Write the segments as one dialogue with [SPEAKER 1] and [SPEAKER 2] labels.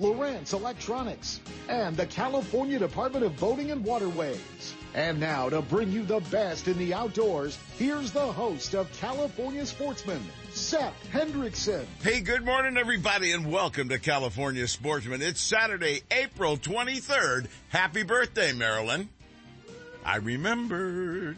[SPEAKER 1] Lowrance Electronics, and the California Department of Boating and Waterways. And now to bring you the best in the outdoors, here's the host of California Sportsman, Seth Hendrickson.
[SPEAKER 2] Hey, good morning everybody and welcome to California Sportsman. It's Saturday, April 23rd. Happy birthday, Marilyn. I remembered.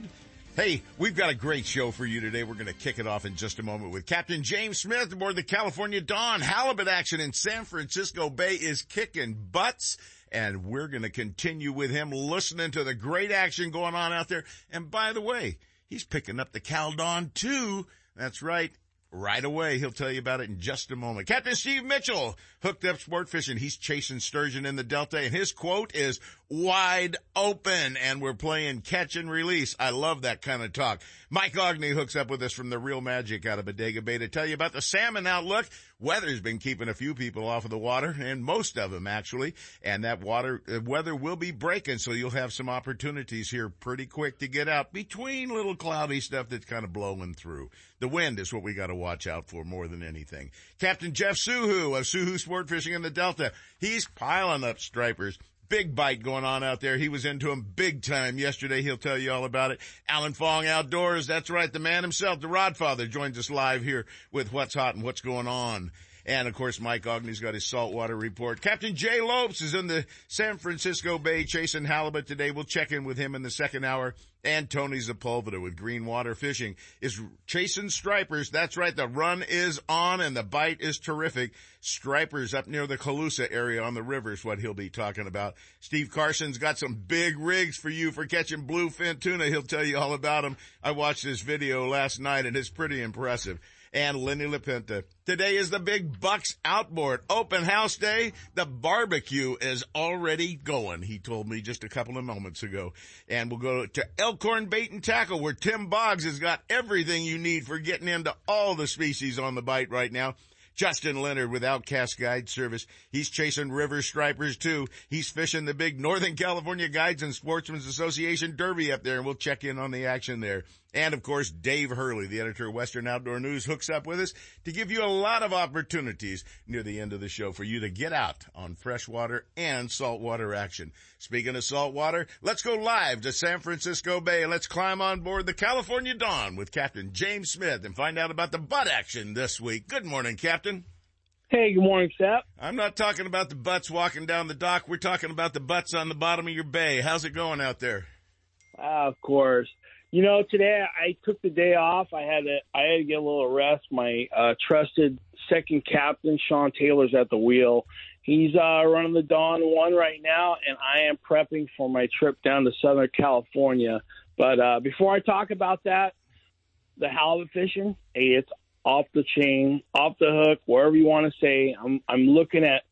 [SPEAKER 2] Hey, we've got a great show for you today. We're going to kick it off in just a moment with Captain James Smith aboard the California Dawn. Halibut action in San Francisco Bay is kicking butts. And we're going to continue with him listening to the great action going on out there. And by the way, he's picking up the Cal Dawn too. That's right right away. He'll tell you about it in just a moment. Captain Steve Mitchell hooked up sport fishing. He's chasing sturgeon in the Delta and his quote is wide open and we're playing catch and release. I love that kind of talk. Mike Aughney hooks up with us from the real magic out of Bodega Bay to tell you about the salmon outlook. Weather's been keeping a few people off of the water and most of them actually. And that water, uh, weather will be breaking. So you'll have some opportunities here pretty quick to get out between little cloudy stuff that's kind of blowing through. The wind is what we got to watch out for more than anything. Captain Jeff Suhu of Suhu Sport Fishing in the Delta. He's piling up stripers big bite going on out there. He was into him big time yesterday. He'll tell you all about it. Alan Fong Outdoors. That's right. The man himself, the Rodfather joins us live here with what's hot and what's going on. And of course, Mike Aughney's got his saltwater report. Captain Jay Lopes is in the San Francisco Bay chasing halibut today. We'll check in with him in the second hour. And Tony Sepulveda with Green Water Fishing is chasing stripers. That's right. The run is on and the bite is terrific. Stripers up near the Colusa area on the river is what he'll be talking about. Steve Carson's got some big rigs for you for catching bluefin tuna. He'll tell you all about them. I watched this video last night and it's pretty impressive and Lenny LaPinta. Today is the big Bucks outboard open house day. The barbecue is already going. He told me just a couple of moments ago. And we'll go to Elkhorn Bait and Tackle where Tim Boggs has got everything you need for getting into all the species on the bite right now. Justin Leonard with Outcast Guide Service. He's chasing river stripers too. He's fishing the big Northern California Guides and Sportsmen's Association Derby up there and we'll check in on the action there. And of course, Dave Hurley, the editor of Western Outdoor News, hooks up with us to give you a lot of opportunities near the end of the show for you to get out on freshwater and saltwater action. Speaking of saltwater, let's go live to San Francisco Bay. Let's climb on board the California Dawn with Captain James Smith and find out about the butt action this week. Good morning, Captain.
[SPEAKER 3] Hey, good morning, Seth.
[SPEAKER 2] I'm not talking about the butts walking down the dock. We're talking about the butts on the bottom of your bay. How's it going out there?
[SPEAKER 3] Uh, of course. You know, today I took the day off. I had to I had to get a little rest. My uh, trusted second captain Sean Taylor's at the wheel. He's uh, running the Dawn One right now, and I am prepping for my trip down to Southern California. But uh, before I talk about that, the halibut fishing, hey, it's off the chain, off the hook, wherever you want to say. I'm I'm looking at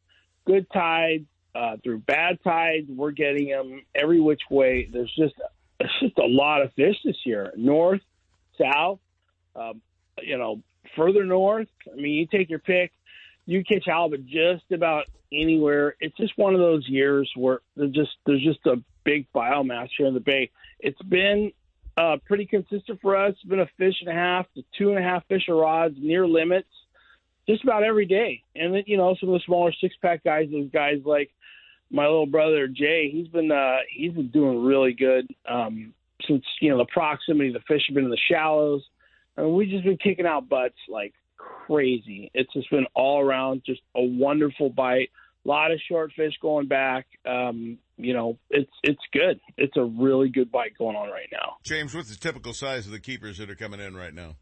[SPEAKER 3] good tides uh, through bad tides. We're getting them every which way. There's just it's just a lot of fish this year. North, south, um, you know, further north. I mean, you take your pick. You catch halibut just about anywhere. It's just one of those years where there's just there's just a big biomass here in the bay. It's been uh, pretty consistent for us. It's been a fish and a half to two and a half fish rods near limits just about every day. And then, you know, some of the smaller six pack guys, those guys like my little brother Jay, he's been uh, he's been doing really good um, since you know the proximity. The fish have been in the shallows, and we've just been kicking out butts like crazy. It's just been all around just a wonderful bite. A lot of short fish going back. Um, you know, it's it's good. It's a really good bite going on right now.
[SPEAKER 2] James, what's the typical size of the keepers that are coming in right now?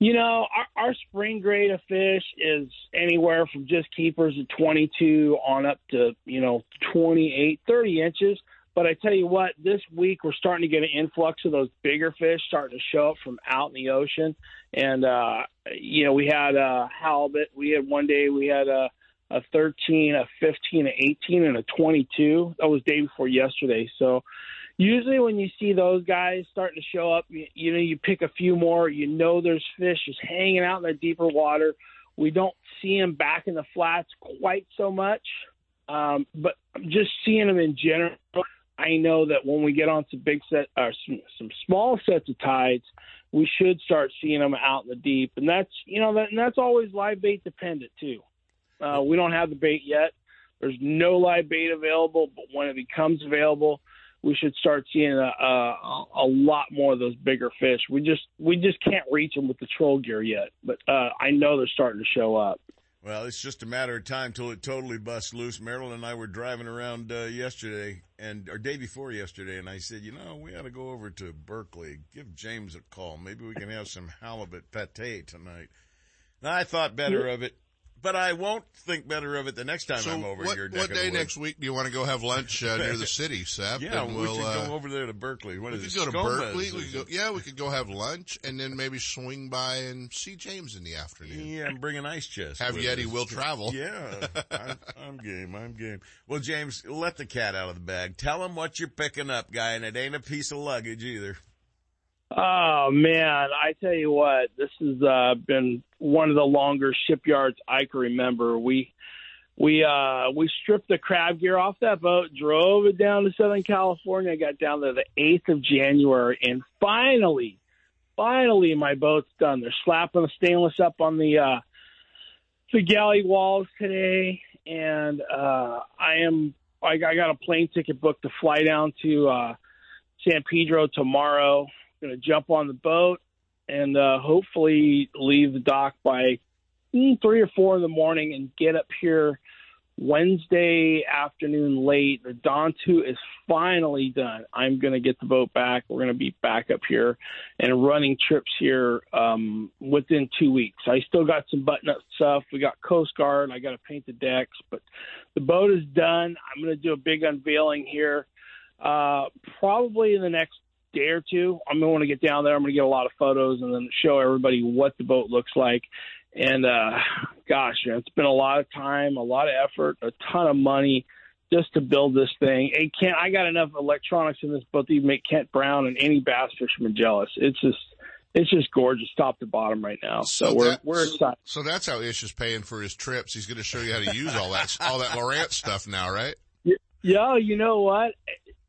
[SPEAKER 3] You know, our, our spring grade of fish is anywhere from just keepers of 22 on up to, you know, 28, 30 inches. But I tell you what, this week we're starting to get an influx of those bigger fish starting to show up from out in the ocean. And, uh, you know, we had uh, halibut. We had one day we had a, a 13, a 15, a 18, and a 22. That was day before yesterday. So usually when you see those guys starting to show up, you, you know, you pick a few more. You know, there's fish just hanging out in the deeper water. We don't see them back in the flats quite so much, um, but just seeing them in general, I know that when we get on some big set or some, some small sets of tides, we should start seeing them out in the deep, and that's you know that and that's always live bait dependent too. Uh, we don't have the bait yet. There's no live bait available, but when it becomes available, we should start seeing a, a, a lot more of those bigger fish. We just we just can't reach them with the troll gear yet, but uh, I know they're starting to show up.
[SPEAKER 2] Well, it's just a matter of time till it totally busts loose. Marilyn and I were driving around uh, yesterday and or day before yesterday, and I said, you know, we ought to go over to Berkeley, give James a call. Maybe we can have some halibut pate tonight. And I thought better of it but I won't think better of it the next time
[SPEAKER 4] so
[SPEAKER 2] I'm over
[SPEAKER 4] what,
[SPEAKER 2] your
[SPEAKER 4] What day next week do you want to go have lunch uh, near the city, Seth?
[SPEAKER 2] yeah,
[SPEAKER 4] and
[SPEAKER 2] we
[SPEAKER 4] we'll,
[SPEAKER 2] should
[SPEAKER 4] uh,
[SPEAKER 2] go over there to Berkeley. What
[SPEAKER 4] we
[SPEAKER 2] is
[SPEAKER 4] could
[SPEAKER 2] it?
[SPEAKER 4] go to Berkeley. We could go, yeah, we could go have lunch and then maybe swing by and see James in the afternoon.
[SPEAKER 2] Yeah, and bring an ice chest.
[SPEAKER 4] Have Yeti will travel.
[SPEAKER 2] Yeah, I'm, I'm game. I'm game. Well, James, let the cat out of the bag. Tell him what you're picking up, guy, and it ain't a piece of luggage either.
[SPEAKER 3] Oh man, I tell you what, this has uh, been one of the longer shipyards I can remember. We we uh we stripped the crab gear off that boat, drove it down to Southern California, got down there the eighth of January, and finally, finally my boat's done. They're slapping the stainless up on the uh the galley walls today, and uh I am I, I got a plane ticket booked to fly down to uh San Pedro tomorrow going to jump on the boat and uh, hopefully leave the dock by mm, three or four in the morning and get up here Wednesday afternoon late. The Dawn 2 is finally done. I'm going to get the boat back. We're going to be back up here and running trips here um, within two weeks. I still got some button up stuff. We got Coast Guard. I got to paint the decks, but the boat is done. I'm going to do a big unveiling here. Uh, probably in the next day or two. I'm going to get down there. I'm going to get a lot of photos and then show everybody what the boat looks like. And uh, gosh, it's been a lot of time, a lot of effort, a ton of money just to build this thing. And Kent, I got enough electronics in this boat to even make Kent Brown and any bass fisherman jealous. It's just it's just gorgeous top to bottom right now. So,
[SPEAKER 4] So
[SPEAKER 3] we're
[SPEAKER 4] that-
[SPEAKER 3] we're excited.
[SPEAKER 4] So that's how Ish is paying for his trips. He's going to show you how to use all that all that Lowrance stuff now, right?
[SPEAKER 3] Yeah, you know what?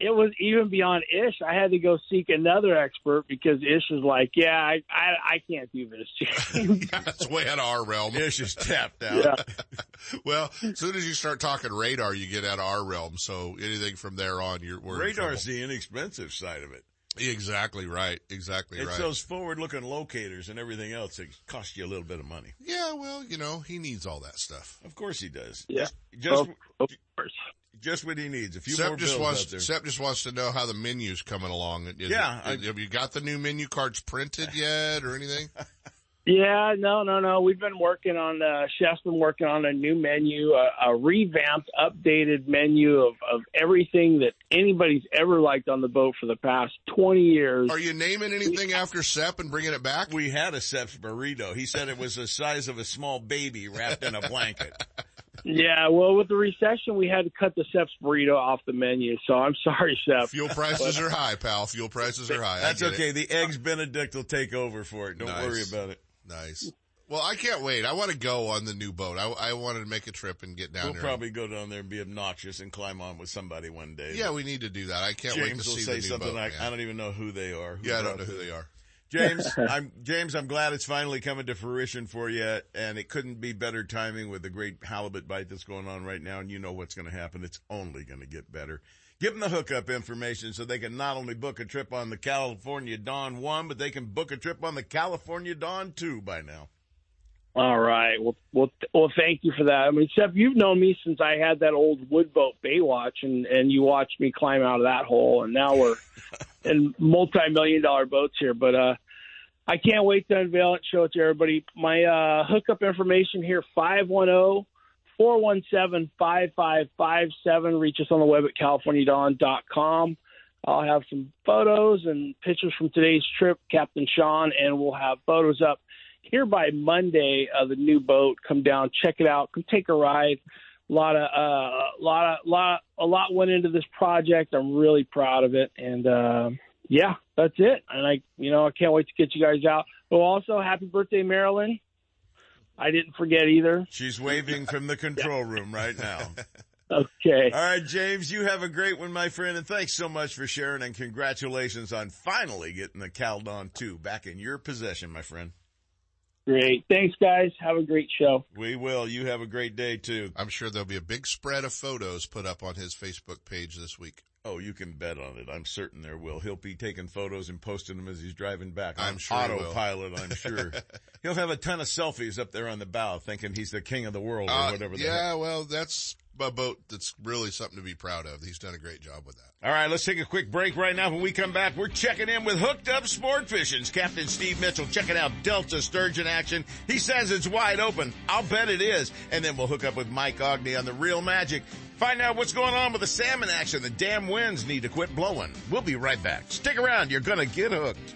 [SPEAKER 3] It was even beyond Ish. I had to go seek another expert because Ish was like, "Yeah, I I, I can't do this." James."
[SPEAKER 4] That's way out of our realm.
[SPEAKER 2] Ish is tapped out.
[SPEAKER 3] yeah.
[SPEAKER 4] Well, as soon as you start talking radar, you get out of our realm. So anything from there on, you're we're in
[SPEAKER 2] Radar's
[SPEAKER 4] trouble.
[SPEAKER 2] the inexpensive side of it.
[SPEAKER 4] exactly right. Exactly
[SPEAKER 2] It's
[SPEAKER 4] right.
[SPEAKER 2] those forward-looking locators and everything else that cost you a little bit of money.
[SPEAKER 4] yeah, well, you know, he needs all that stuff.
[SPEAKER 2] Of course he does.
[SPEAKER 3] Yeah.
[SPEAKER 2] Just,
[SPEAKER 3] Of, of course.
[SPEAKER 2] Just what he needs. A few
[SPEAKER 4] Sep
[SPEAKER 2] more
[SPEAKER 4] just
[SPEAKER 2] bills
[SPEAKER 4] wants
[SPEAKER 2] out there.
[SPEAKER 4] Sep just wants to know how the menu's coming along. Is
[SPEAKER 2] Yeah,
[SPEAKER 4] it-
[SPEAKER 2] I-
[SPEAKER 4] have you got the new menu cards printed yet or anything?
[SPEAKER 3] Yeah, no, no, no. We've been working on. Uh, Chef's been working on a new menu, a, a revamped, updated menu of, of everything that anybody's ever liked on the boat for the past twenty years.
[SPEAKER 4] Are you naming anything after Sep and bringing it back?
[SPEAKER 2] We had a Seps burrito. He said it was the size of a small baby wrapped in a blanket.
[SPEAKER 3] Yeah, well, with the recession, we had to cut the Sep's burrito off the menu. So I'm sorry, Sep.
[SPEAKER 4] Fuel prices are high, pal. Fuel prices are high.
[SPEAKER 2] That's
[SPEAKER 4] get it.
[SPEAKER 2] okay. The eggs Benedict will take over for it. Don't
[SPEAKER 4] Nice.
[SPEAKER 2] worry about it.
[SPEAKER 4] Nice. Well, I can't wait. I want to go on the new boat. I, I wanted to make a trip and get down
[SPEAKER 2] We'll
[SPEAKER 4] there.
[SPEAKER 2] probably go down there and be obnoxious and climb on with somebody one day.
[SPEAKER 4] yeah, we need to do that. I can't wait to
[SPEAKER 2] James will
[SPEAKER 4] see
[SPEAKER 2] say
[SPEAKER 4] the new
[SPEAKER 2] something
[SPEAKER 4] boat.
[SPEAKER 2] like,
[SPEAKER 4] man.
[SPEAKER 2] "I don't even know who they are." Who
[SPEAKER 4] yeah, I don't know who they are.
[SPEAKER 2] James, I'm James. I'm glad it's finally coming to fruition for you, and it couldn't be better timing with the great halibut bite that's going on right now. And you know what's going to happen; it's only going to get better. Give them the hookup information so they can not only book a trip on the California Dawn One, but they can book a trip on the California Dawn Two by now.
[SPEAKER 3] All right. Well, well, well. Thank you for that. I mean, Sep, you've known me since I had that old wood boat Baywatch, and and you watched me climb out of that hole, and now we're in multi-million dollar boats here. But uh, I can't wait to unveil it, show it to everybody. My uh, hookup information here: five one zero. 417-5557. Reach us on the web at californiadawn.com. I'll have some photos and pictures from today's trip, Captain Sean, and we'll have photos up here by Monday of the new boat. Come down, check it out, come take a ride. A lot of uh, a lot of lot a lot went into this project. I'm really proud of it, and uh, yeah, that's it. And I, you know, I can't wait to get you guys out. Oh, also, happy birthday, Marilyn. I didn't forget either.
[SPEAKER 2] She's waving from the control room right now.
[SPEAKER 3] Okay.
[SPEAKER 2] All right, James, you have a great one, my friend, and thanks so much for sharing and congratulations on finally getting the Cal Dawn 2 back in your possession, my friend.
[SPEAKER 3] Great. Thanks, guys. Have a great show.
[SPEAKER 2] We will. You have a great day too.
[SPEAKER 4] I'm sure there'll be a big spread of photos put up on his Facebook page this week.
[SPEAKER 2] Oh, you can bet on it. I'm certain there will. He'll be taking photos and posting them as he's driving back.
[SPEAKER 4] I'm sure
[SPEAKER 2] autopilot. I'm sure he'll have a ton of selfies up there on the bow, thinking he's the king of the world or
[SPEAKER 4] Uh,
[SPEAKER 2] whatever.
[SPEAKER 4] yeah,
[SPEAKER 2] heck.
[SPEAKER 4] well, that's a boat that's really something to be proud of. He's done a great job with that.
[SPEAKER 2] All right, let's take a quick break right now. When we come back, we're checking in with Hooked Up Sport Fishing's Captain Steve Mitchell, checking out Delta Sturgeon action. He says it's wide open. I'll bet it is. And then we'll hook up with Mike Aughney on the Real Magic. Find out what's going on with the salmon action. The damn winds need to quit blowing. We'll be right back. Stick around. You're gonna get hooked.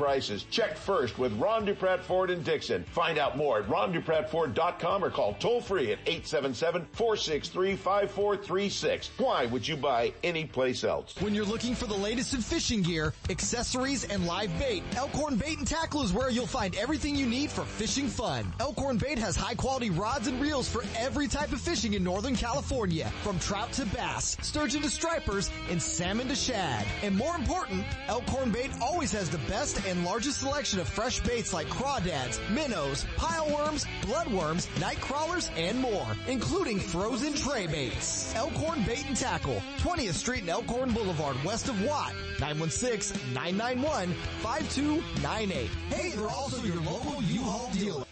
[SPEAKER 5] prices. Check first with Ron Dupratt Ford in Dixon. Find out more at rondupratford.com or call toll free at 877-463-5436. Why would you buy any place else?
[SPEAKER 6] When you're looking for the latest in fishing gear, accessories, and live bait, Elkhorn Bait and Tackle is where you'll find everything you need for fishing fun. Elkhorn Bait has high quality rods and reels for every type of fishing in Northern California, from trout to bass, sturgeon to stripers, and salmon to shad. And more important, Elkhorn Bait always has the best and largest selection of fresh baits like crawdads, minnows, pileworms, bloodworms, night crawlers, and more, including frozen tray baits. Elkhorn Bait and Tackle, 20th Street and Elkhorn Boulevard, west of Watt, 916-991-5298. Hey, they're also your local U-Haul dealer.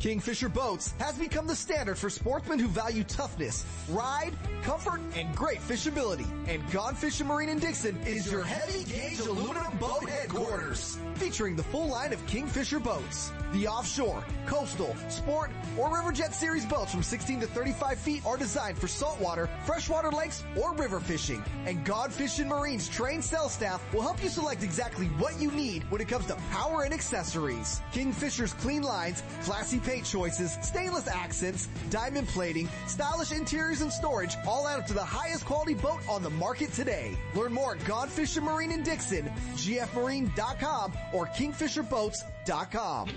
[SPEAKER 6] Kingfisher Boats has become the standard for sportsmen who value toughness, ride, comfort, and great fishability. And Gone Fishing Marine in Dixon is your heavy gauge aluminum boat headquarters. Featuring the full line of Kingfisher boats. The offshore, coastal, sport, or river jet series boats from 16 to 35 feet are designed for saltwater, freshwater lakes, or river fishing. And Gone Fishing Marine's trained sales staff will help you select exactly what you need when it comes to power and accessories. Kingfisher's clean lines, classy paint choices, stainless accents, diamond plating, stylish interiors and storage all add up to the highest quality boat on the market today. Learn more at Gone Fishing Marine in Dixon, gfmarine.com or kingfisherboats.com.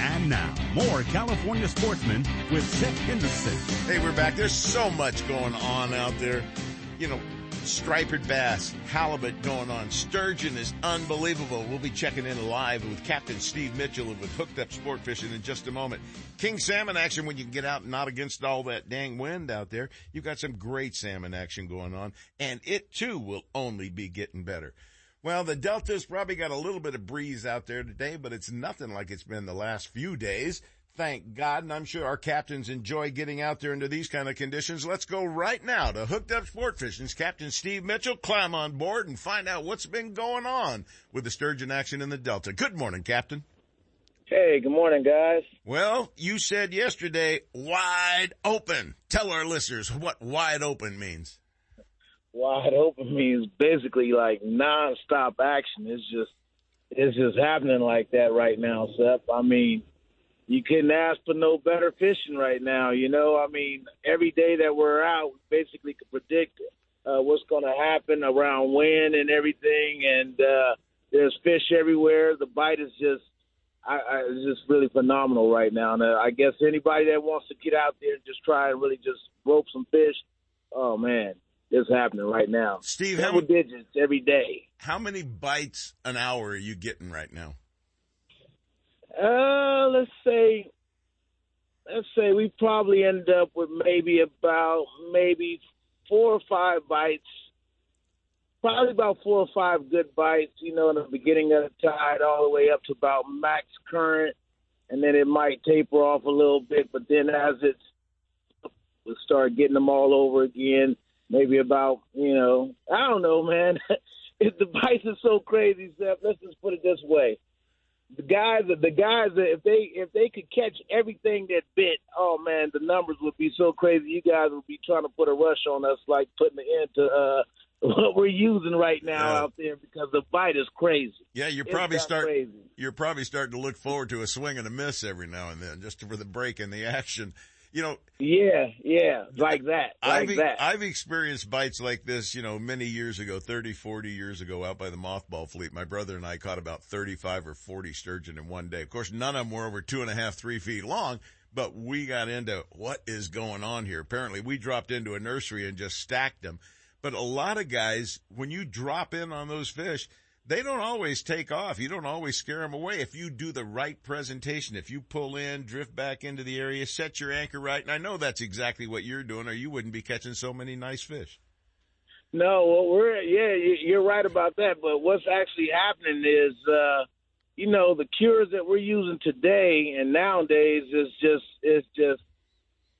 [SPEAKER 7] And now, more California sportsmen with Seth Hendrickson.
[SPEAKER 2] Hey, we're back. There's so much going on out there. You know, striped bass, halibut going on. Sturgeon is unbelievable. We'll be checking in live with Captain Steve Mitchell with Hooked Up Sport Fishing in just a moment. King salmon action when you can get out and not against all that dang wind out there. You've got some great salmon action going on and it too will only be getting better. Well, the Delta's probably got a little bit of breeze out there today, but it's nothing like it's been the last few days. Thank God, and I'm sure our captains enjoy getting out there into these kind of conditions. Let's go right now to Hooked Up Sport Fishing's Captain Steve Mitchell. Climb on board and find out what's been going on with the sturgeon action in the Delta. Good morning, Captain.
[SPEAKER 8] Hey, good morning, guys.
[SPEAKER 2] Well, you said yesterday, wide open. Tell our listeners what wide open means
[SPEAKER 8] wide open means basically like nonstop action. It's just it's just happening like that right now, Seth. I mean, you couldn't ask for no better fishing right now. You know, I mean, every day that we're out, we basically can predict uh, what's going to happen around when and everything. And uh, there's fish everywhere. The bite is just, I, I, it's just really phenomenal right now. And uh, I guess anybody that wants to get out there and just try and really just rope some fish, oh man, it's happening right now.
[SPEAKER 2] Steve,
[SPEAKER 8] double how, digits every day.
[SPEAKER 2] How many bites an hour are you getting right now?
[SPEAKER 8] Uh, let's say, let's say we probably end up with maybe about maybe four or five bites. Probably about four or five good bites, you know, in the beginning of the tide, all the way up to about max current, and then it might taper off a little bit. But then as it's, we start getting them all over again maybe about you know I don't know, man. if the price is so crazy, Seth, let's just put it this way: the guys, the guys, if they if they could catch everything that bit, oh man, the numbers would be so crazy. You guys would be trying to put a rush on us, like putting the end to uh, what we're using right now yeah. out there because the bite is crazy.
[SPEAKER 2] Yeah, you're probably starting. You're probably starting to look forward to a swing and a miss every now and then, just for the break in the action you know.
[SPEAKER 8] Yeah, yeah, like that, like
[SPEAKER 2] I've,
[SPEAKER 8] that.
[SPEAKER 2] I've experienced bites like this, you know, many years ago, 30, 40 years ago out by the mothball fleet. My brother and I caught about 35 or 40 sturgeon in one day. Of course, none of them were over two and a half, three feet long, but we got into what is going on here. Apparently we dropped into a nursery and just stacked them. But a lot of guys, when you drop in on those fish, they don't always take off. You don't always scare them away. If you do the right presentation, if you pull in, drift back into the area, set your anchor right, and I know that's exactly what you're doing, or you wouldn't be catching so many nice fish.
[SPEAKER 8] No, well, we're yeah, you're right about that. But what's actually happening is, uh, you know, the cures that we're using today and nowadays is just it's just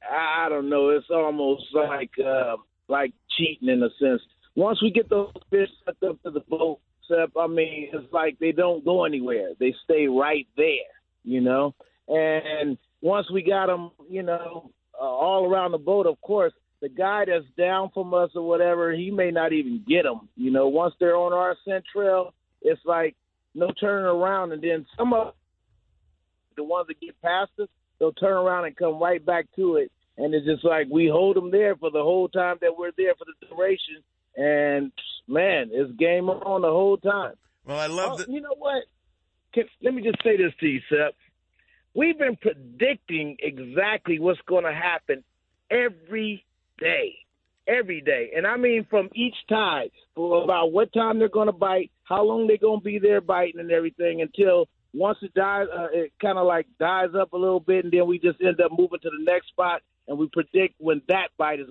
[SPEAKER 8] I don't know. It's almost like uh, like cheating in a sense. Once we get those fish set up to the boat, except I mean, it's like they don't go anywhere. They stay right there, you know. And once we got them, you know, uh, all around the boat, of course, the guy that's down from us or whatever, he may not even get them. You know, once they're on our scent trail, it's like no turning around. And then some of the ones that get past us, they'll turn around and come right back to it. And it's just like we hold them there for the whole time that we're there for the duration and man, it's game on the whole time.
[SPEAKER 2] Well, I love that.
[SPEAKER 8] You know what? Can, let me just say this to you, Seth. We've been predicting exactly what's going to happen every day, every day, and I mean from each tide for about what time they're going to bite, how long they're going to be there biting, and everything until once it dies, uh, it kind of like dies up a little bit, and then we just end up moving to the next spot, and we predict when that bite is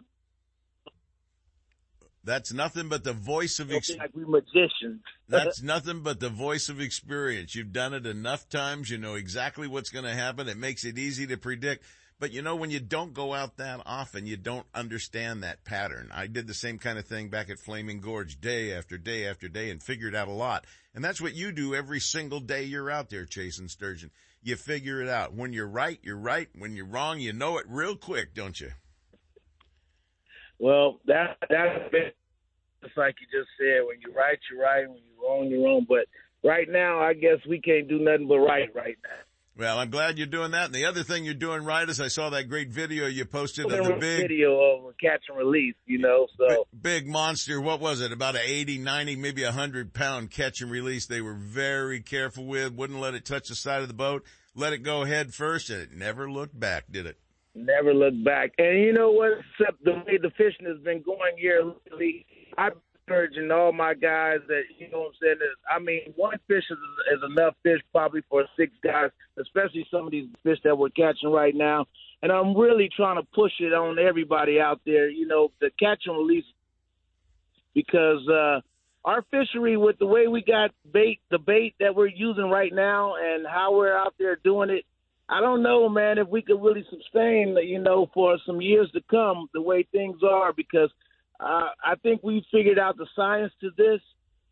[SPEAKER 2] that's nothing but the voice of
[SPEAKER 8] experience. Like we magicians.
[SPEAKER 2] That's nothing but the voice of experience. You've done it enough times. You know exactly what's going to happen. It makes it easy to predict. But you know, when you don't go out that often, you don't understand that pattern. I did the same kind of thing back at Flaming Gorge day after day after day and figured out a lot. And that's what you do every single day you're out there chasing sturgeon. You figure it out. When you're right, you're right. When you're wrong, you know it real quick, don't you?
[SPEAKER 8] Well, that that's been just like you just said. When you're right, you're right. When you're wrong, you're wrong. But right now, I guess we can't do nothing but right right now.
[SPEAKER 2] Well, I'm glad you're doing that. And the other thing you're doing right is I saw that great video you posted of the big
[SPEAKER 8] video of catch and release, you know, so
[SPEAKER 2] big, monster. What was it? About a 80, 90, maybe a hundred pound catch and release. They were very careful with, wouldn't let it touch the side of the boat let it go head first, and it never looked back, did it?
[SPEAKER 8] Never looked back. And you know what? Except the way the fishing has been going here lately, I've been encouraging all my guys that you know what I'm saying. Is, I mean, one fish is, is enough fish probably for six guys, especially some of these fish that we're catching right now. And I'm really trying to push it on everybody out there. You know, the catch and release because uh, our fishery, with the way we got bait, the bait that we're using right now, and how we're out there doing it, I don't know, man, if we could really sustain, you know, for some years to come, the way things are, because uh, I think we figured out the science to this,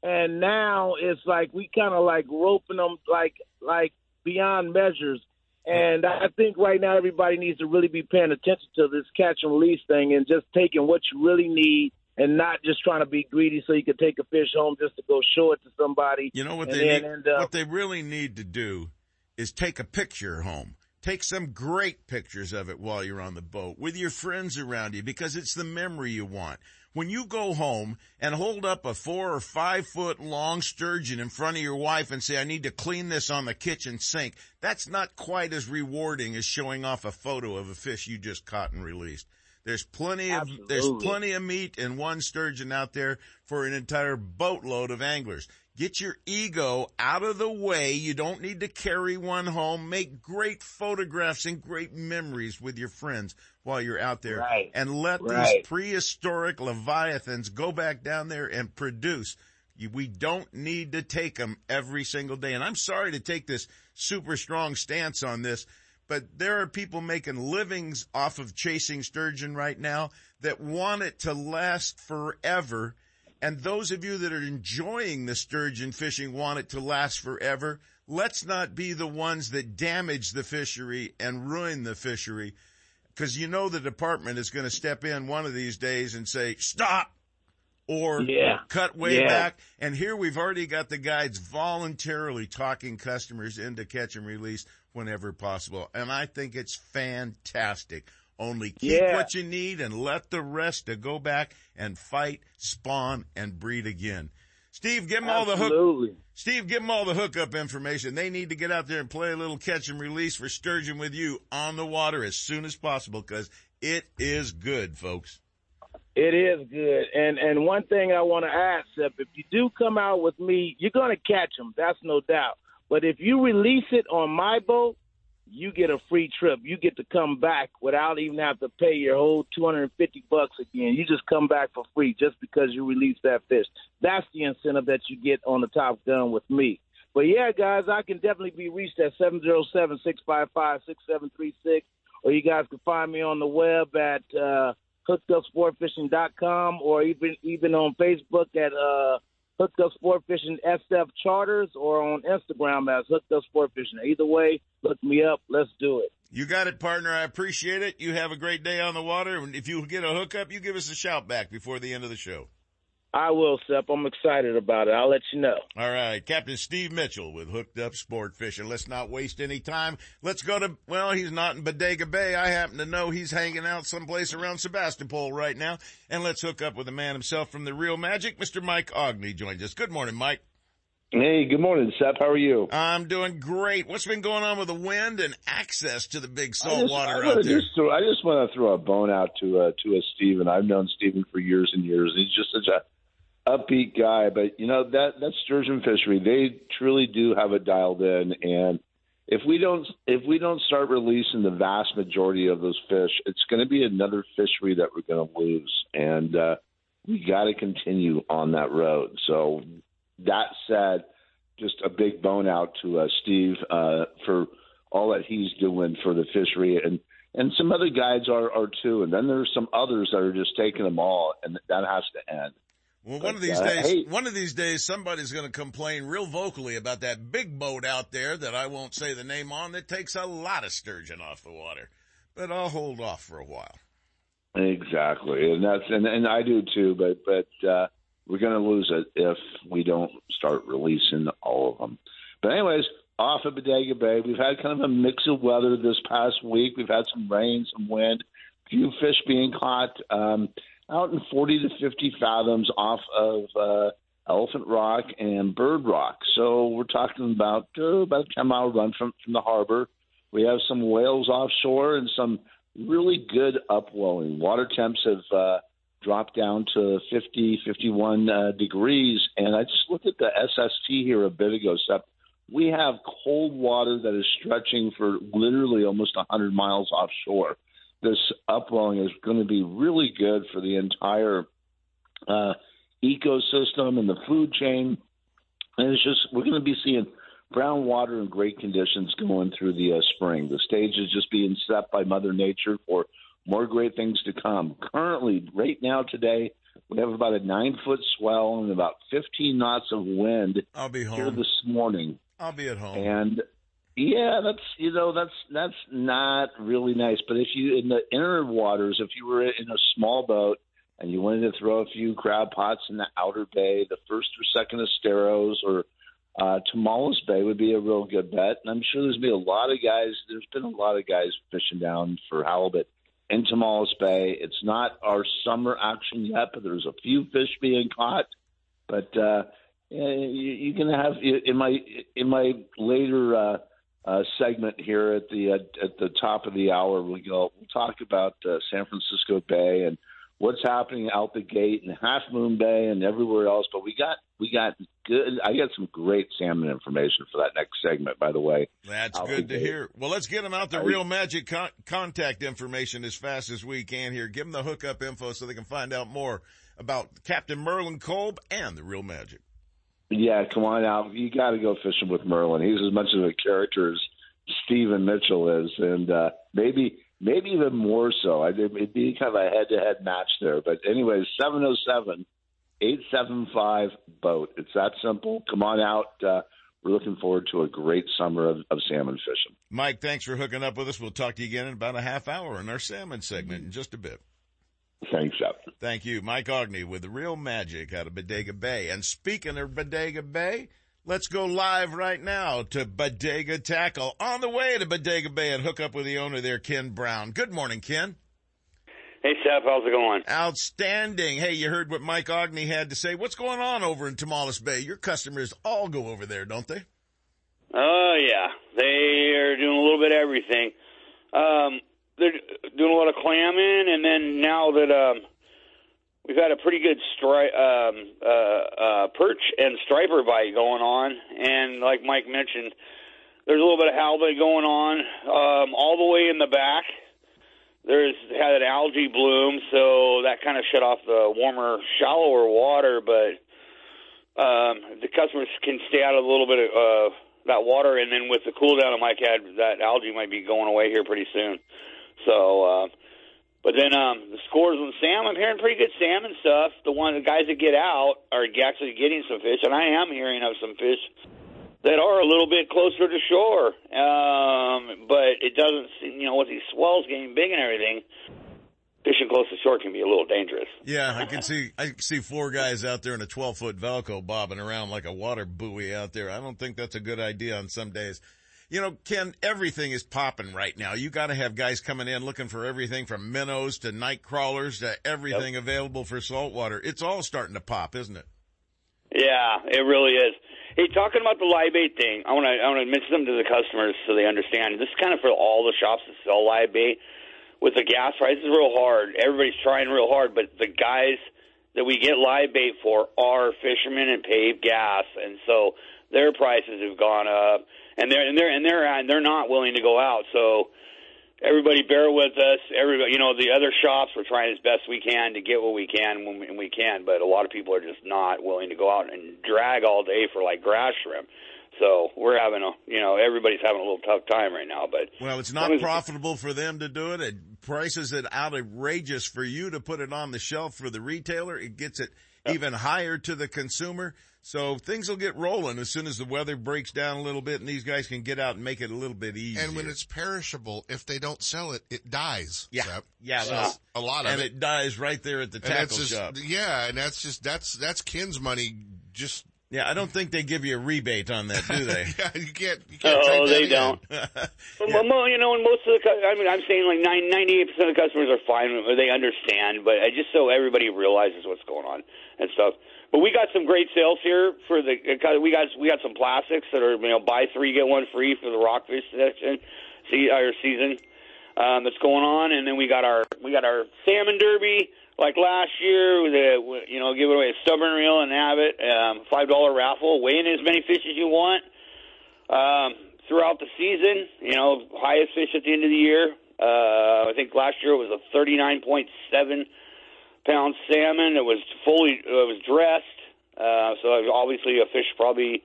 [SPEAKER 8] and now it's like we kind of like roping them like like beyond measures. And I think right now everybody needs to really be paying attention to this catch and release thing and just taking what you really need and not just trying to be greedy so you can take a fish home just to go show it to somebody.
[SPEAKER 2] You know what they need, what they really need to do is take a picture home. Take some great pictures of it while you're on the boat with your friends around you because it's the memory you want. When you go home and hold up a four or five foot long sturgeon in front of your wife and say, I need to clean this on the kitchen sink, that's not quite as rewarding as showing off a photo of a fish you just caught and released. There's plenty of
[SPEAKER 8] Absolutely.
[SPEAKER 2] there's plenty of meat in one sturgeon out there for an entire boatload of anglers. Get your ego out of the way. You don't need to carry one home. Make great photographs and great memories with your friends while you're out there.
[SPEAKER 8] Right.
[SPEAKER 2] And let
[SPEAKER 8] Right.
[SPEAKER 2] these prehistoric leviathans go back down there and produce. We don't need to take them every single day. And I'm sorry to take this super strong stance on this, but there are people making livings off of chasing sturgeon right now that want it to last forever. And those of you that are enjoying the sturgeon fishing want it to last forever. Let's not be the ones that damage the fishery and ruin the fishery because you know the department is going to step in one of these days and say, stop or
[SPEAKER 8] Yeah.
[SPEAKER 2] cut way
[SPEAKER 8] Yeah.
[SPEAKER 2] back. And here we've already got the guides voluntarily talking customers into catch and release whenever possible. And I think it's fantastic. Only keep
[SPEAKER 8] Yeah.
[SPEAKER 2] what you need and let the rest to go back and fight, spawn, and breed again. Steve, give them all the hook.
[SPEAKER 8] Absolutely.
[SPEAKER 2] Steve, give them all the hookup information. They need to get out there and play a little catch and release for sturgeon with you on the water as soon as possible because it is good, folks.
[SPEAKER 8] It is good, and and one thing I want to add, Sep, if you do come out with me, you're gonna catch them. That's no doubt. But if you release it on my boat, you get a free trip. You get to come back without even have to pay your whole 250 bucks again. You just come back for free just because you release that fish. That's the incentive that you get on the Top Gun with me. But yeah, guys, I can definitely be reached at 707-655-6736, or you guys can find me on the web at uh, hookedupsportfishing.com or even even on Facebook at uh, Hooked Up Sport Fishing SF Charters or on Instagram as Hooked Up Sport Fishing. Either way, look me up. Let's do it.
[SPEAKER 2] You got it, partner. I appreciate it. You have a great day on the water. And if you get a hookup, you give us a shout back before the end of the show.
[SPEAKER 8] I will, Sep. I'm excited about it. I'll let you know.
[SPEAKER 2] All right. Captain Steve Mitchell with Hooked Up Sport Fishing. Let's not waste any time. Let's go to, well, he's not in Bodega Bay. I happen to know he's hanging out someplace around Sebastopol right now. And let's hook up with the man himself from the Real Magic. Mr. Mike Aughney joins us. Good morning, Mike.
[SPEAKER 9] Hey, good morning, Seth. How are you?
[SPEAKER 2] I'm doing great. What's been going on with the wind and access to the big salt
[SPEAKER 9] just,
[SPEAKER 2] water
[SPEAKER 9] I
[SPEAKER 2] out there?
[SPEAKER 9] Just throw, I just want to throw a bone out to uh, to a Steven. I've known Steven for years and years. He's just such a upbeat guy. But you know that that sturgeon fishery, they truly do have it dialed in. And if we don't if we don't start releasing the vast majority of those fish, it's going to be another fishery that we're going to lose. And uh, we got to continue on that road. So that said, just a big bone out to uh, Steve uh, for all that he's doing for the fishery and and some other guides are are too and then there's some others that are just taking them all and that has to end
[SPEAKER 2] Well, one of these
[SPEAKER 9] uh,
[SPEAKER 2] days,
[SPEAKER 9] hey-
[SPEAKER 2] one of these days, somebody's going to complain real vocally about that big boat out there that I won't say the name on that takes a lot of sturgeon off the water. But I'll hold off for a while.
[SPEAKER 9] exactly. And that's and, and i do too but but uh we're going to lose it if we don't start releasing all of them. But anyways off of bodega bay. We've had kind of a mix of weather this past week. We've had some rain some wind few fish being caught. Um out in 40 to 50 fathoms off of uh Elephant Rock, and Bird Rock. So we're talking about uh, about a 10 mile run from, from the harbor. We have some whales offshore and some really good upwelling. Water temps have uh, dropped down to 50, 51 uh, degrees. And I just looked at the SST here a bit ago, Sep. We have cold water that is stretching for literally almost 100 miles offshore. This upwelling is going to be really good for the entire uh, ecosystem and the food chain. And it's just, we're going to be seeing brown water in great conditions going through the uh, spring. The stage is just being set by Mother Nature for more great things to come. Currently, right now, today, we have about a nine foot swell and about 15 knots of wind
[SPEAKER 2] I'll be home
[SPEAKER 9] here this morning.
[SPEAKER 2] I'll be at home.
[SPEAKER 9] And yeah, that's you know that's that's not really nice. But if you in the inner waters, if you were in a small boat and you wanted to throw a few crab pots in the outer bay, the first or second Esteros or uh, Tomales Bay would be a real good bet. And I'm sure there's been a lot of guys. There's been a lot of guys fishing down for halibut in Tomales Bay. It's not our summer action yet, but there's a few fish being caught. But uh, you, you can have in my in my later uh, uh, segment here at the uh, at the top of the hour. We go. We'll talk about uh, San Francisco Bay and what's happening out the gate in Half Moon Bay and everywhere else. But we got we got good. I got some great salmon information for that next segment. By the way,
[SPEAKER 2] that's good to gate. hear. Well, let's get them out the real magic con- contact information as fast as we can here. Give them the hookup info so they can find out more about Captain Merlin Kolb and the real magic.
[SPEAKER 9] Yeah, come on out. You got to go fishing with Merlin. He's as much of a character as Stephen Mitchell is, and uh, maybe maybe even more so. I it'd be kind of a head-to-head match there. But anyways, seven oh seven eight seven five boat. It's that simple. Come on out. Uh, we're looking forward to a great summer of, of, salmon fishing.
[SPEAKER 2] Mike, thanks for hooking up with us. We'll talk to you again in about a half hour in our salmon segment in just a bit.
[SPEAKER 9] Thanks, Jeff.
[SPEAKER 2] Thank you. Mike Aughney with the real magic out of Bodega Bay. And speaking of Bodega Bay, Let's go live right now to Bodega Tackle. On the way to Bodega Bay and hook up with the owner there, Ken Brown. Good morning, Ken.
[SPEAKER 10] Hey, Seth. How's it going?
[SPEAKER 2] Outstanding. Hey, you heard what Mike Aughney had to say. What's going on over in Tomales Bay? Your customers all go over there, don't they?
[SPEAKER 10] Oh, uh, yeah. They are doing a little bit of everything. Um, they're doing a lot of clamming, and then now that um, we've had a pretty good stri- um, uh, uh, perch and striper bite going on, and like Mike mentioned, there's a little bit of halibut going on um, all the way in the back. There's had an algae bloom, so that kind of shut off the warmer, shallower water. But um, the customers can stay out of a little bit of uh, that water, and then with the cool down, Mike had that algae might be going away here pretty soon. So. Uh, but then um, the scores on Sam, I'm hearing pretty good salmon stuff. The one the guys that get out are actually getting some fish, and I am hearing of some fish that are a little bit closer to shore. Um, but it doesn't, you know, with these swells getting big and everything, fishing close to shore can be a little dangerous.
[SPEAKER 2] Yeah, I can see I can see four guys out there in a 12 foot Valco bobbing around like a water buoy out there. I don't think that's a good idea on some days you know, Ken, everything is popping right now. You got to have guys coming in looking for everything from minnows to night crawlers to everything yep. available for saltwater. It's all starting to pop, isn't it?
[SPEAKER 10] Yeah, it really is. Hey, talking about the live bait thing, I want to I want to mention them to the customers so they understand. This is kind of for all the shops that sell live bait. With the gas prices real hard, everybody's trying real hard, but the guys that we get live bait for are fishermen and pay gas, and so their prices have gone up and they're and they're and they're and they're not willing to go out. So everybody bear with us. Everybody, you know, the other shops we're trying as best we can to get what we can when we, when we can, but a lot of people are just not willing to go out and drag all day for like grass shrimp. So we're having a, you know, everybody's having a little tough time right now. But
[SPEAKER 2] well, it's not profitable for them to do it. It prices it outrageous for you to put it on the shelf for the retailer. It gets it even higher to the consumer. So things will get rolling as soon as the weather breaks down a little bit and these guys can get out and make it a little bit easier.
[SPEAKER 4] And when it's perishable, if they don't sell it, it dies.
[SPEAKER 2] Yeah. Yeah. So
[SPEAKER 4] a lot of
[SPEAKER 2] and
[SPEAKER 4] it.
[SPEAKER 2] And it dies right there at the tackle
[SPEAKER 4] just,
[SPEAKER 2] shop.
[SPEAKER 4] Yeah. And that's just, that's, that's Ken's money just
[SPEAKER 2] Yeah, I don't think they give you a rebate on that, do they?
[SPEAKER 4] yeah, you can't. You can't
[SPEAKER 10] Oh,
[SPEAKER 4] trade
[SPEAKER 10] they
[SPEAKER 4] in.
[SPEAKER 10] don't. But, mo- you know, and most of the, cu- I mean, I'm saying like 98 percent of the customers are fine, or they understand. But I just so everybody realizes what's going on and stuff. But we got some great sales here for the. uh, We got we got some plastics that are you know buy three get one free for the rockfish section, see our season um, that's going on, and then we got our we got our salmon derby like last year a you know give away a stubborn reel and have it um, five dollar raffle, weigh in as many fish as you want um, throughout the season. You know, highest fish at the end of the year. Uh, I think last year it was a 39.7 pound salmon. It was fully, it was dressed. Uh, so it was obviously a fish probably,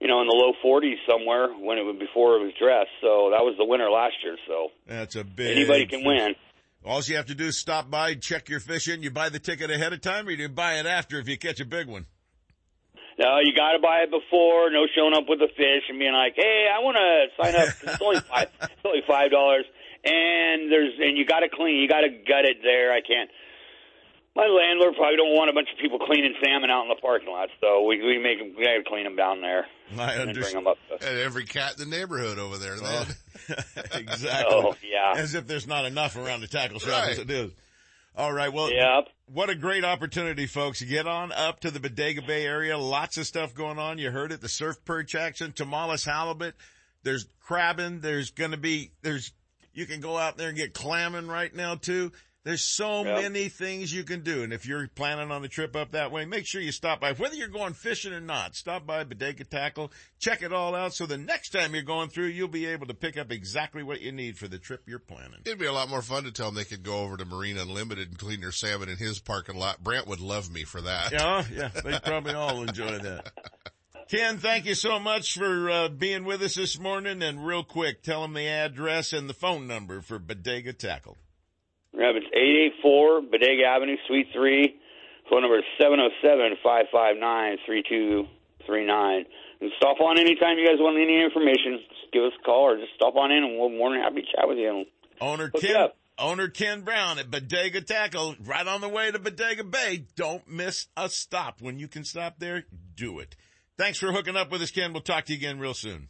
[SPEAKER 10] you know, in the low 40s somewhere when it was before it was dressed. So that was the winner last year. So
[SPEAKER 2] That's a big.
[SPEAKER 10] anybody can win.
[SPEAKER 2] All you have to do is stop by, check your fish in. You buy the ticket ahead of time, or you buy it after if you catch a big one.
[SPEAKER 10] No, you got to buy it before. No showing up with a fish and being like, "Hey, I want to sign up. it's only five. It's only five dollars, and there's and you got to clean. You got to gut it there. I can't. My landlord probably don't want a bunch of people cleaning salmon out in the parking lot, so we we make them. We got to clean them down there
[SPEAKER 2] I
[SPEAKER 10] and bring them up.
[SPEAKER 4] And every cat in the neighborhood over there. man.
[SPEAKER 2] exactly.
[SPEAKER 10] Oh yeah,
[SPEAKER 2] As if there's not enough around the tackle shop
[SPEAKER 4] Right.
[SPEAKER 2] as it is. All right. Well,
[SPEAKER 10] Yep.
[SPEAKER 2] what a great opportunity, folks. Get on up to the Bodega Bay area. Lots of stuff going on. You heard it. The surf perch action, Tomales halibut. There's crabbing. There's going to be, there's, you can go out there and get clamming right now too. There's so
[SPEAKER 10] Yep.
[SPEAKER 2] many things you can do. And if you're planning on a trip up that way, make sure you stop by, whether you're going fishing or not, stop by Bodega Tackle, check it all out. So the next time you're going through, you'll be able to pick up exactly what you need for the trip you're planning.
[SPEAKER 4] It'd be a lot more fun to tell them they could go over to Marine Unlimited and clean their salmon in his parking lot. Brant would love me for that.
[SPEAKER 2] Yeah, yeah, they probably all enjoy that. Ken, thank you so much for uh, being with us this morning. And real quick, tell them the address and the phone number for Bodega Tackle.
[SPEAKER 10] Yep, it's eight eight four Bodega Avenue, Suite three. Phone number is seven zero seven five five nine three two three nine. And stop on anytime you guys want any information. Just give us a call or just stop on in, and we'll more than happy to chat with you.
[SPEAKER 2] Owner
[SPEAKER 10] Hook
[SPEAKER 2] Ken, owner Ken Brown at Bodega Tackle, right on the way to Bodega Bay. Don't miss a stop. When you can stop there, do it. Thanks for hooking up with us, Ken. We'll talk to you again real soon.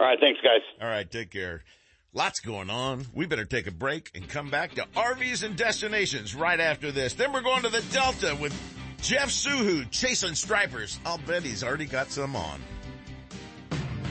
[SPEAKER 10] All right, thanks, guys.
[SPEAKER 2] All right, take care. Lots going on. We better take a break and come back to RVs and destinations right after this. Then we're going to the Delta with Jeff Suhu chasing stripers. I'll bet he's already got some on.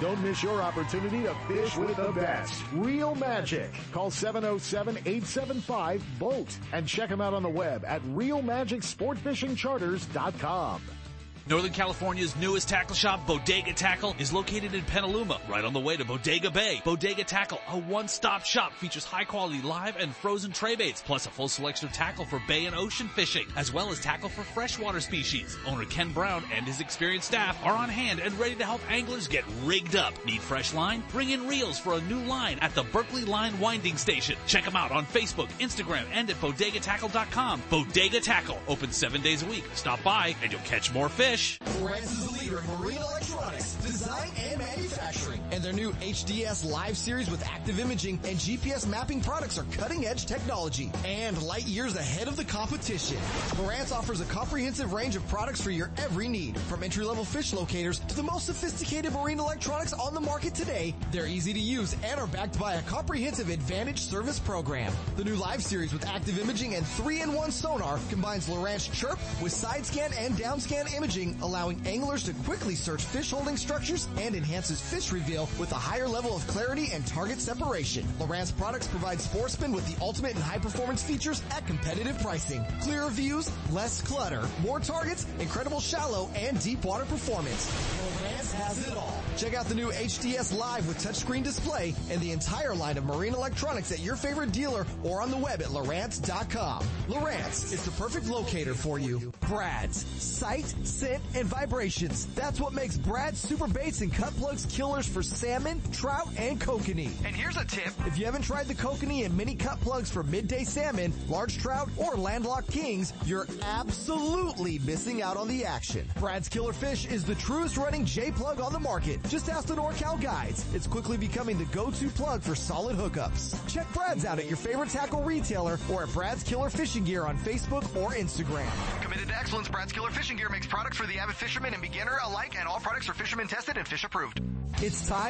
[SPEAKER 1] Don't miss your opportunity to fish with the best. Real Magic. Call 707-875-BOAT and check them out on the web at realmagicsportfishingcharters.com.
[SPEAKER 11] Northern California's newest tackle shop, Bodega Tackle, is located in Petaluma, right on the way to Bodega Bay. Bodega Tackle, a one-stop shop, features high-quality live and frozen tray baits, plus a full selection of tackle for bay and ocean fishing, as well as tackle for freshwater species. Owner Ken Brown and his experienced staff are on hand and ready to help anglers get rigged up. Need fresh line? Bring in reels for a new line at the Berkeley Line Winding Station. Check them out on Facebook, Instagram, and at bodegatackle.com. Bodega Tackle, open seven days a week. Stop by and you'll catch more fish.
[SPEAKER 6] Lowrance is the leader in marine. And their new HDS Live series with active imaging and GPS mapping products are cutting edge technology and light years ahead of the competition. Lowrance offers a comprehensive range of products for your every need. From entry level fish locators to the most sophisticated marine electronics on the market today, they're easy to use and are backed by a comprehensive advantage service program. The new Live series with active imaging and 3-in-1 sonar combines Lowrance Chirp with side scan and down scan imaging, allowing anglers to quickly search fish holding structures and enhances fish reveal with a higher level of clarity and target separation. Lowrance products provide sportsmen with the ultimate in high performance features at competitive pricing. Clearer views, less clutter, more targets, incredible shallow and deep water performance. Lowrance has it all. Check out the new HDS Live with touchscreen display and the entire line of marine electronics at your favorite dealer or on the web at Lowrance.com. Lowrance is the perfect locator for you. Brad's. Sight, scent, and vibrations. That's what makes Brad's Super Baits and Cut Plugs killers for salmon, trout, and kokanee. And here's a tip. If you haven't tried the kokanee and mini cut plugs for midday salmon, large trout, or landlocked kings, you're absolutely missing out on the action. Brad's Killer Fish is the truest running J-plug on the market. Just ask the NorCal guides. It's quickly becoming the go-to plug for solid hookups. Check Brad's out at your favorite tackle retailer or at Brad's Killer Fishing Gear on Facebook or Instagram.
[SPEAKER 12] Committed to excellence, Brad's Killer Fishing Gear makes products for the avid fisherman and beginner alike, and all products are fisherman tested and fish approved.
[SPEAKER 6] It's time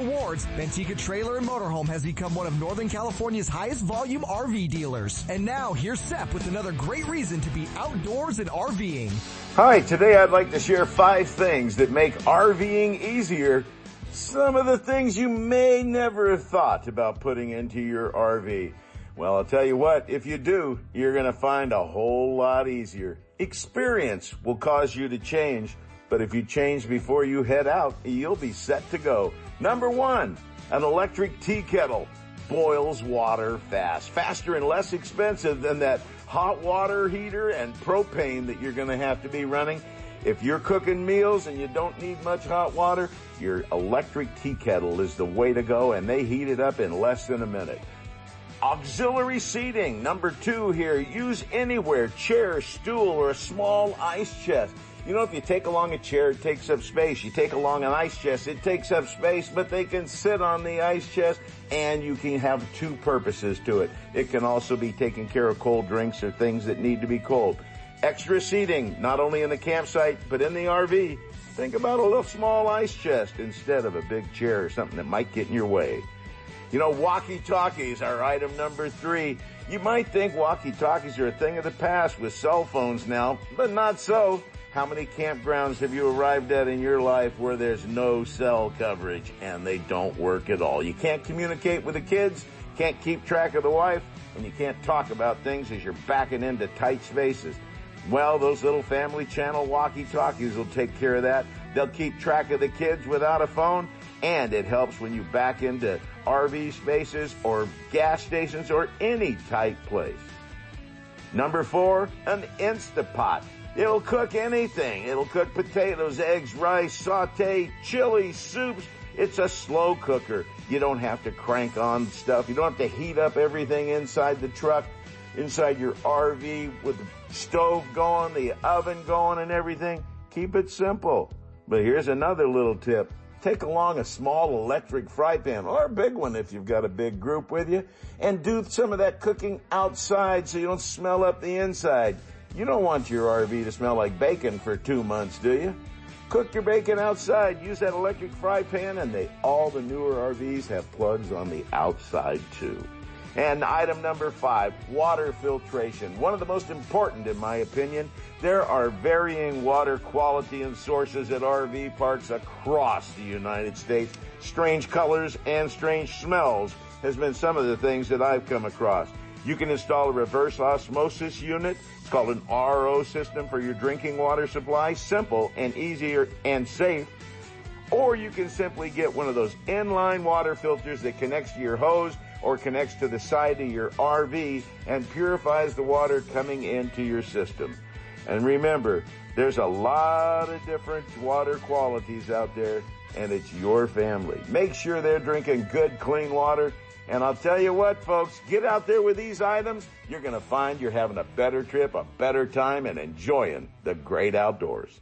[SPEAKER 6] Awards, Manteca Trailer and Motorhome has become one of Northern California's highest volume RV dealers. And now here's Seth with another great reason to be outdoors and RVing.
[SPEAKER 2] Hi, today I'd like to share five things that make RVing easier. Some of the things you may never have thought about putting into your RV. Well, I'll tell you what, if you do, you're going to find a whole lot easier. Experience will cause you to change, but if you change before you head out, you'll be set to go. Number one, an electric tea kettle boils water fast, faster and less expensive than that hot water heater and propane that you're going to have to be running. If you're cooking meals and you don't need much hot water, your electric tea kettle is the way to go and they heat it up in less than a minute. Auxiliary seating, number two here, use anywhere, chair, stool, or a small ice chest. You know, if you take along a chair, it takes up space. You take along an ice chest, it takes up space, but they can sit on the ice chest and you can have two purposes to it. It can also be taking care of cold drinks or things that need to be cold. Extra seating, not only in the campsite, but in the RV. Think about a little small ice chest instead of a big chair or something that might get in your way. You know, walkie-talkies are item number three. You might think walkie-talkies are a thing of the past with cell phones now, but not so. How many campgrounds have you arrived at in your life where there's no cell coverage and they don't work at all? You can't communicate with the kids, can't keep track of the wife, and you can't talk about things as you're backing into tight spaces. Well, those little family channel walkie-talkies will take care of that. They'll keep track of the kids without a phone, and it helps when you back into RV spaces or gas stations or any tight place. Number four, an Instapot. It'll cook anything. It'll cook potatoes, eggs, rice, saute, chili, soups. It's a slow cooker. You don't have to crank on stuff. You don't have to heat up everything inside the truck, inside your RV with the stove going, the oven going and everything. Keep it simple. But here's another little tip. Take along a small electric fry pan or a big one if you've got a big group with you and do some of that cooking outside so you don't smell up the inside. You don't want your RV to smell like bacon for two months, do you? Cook your bacon outside. Use that electric fry pan and they, all the newer RVs have plugs on the outside too. And item number five, water filtration. One of the most important in my opinion. There are varying water quality and sources at RV parks across the United States. Strange colors and strange smells has been some of the things that I've come across. You can install a reverse osmosis unit. It's called an RO system for your drinking water supply. Simple and easier and safe. Or you can simply get one of those inline water filters that connects to your hose or connects to the side of your RV and purifies the water coming into your system. And remember, there's a lot of different water qualities out there and it's your family. Make sure they're drinking good, clean water. And I'll tell you what, folks, get out there with these items. You're going to find you're having a better trip, a better time, and enjoying the great outdoors.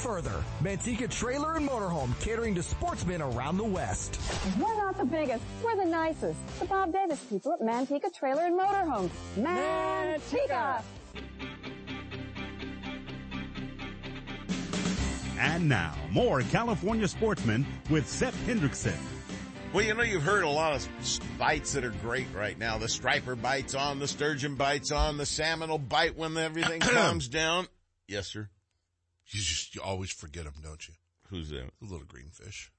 [SPEAKER 6] further. Manteca Trailer and Motorhome catering to sportsmen around the West.
[SPEAKER 13] We're not the biggest, we're the nicest. The Bob Davis people at Manteca Trailer and Motorhome. Manteca!
[SPEAKER 7] And now, more California sportsmen with Seth Hendrickson.
[SPEAKER 2] Well, you know, you've heard a lot of bites that are great right now. The striper bites on, the sturgeon bites on, the salmon will bite when everything calms down. Yes, sir.
[SPEAKER 4] You just you always forget them, don't you?
[SPEAKER 2] Who's that?
[SPEAKER 4] The little green fish.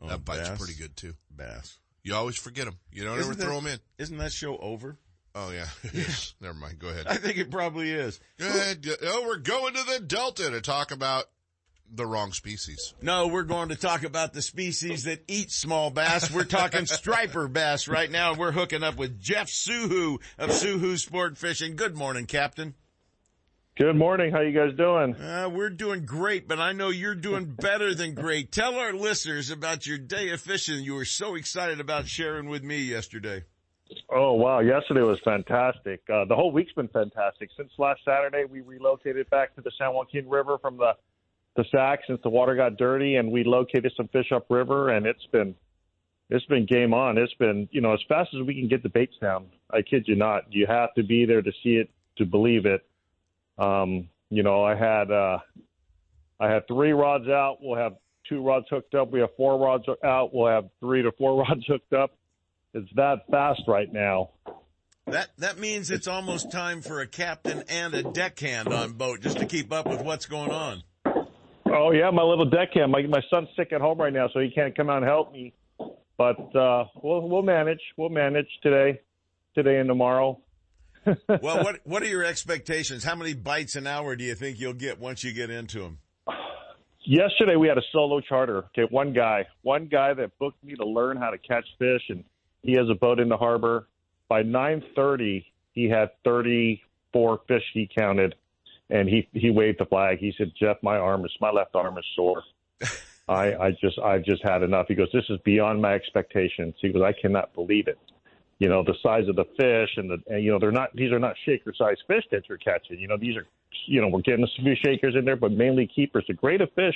[SPEAKER 2] Oh,
[SPEAKER 4] that bite's
[SPEAKER 2] bass?
[SPEAKER 4] pretty good too.
[SPEAKER 2] Bass.
[SPEAKER 4] You always forget them. You don't
[SPEAKER 2] Isn't
[SPEAKER 4] ever throw them in.
[SPEAKER 2] Isn't that show over?
[SPEAKER 4] Oh yeah. Yes. Never mind. Go ahead.
[SPEAKER 2] I think it probably is.
[SPEAKER 4] Go ahead. Oh, we're going to the Delta to talk about the wrong species.
[SPEAKER 2] No, we're going to talk about the species that eat small bass. We're talking striper bass right now. We're hooking up with Jeff Suhu of Suhu Sport Fishing. Good morning, Captain.
[SPEAKER 14] Good morning. How you guys doing?
[SPEAKER 2] Uh, we're doing great, but I know you're doing better than great. Tell our listeners about your day of fishing you were so excited about sharing with me yesterday.
[SPEAKER 14] Oh wow! Yesterday was fantastic. Uh, the whole week's been fantastic. Since last Saturday, we relocated back to the San Joaquin River from the the Sac since the water got dirty, and we located some fish upriver, and it's been it's been game on. It's been you know as fast as we can get the baits down. I kid you not. You have to be there to see it to believe it. Um, you know, I had uh, I had three rods out. We'll have two rods hooked up. We have four rods out. We'll have three to four rods hooked up. It's that fast right now.
[SPEAKER 2] That that means it's almost time for a captain and a deckhand on boat just to keep up with what's going on.
[SPEAKER 14] Oh yeah, my little deckhand. My my son's sick at home right now, so he can't come out and help me. But uh, we'll we'll manage. We'll manage today, today and tomorrow.
[SPEAKER 2] Well, what what are your expectations? How many bites an hour do you think you'll get once you get into them?
[SPEAKER 14] Yesterday we had a solo charter. Okay, one guy, one guy that booked me to learn how to catch fish, and he has a boat in the harbor. By nine thirty, he had thirty four fish he counted, and he he waved the flag. He said, "Jeff, my arm is my left arm is sore. I I just I've just had enough." He goes, "This is beyond my expectations." He goes, "I cannot believe it." You know the size of the fish, and the and, you know they're not these are not shaker size fish that you're catching. You know these are you know we're getting a few shakers in there, but mainly keepers. The grade of fish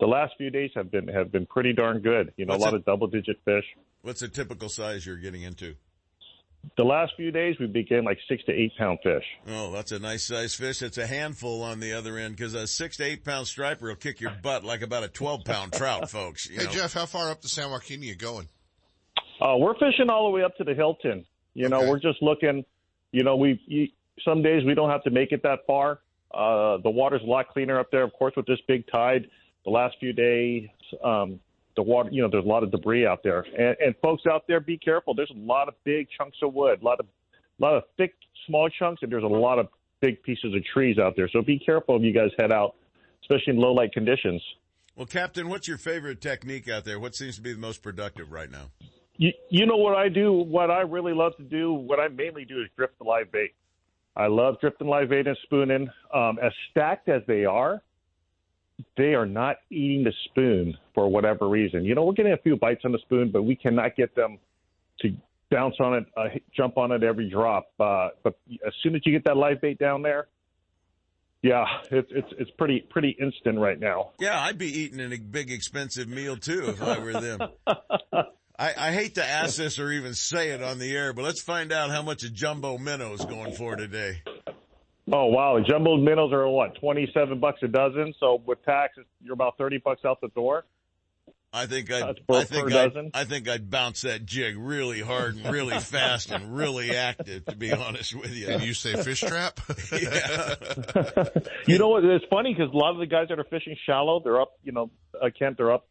[SPEAKER 14] the last few days have been have been pretty darn good. You know,
[SPEAKER 2] What's
[SPEAKER 14] a lot
[SPEAKER 2] it-
[SPEAKER 14] of double digit fish.
[SPEAKER 2] What's a typical size you're getting into?
[SPEAKER 14] The last few days we began like six to eight pound fish.
[SPEAKER 2] Oh, that's a nice size fish. It's a handful on the other end because a six to eight pound striper will kick your butt like about a 12 pound trout, folks. You
[SPEAKER 4] Hey
[SPEAKER 2] know.
[SPEAKER 4] Jeff, how far up the San Joaquin are you going?
[SPEAKER 14] Uh, we're fishing all the way up to the Hilton. You know, we're just looking. You know, we some days we don't have to make it that far. Uh, the water's a lot cleaner up there, of course, with this big tide. The last few days, um, the water, you know, there's a lot of debris out there, and, and folks out there, be careful. There's a lot of big chunks of wood, a lot of, a lot of thick, small chunks, and there's a lot of big pieces of trees out there. So be careful if you guys head out, especially in low light conditions.
[SPEAKER 2] Well, Captain, what's your favorite technique out there? What seems to be the most productive right now?
[SPEAKER 14] You, you know what I do? What I really love to do, what I mainly do is drift the live bait. I love drifting live bait and spooning. Um, as stacked as they are, they are not eating the spoon for whatever reason. You know, we're getting a few bites on the spoon, but we cannot get them to bounce on it, uh, jump on it every drop. Uh, but as soon as you get that live bait down there, yeah, it's it's it's pretty pretty instant right now.
[SPEAKER 2] Yeah, I'd be eating a big expensive meal too if I were them. I, I hate to ask this or even say it on the air, but let's find out how much a jumbo minnow is going for today.
[SPEAKER 14] Oh wow, jumbo minnows are what twenty seven bucks a dozen. So with tax, you're about thirty bucks out the door.
[SPEAKER 2] I think I'd,
[SPEAKER 14] per-
[SPEAKER 2] I think I'd. I think I'd bounce that jig really hard and really fast and really active, to be honest with you.
[SPEAKER 4] And you say fish trap?
[SPEAKER 2] yeah.
[SPEAKER 14] You know what? It's funny because a lot of the guys that are fishing shallow, they're up. You know, uh, Kent, they're up,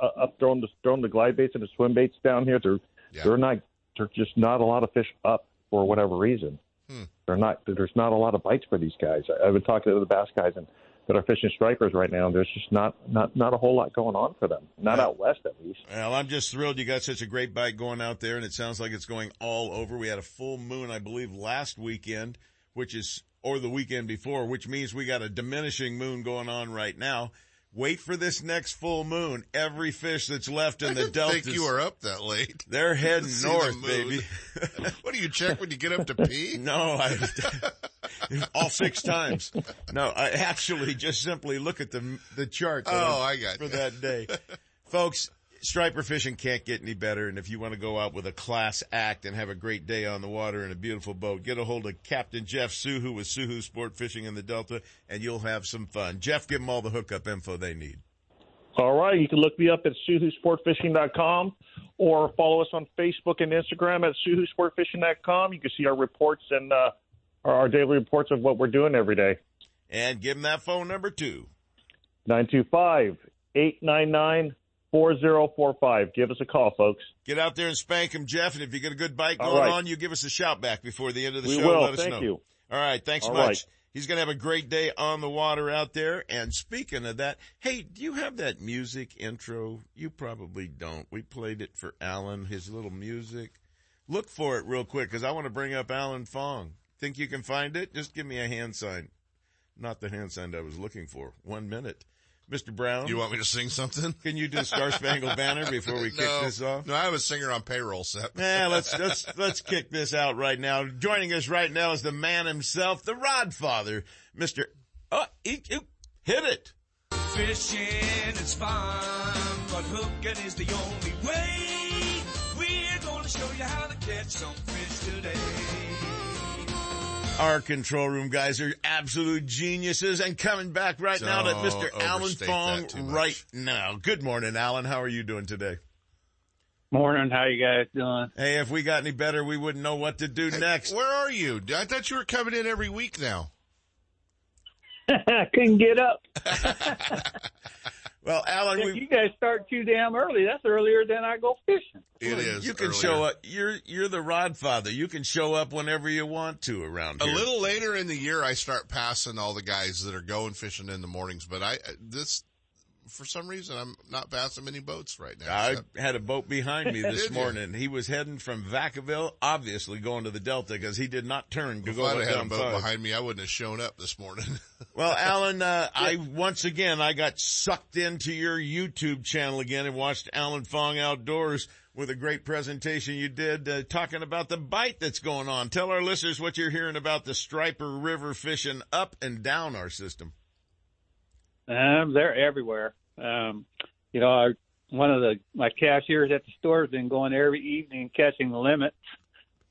[SPEAKER 14] uh, up throwing the throwing the glide baits and the swim baits down here. They're they're not. They're just not a lot of fish up for whatever reason.
[SPEAKER 4] Hmm.
[SPEAKER 14] They're not. There's not a lot of bites for these guys. I, I've been talking to the bass guys, and that are fishing stripers right now. There's just not not not a whole lot going on for them. Not out west, at least.
[SPEAKER 2] Well, I'm just thrilled you got such a great bite going out there, and it sounds like it's going all over. We had a full moon, I believe, last weekend, which is or the weekend before, which means we got a diminishing moon going on right now. Wait for this next full moon. Every fish that's left in
[SPEAKER 4] I
[SPEAKER 2] the delta.
[SPEAKER 4] think you were up that late.
[SPEAKER 2] They're heading
[SPEAKER 4] the
[SPEAKER 2] north,
[SPEAKER 4] moon.
[SPEAKER 2] baby.
[SPEAKER 4] what do you check when you get up to pee?
[SPEAKER 2] No, I all six times. No, I actually just simply look at the the chart.
[SPEAKER 4] Oh, I got
[SPEAKER 2] for
[SPEAKER 4] you.
[SPEAKER 2] that day, folks. Striper fishing can't get any better, and if you want to go out with a class act and have a great day on the water in a beautiful boat, get a hold of Captain Jeff Suhu with Suhu Sport Fishing in the Delta, and you'll have some fun. Jeff, give them all the hookup info they need.
[SPEAKER 14] All right, you can look me up at suhusportfishing.com or follow us on Facebook and Instagram at suhusportfishing.com. You can see our reports and uh, our, daily reports of what we're doing every day.
[SPEAKER 2] And give them that phone number too.
[SPEAKER 14] 925 899 4045. Give us a call, folks.
[SPEAKER 2] Get out there and spank them, Jeff. And if you get a good bite going
[SPEAKER 14] right.
[SPEAKER 2] on, you give us a shout back before the end of the
[SPEAKER 14] We
[SPEAKER 2] show.
[SPEAKER 14] will.
[SPEAKER 2] Let us
[SPEAKER 14] Thank
[SPEAKER 2] know.
[SPEAKER 14] you.
[SPEAKER 2] All right. Thanks
[SPEAKER 14] All
[SPEAKER 2] much.
[SPEAKER 14] right.
[SPEAKER 2] He's going to have a great day on the water out there. And speaking of that, hey, do you have that music intro? You probably don't. We played it for Alan, his little music. Look for it real quick because I want to bring up Alan Fong. Think you can find it? Just give me a hand sign. Not the hand sign I was looking for. One minute. Mr. Brown.
[SPEAKER 4] You want me to sing something?
[SPEAKER 2] Can you do Star Spangled Banner before we kick this off?
[SPEAKER 4] No, I have a singer on payroll set.
[SPEAKER 2] Yeah, let's let's let's kick this out right now. Joining us right now is the man himself, the Rod Father, Mister. Oh, he, he- hit it!
[SPEAKER 15] Fishing is fun, but hooking is the only way. We're gonna show you how to catch some fish today.
[SPEAKER 2] Our control room guys are absolute geniuses, and coming back right now to Mister Alan Fong
[SPEAKER 4] that too much.
[SPEAKER 2] right now. Good morning, Alan. How are you doing today?
[SPEAKER 16] Morning. How you guys doing?
[SPEAKER 2] Hey, if we got any better, we wouldn't know what to do next.
[SPEAKER 4] Where are you? I thought you were coming in every week now.
[SPEAKER 16] I couldn't get up.
[SPEAKER 2] Well, Alan,
[SPEAKER 16] If
[SPEAKER 2] we
[SPEAKER 16] you guys start too damn early. That's earlier than I go fishing.
[SPEAKER 4] It is.
[SPEAKER 2] You can
[SPEAKER 4] earlier.
[SPEAKER 2] show up. You're you're the Rod Father. You can show up whenever you want to around here.
[SPEAKER 4] A little later in the year, I start passing all the guys that are going fishing in the mornings, but I, this, for some reason, I'm not passing many boats right now.
[SPEAKER 2] I
[SPEAKER 4] So-
[SPEAKER 2] had a boat behind me this
[SPEAKER 4] Did you?
[SPEAKER 2] morning. He was heading from Vacaville, obviously going to the Delta because he did not turn to
[SPEAKER 4] if
[SPEAKER 2] go
[SPEAKER 4] I'd
[SPEAKER 2] up
[SPEAKER 4] have had a boat behind me, I wouldn't have shown up this morning.
[SPEAKER 2] Well, Alan, uh, I once again I got sucked into your YouTube channel again and watched Alan Fong Outdoors with a great presentation you did uh, talking about the bite that's going on. Tell our listeners what you're hearing about the striper river fishing up and down our system.
[SPEAKER 16] Um, they're everywhere. Um, you know, I, one of the my cashiers at the store has been going every evening catching the limits.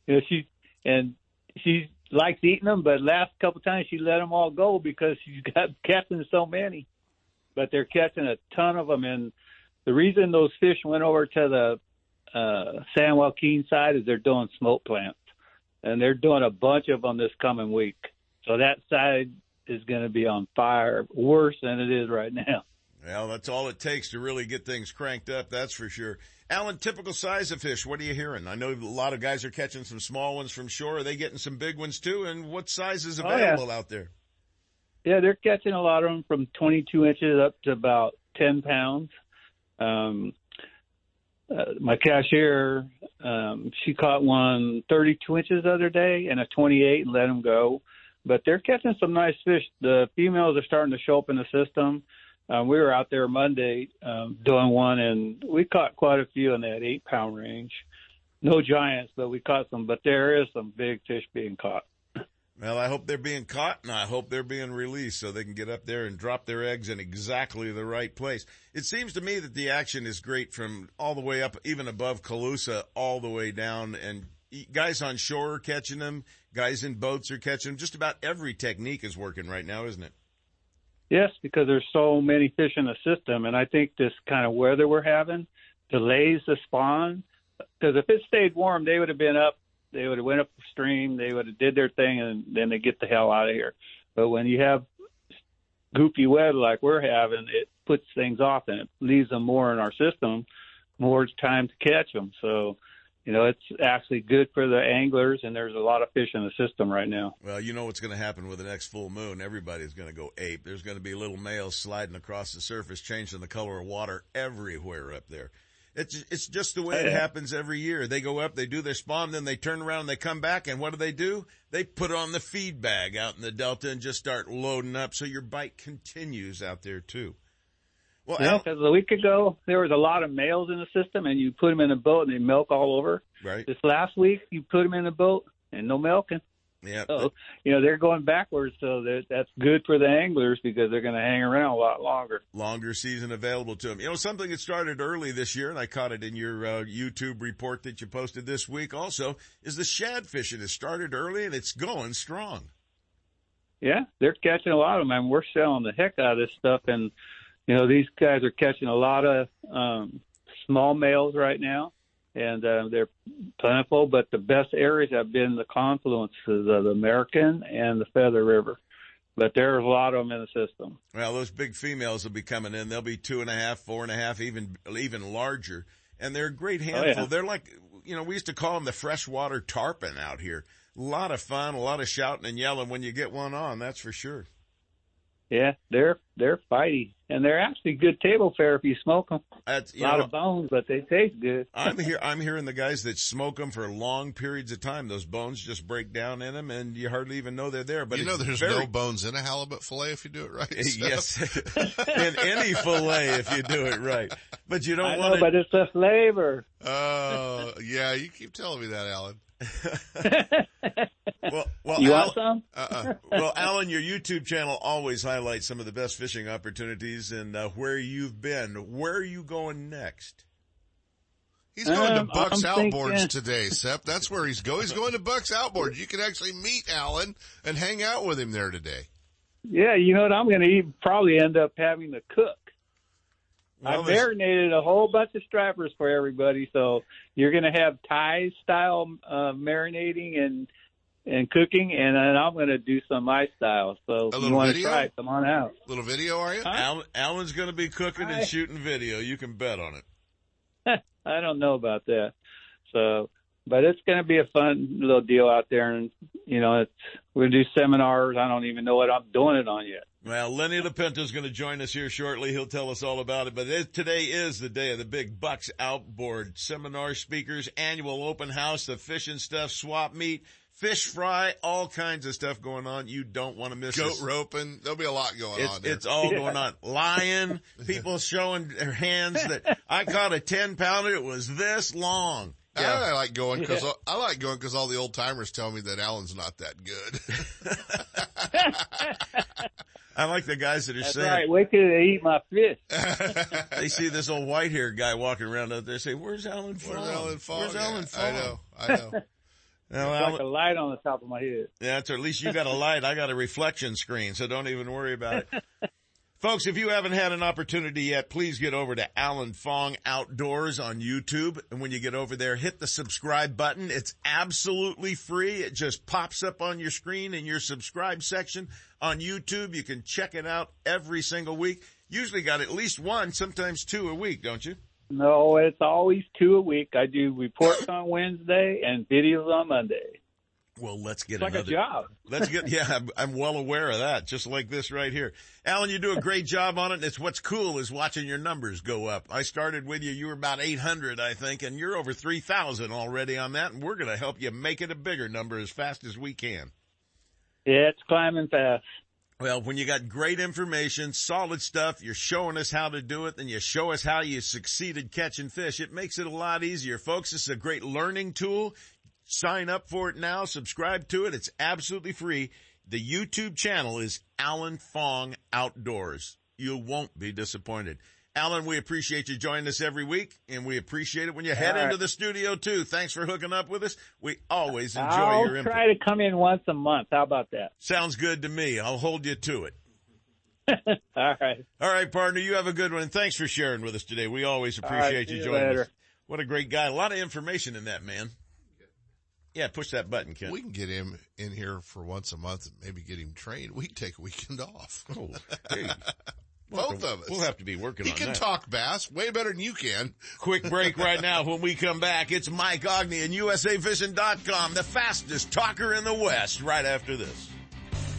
[SPEAKER 16] You know, she and she likes eating them, but last couple times she let them all go because she's got catching so many. But they're catching a ton of them, and the reason those fish went over to the uh, San Joaquin side is they're doing smoke plants, and they're doing a bunch of them this coming week. So that side is going to be on fire, worse than it is right now.
[SPEAKER 2] Well, that's all it takes to really get things cranked up. That's for sure. Alan, typical size of fish. What are you hearing? I know a lot of guys are catching some small ones from shore. Are they getting some big ones too? And what size is
[SPEAKER 16] Oh, yeah.
[SPEAKER 2] available out there?
[SPEAKER 16] Yeah, they're catching a lot of them from 22 inches up to about 10 pounds. Um, uh, my cashier, um, she caught one 32 inches the other day and a 28 and let them go. But they're catching some nice fish. The females are starting to show up in the system. Um, we were out there Monday um, doing one, and we caught quite a few in that eight pound range. No giants, but we caught some. But there is some big fish being caught.
[SPEAKER 2] Well, I hope they're being caught and I hope they're being released so they can get up there and drop their eggs in exactly the right place. It seems to me that the action is great from all the way up, even above Colusa, all the way down and guys on shore are catching them. Guys in boats are catching them. Just about every technique is working right now, isn't it?
[SPEAKER 16] Yes, because there's so many fish in the system, and I think this kind of weather we're having delays the spawn. Because if it stayed warm, they would have been up. They would have went upstream. They would have did their thing, and then they get the hell out of here. But when you have goofy weather like we're having, it puts things off, and it leaves them more in our system, more time to catch them. So you know, it's actually good for the anglers, and there's a lot of fish in the system right now.
[SPEAKER 2] Well, you know what's going to happen with the next full moon. Everybody's going to go ape. There's going to be little males sliding across the surface, changing the color of water everywhere up there. It's it's just the way it
[SPEAKER 16] oh,
[SPEAKER 2] happens every year. They go up, they do their spawn, then they turn around, and they come back, and what do they do? They put on the feed bag out in the delta and just start loading up. So your bite continues out there too. Well,
[SPEAKER 16] Yeah, because a week ago there was a lot of males in the system, and you put them in a boat and they milk all over.
[SPEAKER 2] right?
[SPEAKER 16] This last week you put them in a boat and no milking.
[SPEAKER 2] Yeah.
[SPEAKER 16] So you know they're going backwards, so that that's good for the anglers because they're going to hang around a lot longer.
[SPEAKER 2] longer season available to them. You know, something that started early this year, and I caught it in your uh, YouTube report that you posted this week also, is the shad fishing. has started early and it's going strong.
[SPEAKER 16] Yeah, they're catching a lot of them, and we're selling the heck out of this stuff. And you know these guys are catching a lot of um, small males right now, and uh, they're plentiful. But the best areas have been the confluences of the American and the Feather River. But there's a lot of them in the system.
[SPEAKER 2] Well, those big females will be coming in. They'll be two and a half, four and a half, even even larger, and they're a great handful.
[SPEAKER 16] yeah.
[SPEAKER 2] They're like, you know, we used to call them the freshwater tarpon out here. A lot of fun, a lot of shouting and yelling when you get one on. That's for sure.
[SPEAKER 16] Yeah, they're they're fighty, and they're actually good table fare if you smoke them.
[SPEAKER 2] That's
[SPEAKER 16] A lot
[SPEAKER 2] know,
[SPEAKER 16] of bones, but they taste good.
[SPEAKER 2] I'm here. I'm hearing the guys that smoke them for long periods of time. Those bones just break down in them, and you hardly even know they're there. But
[SPEAKER 4] you know, there's
[SPEAKER 2] very,
[SPEAKER 4] no bones in a halibut fillet if you do it right.
[SPEAKER 2] yes, in any fillet if you do it right. But you don't
[SPEAKER 16] I
[SPEAKER 2] want
[SPEAKER 16] know, but it's the flavor.
[SPEAKER 4] Oh, yeah, you keep telling me that, Alan.
[SPEAKER 2] Well, well,
[SPEAKER 16] You
[SPEAKER 2] Al-
[SPEAKER 16] want some?
[SPEAKER 4] Uh-uh.
[SPEAKER 2] well, Alan, your YouTube channel always highlights some of the best fishing opportunities and uh, where you've been. Where are you going next?
[SPEAKER 4] He's going
[SPEAKER 16] Um,
[SPEAKER 4] to Buck's
[SPEAKER 16] I'm
[SPEAKER 4] Outboards
[SPEAKER 16] thinking-
[SPEAKER 4] today, Seth. That's where he's going. He's going to Buck's Outboards. You can actually meet Alan and hang out with him there today.
[SPEAKER 16] Yeah, you know what? I'm going to eat, probably end up having to cook. I
[SPEAKER 2] Well, there's-
[SPEAKER 16] marinated a whole bunch of stripers for everybody, so you're going to have Thai style uh, marinating and and cooking, and then I'm going to do some my style. So if you
[SPEAKER 4] little
[SPEAKER 16] want to try it, come on out.
[SPEAKER 4] Little video, are you?
[SPEAKER 2] Alan, Alan's going to be cooking
[SPEAKER 16] Hi.
[SPEAKER 2] and shooting video. You can bet on it.
[SPEAKER 16] I don't know about that. So, but it's going to be a fun little deal out there, and you know, it's we're going to do seminars. I don't even know what I'm doing it on yet.
[SPEAKER 2] Well, Lenny LaPinta is going to join us here shortly. He'll tell us all about it. But it, today is the day of the big Bucks Outboard seminar speakers, annual open house, the fish and stuff, swap meet, fish fry, all kinds of stuff going on. You don't want to miss it.
[SPEAKER 4] Goat
[SPEAKER 2] this.
[SPEAKER 4] roping. There'll be a lot going
[SPEAKER 2] It's,
[SPEAKER 4] on there.
[SPEAKER 2] it's all going on. Lion, people showing their hands that I caught a 10 pounder. It was this long.
[SPEAKER 4] I, I like going because
[SPEAKER 16] Yeah.
[SPEAKER 4] I like going because all the old timers tell me that Alan's not that good.
[SPEAKER 2] I like the guys that are
[SPEAKER 16] That's
[SPEAKER 2] saying,
[SPEAKER 16] right. Wait till they eat my fish.
[SPEAKER 2] they see this old white haired guy walking around out there say, where's Alan Fong?
[SPEAKER 4] Where's Alan Fong?
[SPEAKER 2] Where's Alan
[SPEAKER 4] Yeah,
[SPEAKER 2] Fong?
[SPEAKER 4] I know. I know.
[SPEAKER 2] Now,
[SPEAKER 16] It's
[SPEAKER 2] Alan-
[SPEAKER 16] like a light on the top of my head.
[SPEAKER 2] Yeah, at least you got a light. I got a reflection screen, so don't even worry about it. Folks, if you haven't had an opportunity yet, please get over to Alan Fong Outdoors on YouTube. And when you get over there, hit the subscribe button. It's absolutely free. It just pops up on your screen in your subscribe section on YouTube. You can check it out every single week. Usually got at least one, sometimes two a week, don't you?
[SPEAKER 16] No, it's always two a week. I do reports on Wednesday and videos on Monday.
[SPEAKER 2] Well, let's get
[SPEAKER 16] It's like
[SPEAKER 2] another.
[SPEAKER 16] a job.
[SPEAKER 2] Let's get, yeah, I'm, I'm well aware of that, just like this right here. Alan, you do a great job on it. And it's what's cool is watching your numbers go up. I started with you, you were about 800, I think, and you're over 3,000 already on that. And we're going to help you make it a bigger number as fast as we can.
[SPEAKER 16] Yeah, it's climbing fast.
[SPEAKER 2] Well, when you got great information, solid stuff, you're showing us how to do it, then you show us how you succeeded catching fish. It makes it a lot easier. Folks, this is a great learning tool. Sign up for it now. Subscribe to it. It's absolutely free. The YouTube channel is Alan Fong Outdoors. You won't be disappointed. Alan, we appreciate you joining us every week, and we appreciate it when you head
[SPEAKER 16] right.
[SPEAKER 2] into the studio too. Thanks for hooking up with us. We always enjoy
[SPEAKER 16] I'll
[SPEAKER 2] your input.
[SPEAKER 16] try to come in once a month. How about that?
[SPEAKER 2] Sounds good to me. I'll hold you to it.
[SPEAKER 16] All right.
[SPEAKER 2] All right, partner, you have a good one. And thanks for sharing with us today. We always appreciate
[SPEAKER 16] see
[SPEAKER 2] you
[SPEAKER 16] you
[SPEAKER 2] joining
[SPEAKER 16] later.
[SPEAKER 2] us. What a great guy. A lot of information in that, man. Yeah, push that button, Ken.
[SPEAKER 4] we can get him in here for once a month and maybe get him trained. We can take a weekend off.
[SPEAKER 2] Oh, hey.
[SPEAKER 4] Both of us.
[SPEAKER 2] We'll have to be working
[SPEAKER 4] He can
[SPEAKER 2] that.
[SPEAKER 4] talk bass way better than you can.
[SPEAKER 2] Quick break right now. When we come back, it's Mike Aughney and USAFishing.com, the fastest talker in the West, right after this.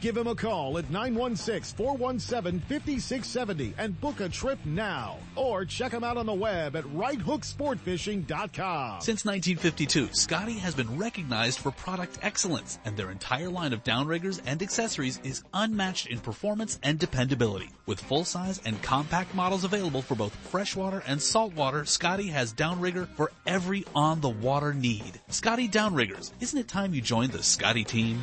[SPEAKER 1] Give him a call at 916-417-5670 and book a trip now. Or check him out on the web at righthooksportfishing.com.
[SPEAKER 11] Since 1952, Scotty has been recognized for product excellence, and their entire line of downriggers and accessories is unmatched in performance and dependability. With full-size and compact models available for both freshwater and saltwater, Scotty has downrigger for every on-the-water need. Scotty Downriggers, isn't it time you joined the Scotty team?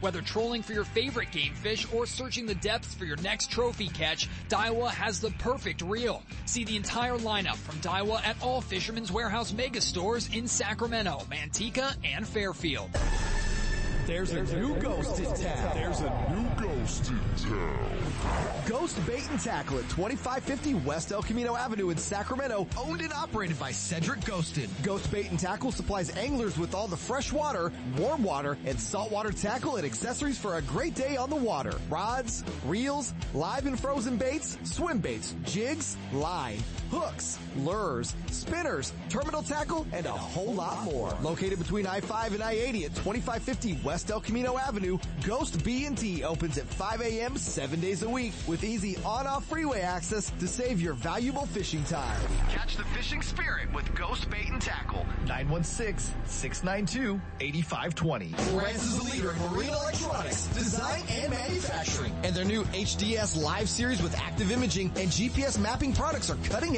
[SPEAKER 17] Whether trolling for your favorite game fish or searching the depths for your next trophy catch, Daiwa has the perfect reel. See the entire lineup from Daiwa at all Fisherman's Warehouse mega stores in Sacramento, Manteca, and Fairfield.
[SPEAKER 6] There's a new ghost in town.
[SPEAKER 18] There's a new ghost in town.
[SPEAKER 6] Ghost Bait and Tackle at 2550 West El Camino Avenue in Sacramento, owned and operated by Cedric Ghosted. Ghost Bait and Tackle supplies anglers with all the fresh water, warm water, and saltwater tackle and accessories for a great day on the water. Rods, reels, live and frozen baits, swim baits, jigs, line, hooks, lures, spinners, terminal tackle, and a whole lot more. Located between I-5 and I-80 at 2550 West El Camino Avenue, Ghost B&T opens at 5 a.m. seven days a week with easy on-off freeway access to save your valuable fishing time.
[SPEAKER 19] Catch the fishing spirit with Ghost Bait and Tackle.
[SPEAKER 6] 916-692-8520. Lowrance is the leader in marine electronics, design and manufacturing. And their new HDS Live series with active imaging and GPS mapping products are cutting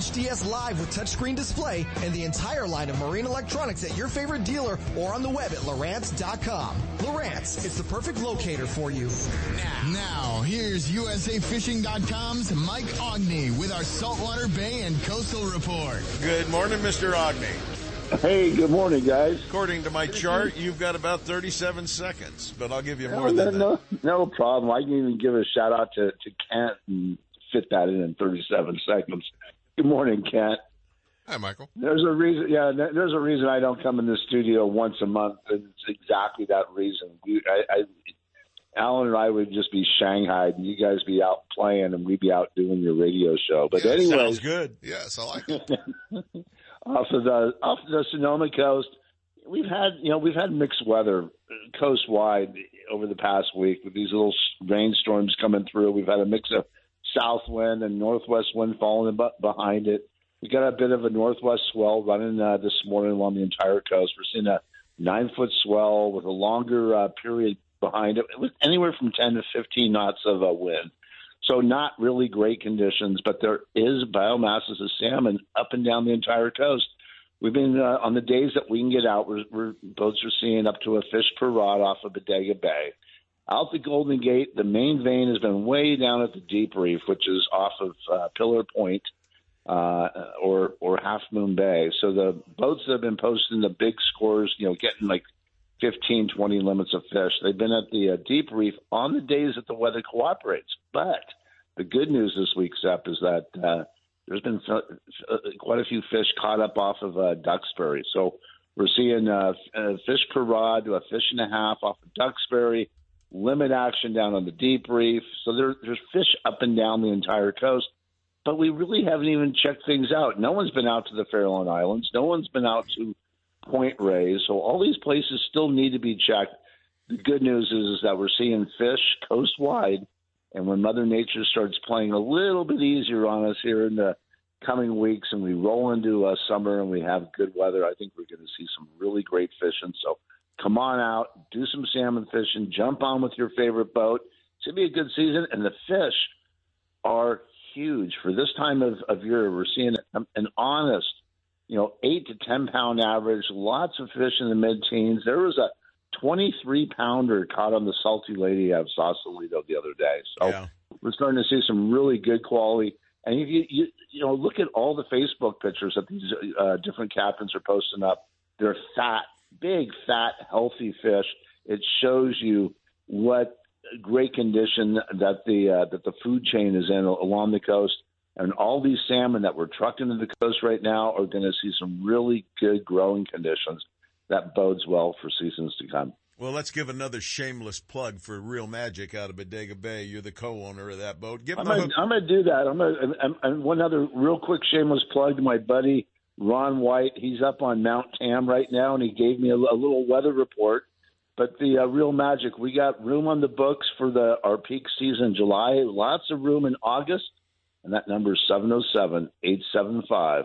[SPEAKER 6] HDS Live with touchscreen display and the entire line of marine electronics at your favorite dealer or on the web at Lowrance.com. Lowrance, it's the perfect locator for you.
[SPEAKER 20] Now, here's USAFishing.com's Mike Aughney with our Saltwater Bay and Coastal Report.
[SPEAKER 2] Good morning, Mr. Aughney.
[SPEAKER 9] Hey, good morning, guys.
[SPEAKER 2] According to my chart, you've got about 37 seconds, but I'll give you more
[SPEAKER 9] no,
[SPEAKER 2] than that.
[SPEAKER 9] no, no problem. I can even give a shout out to, to Kent and fit that in in 37 seconds. Good morning, Kent.
[SPEAKER 4] Hi, Michael.
[SPEAKER 9] There's a reason. Yeah, there's a reason I don't come in the studio once a month, and it's exactly that reason. We, I, I, Alan and I would just be shanghaied, and you guys be out playing, and we'd be out doing your radio show. But
[SPEAKER 4] Yeah,
[SPEAKER 9] anyway,
[SPEAKER 2] Sounds good.
[SPEAKER 4] Yes, I like it.
[SPEAKER 9] off of the off of the Sonoma coast, we've had you know we've had mixed weather coast wide over the past week with these little rainstorms coming through. We've had a mix of south wind and northwest wind falling behind it. We got a bit of a northwest swell running uh, this morning along the entire coast. We're seeing a nine foot swell with a longer uh, period behind it, with anywhere from ten to fifteen knots of uh, wind. So not really great conditions, but there is biomasses of salmon up and down the entire coast. We've been uh, on the days that we can get out. We're, we're boats are seeing up to a fish per rod off of Bodega Bay. Out the Golden Gate, the main vein has been way down at the Deep Reef, which is off of uh, Pillar Point uh, or or Half Moon Bay. So the boats that have been posting the big scores, you know, getting like 15, 20 limits of fish. They've been at the uh, deep reef on the days that the weather cooperates. But the good news this week, Seth, is that uh, there's been uh, quite a few fish caught up off of uh, Duxbury. So we're seeing uh, uh, fish per rod to a fish and a half off of Duxbury, limit action down on the deep reef. So there, there's fish up and down the entire coast. But we really haven't even checked things out. No one's been out to the Farallon Islands. No one's been out to Point Reyes. So all these places still need to be checked. The good news is, is that we're seeing fish coast wide. And when Mother Nature starts playing a little bit easier on us here in the coming weeks and we roll into uh, summer and we have good weather, I think we're going to see some really great fishing. So come on out, do some salmon fishing, jump on with your favorite boat. It's going to be a good season. And the fish are huge. For this time of, of year, we're seeing an honest, you know, eight to 10 pound average, lots of fish in the mid teens. There was a 23 pounder caught on the Salty Lady out of Sausalito the other day. So
[SPEAKER 2] Yeah.
[SPEAKER 9] we're starting to see some really good quality. And if you, you, you know, look at all the Facebook pictures that these uh, different captains are posting up, they're fat, big, fat, healthy fish. It shows you what great condition that the uh, that the food chain is in along the coast. And all these salmon that we're trucking to the coast right now are going to see some really good growing conditions. That bodes well for seasons to come.
[SPEAKER 2] Well, let's give another shameless plug for Real Magic out of Bodega Bay. You're the co-owner of that boat. Give
[SPEAKER 9] I'm. I'm gonna do that. I'm and, and one other real quick shameless plug to my buddy Ron White. He's up on Mount Tam right now, and he gave me a, a little weather report. But the uh, Real Magic, we got room on the books for the our peak season in July. Lots of room in August, and that number is 707-875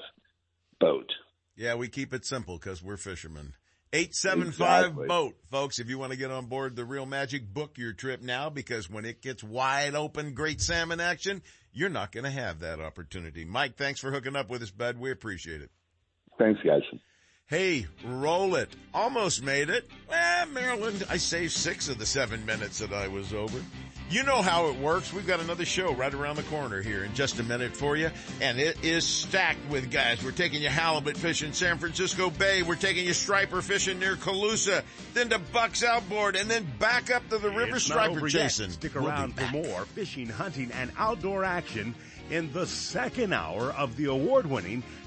[SPEAKER 9] boat.
[SPEAKER 2] Yeah, we keep it simple because we're fishermen. 875
[SPEAKER 9] Exactly.
[SPEAKER 2] boat, folks. If you want to get on board the Real Magic, book your trip now because when it gets wide open, great salmon action, you're not going to have that opportunity. Mike, thanks for hooking up with us, bud. We appreciate it.
[SPEAKER 9] Thanks, guys.
[SPEAKER 2] Hey, roll it. Almost made it. Eh, Marilyn, I saved six of the seven minutes that I was over. You know how it works. We've got another show right around the corner here in just a minute for you. And it is stacked with guys. We're taking you halibut fishing San Francisco Bay. We're taking you striper fishing near Colusa. Then to Bucks Outboard. And then back up to the river
[SPEAKER 7] It's not
[SPEAKER 2] striper
[SPEAKER 7] over yet.
[SPEAKER 2] chasing.
[SPEAKER 7] Stick
[SPEAKER 2] We'll
[SPEAKER 7] around for more fishing, hunting, and outdoor action in the second hour of the award-winning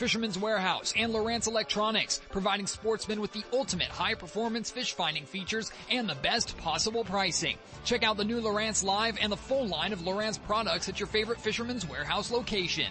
[SPEAKER 17] Fisherman's Warehouse and Lowrance Electronics, providing sportsmen with the ultimate high performance fish finding features and the best possible pricing. Check out the new Lowrance Live and the full line of Lowrance products at your favorite Fisherman's Warehouse location.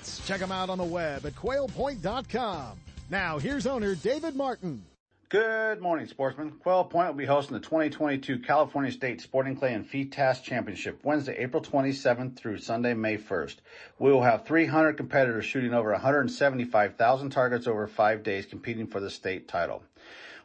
[SPEAKER 1] Check them out on the web at quailpoint.com. Now, here's owner David Martin.
[SPEAKER 21] Good morning, sportsmen. Quail Point will be hosting the 2022 California State Sporting Clay and FITASC Championship Wednesday, April 27th through Sunday, May 1st. We will have 300 competitors shooting over 175,000 targets over five days competing for the state title.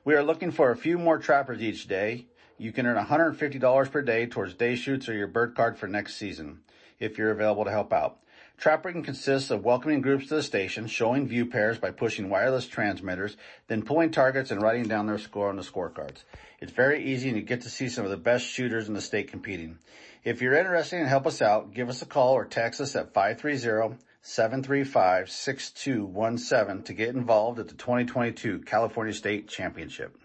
[SPEAKER 21] We are looking for a few more trappers each day. You can earn $150 per day towards day shoots or your bird card for next season, if you're available to help out. Trapping consists of welcoming groups to the station, showing view pairs by pushing wireless transmitters, then pulling targets and writing down their score on the scorecards. It's very easy and you get to see some of the best shooters in the state competing. If you're interested and help us out, give us a call or text us at 530-735-6217 to get involved at the 2022 California State Championship.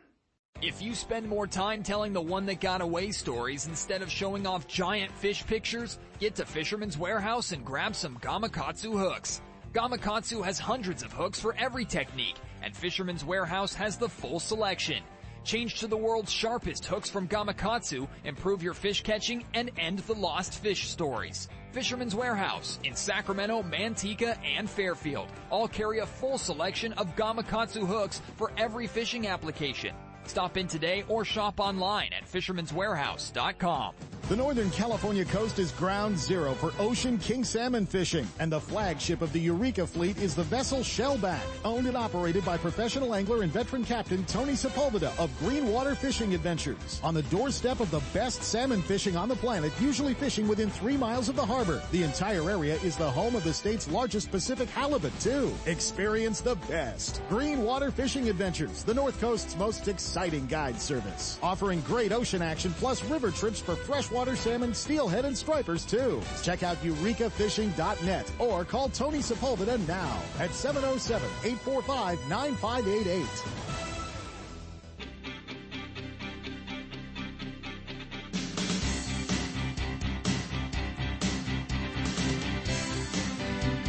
[SPEAKER 17] If you spend more time telling the one that got away stories instead of showing off giant fish pictures, get to Fisherman's Warehouse and grab some Gamakatsu hooks. Gamakatsu has hundreds of hooks for every technique, and Fisherman's Warehouse has the full selection. Change to the world's sharpest hooks from Gamakatsu, improve your fish catching, and end the lost fish stories. Fisherman's Warehouse in Sacramento, Manteca, and Fairfield all carry a full selection of Gamakatsu hooks for every fishing application. Stop in today or shop online at fisherman'swarehouse.com.
[SPEAKER 1] The Northern California coast is ground zero for ocean king salmon fishing, and the flagship of the Eureka fleet is the vessel Shellback, owned and operated by professional angler and veteran captain Tony Sepulveda of Greenwater Fishing Adventures. On the doorstep of the best salmon fishing on the planet, usually fishing within three miles of the harbor. The entire area is the home of the state's largest Pacific halibut, too. Experience the best. Greenwater Fishing Adventures, the North Coast's most exciting guide service. Offering great ocean action plus river trips for freshwater salmon, steelhead, and stripers too. Check out eurekafishing.net or call Tony Sepulveda now at 707-845-9588.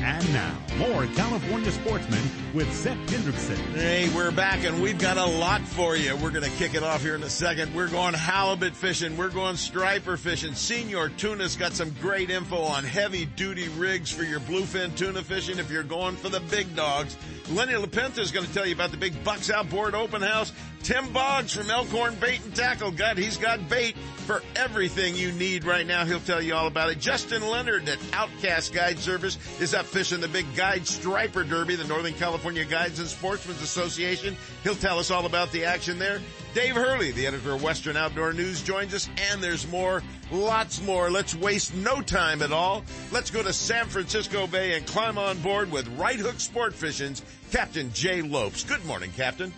[SPEAKER 7] And now, more California sportsmen with Seth Hendrickson.
[SPEAKER 2] Hey, we're back and we've got a lot for you. We're going to kick it off here in a second. We're going halibut fishing. We're going striper fishing. Senor Tuna's got some great info on heavy duty rigs for your bluefin tuna fishing if you're going for the big dogs. Lenny LaPenta is going to tell you about the big Bucks Outboard Open House. Tim Boggs from Elkhorn Bait and Tackle. God, he's got bait for everything you need right now. He'll tell you all about it. Justin Leonard at Outcast Guide Service is up fishing the big Guide Striper Derby, the Northern California Guides and Sportsmen's Association. He'll tell us all about the action there. Dave Hurley, the editor of Western Outdoor News, joins us, and there's more, lots more. Let's waste no time at all. Let's go to San Francisco Bay and climb on board with Right Hook Sport Fishing's Captain Jay Lopes. Good morning, Captain.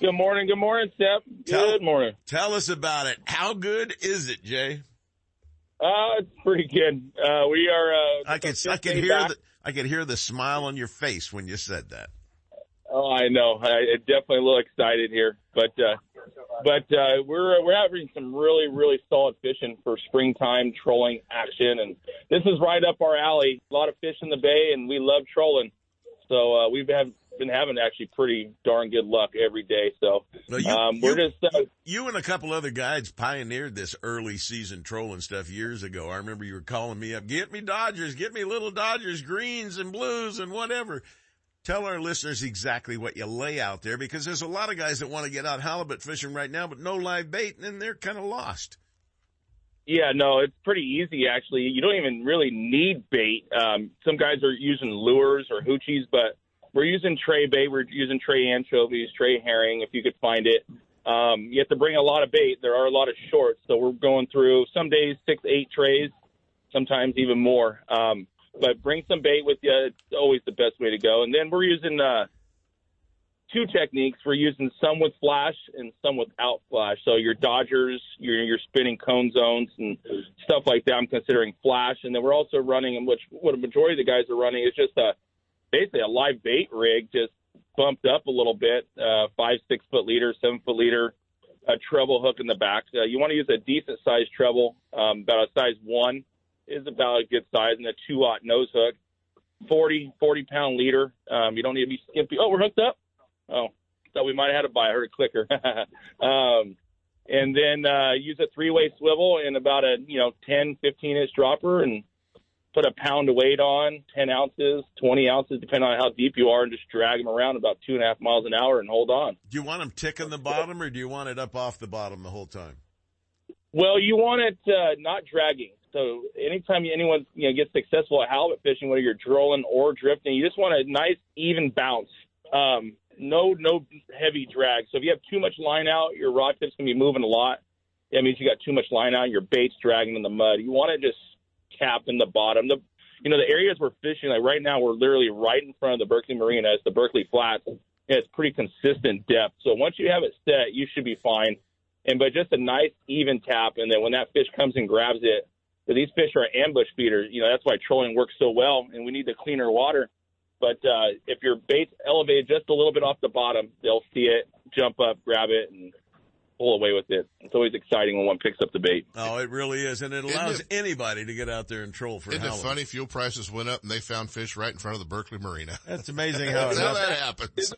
[SPEAKER 22] Good morning. Good morning, Seth. Good morning.
[SPEAKER 2] Tell us about it. How good is it, Jay?
[SPEAKER 22] Uh, it's pretty good. Uh, we are, uh,
[SPEAKER 2] I could, I could hear
[SPEAKER 22] back.
[SPEAKER 2] the, I could hear the smile on your face when you said that.
[SPEAKER 22] Oh, I know. I I definitely a little excited here, but, uh, but, uh, we're, we're having some really, really solid fishing for springtime trolling action. And this is right up our alley. A lot of fish in the bay and we love trolling. So, uh, we've have, been having actually pretty darn good luck every day. So,
[SPEAKER 2] Well, you-
[SPEAKER 22] um, we're
[SPEAKER 2] you-
[SPEAKER 22] just, uh,
[SPEAKER 2] You and a couple other guides pioneered this early season trolling stuff years ago. I remember you were calling me up, get me Dodgers, get me little Dodgers, greens and blues and whatever. Tell our listeners exactly what you lay out there because there's a lot of guys that want to get out halibut fishing right now, but no live bait and they're kind of lost.
[SPEAKER 22] Yeah, no, it's pretty easy actually. You don't even really need bait. Um, some guys are using lures or hoochies, but we're using tray bait. We're using tray anchovies, tray herring, if you could find it. Um, you have to bring a lot of bait. There are a lot of shorts, so we're going through some days six, eight trays, sometimes even more. Um, but bring some bait with you. It's always the best way to go. And then we're using uh, two techniques. We're using some with flash and some without flash. So your Dodgers, your your spinning cone zones and stuff like that. I'm considering flash, and then we're also running, which what a majority of the guys are running is just a basically a live bait rig, just bumped up a little bit, uh, five six foot leader, seven foot leader, a treble hook in the back. You want to use a decent sized treble, um, about a size one is about a good size, and a two aught nose hook. 40, 40 pound leader. Um, you don't need to be skimpy. Oh, we're hooked up. Oh, thought we might have had a buy. I heard a clicker. um, and then uh, use a three way swivel and about a you know 10, 15 inch dropper and put a pound of weight on, 10 ounces, 20 ounces, depending on how deep you are, and just drag them around about two and a half miles an hour and hold on.
[SPEAKER 2] Do you want them ticking the bottom or do you want it up off the bottom the whole time?
[SPEAKER 22] Well, you want it uh, not dragging. So anytime anyone you know gets successful at halibut fishing, whether you're trolling or drifting, you just want a nice even bounce. Um, no, no heavy drag. So if you have too much line out, your rod tip's gonna be moving a lot. That means you got too much line out. Your bait's dragging in the mud. You want to just cap in the bottom. The you know the areas we're fishing like right now, we're literally right in front of the Berkeley Marina. It's the Berkeley Flats. And it's pretty consistent depth. So once you have it set, you should be fine. And but just a nice even tap, and then when that fish comes and grabs it, these fish are ambush feeders. You know that's why trolling works so well, and we need the cleaner water. But uh, if your bait's elevated just a little bit off the bottom, they'll see it, jump up, grab it, and pull away with it. It's always exciting when one picks up the bait.
[SPEAKER 2] Oh, it really is. And it
[SPEAKER 4] Isn't
[SPEAKER 2] allows
[SPEAKER 4] it-
[SPEAKER 2] anybody to get out there and troll for
[SPEAKER 4] Isn't it funny? Fuel prices went up and they found fish right in front of the Berkeley Marina.
[SPEAKER 2] That's amazing how
[SPEAKER 4] That's how that happens.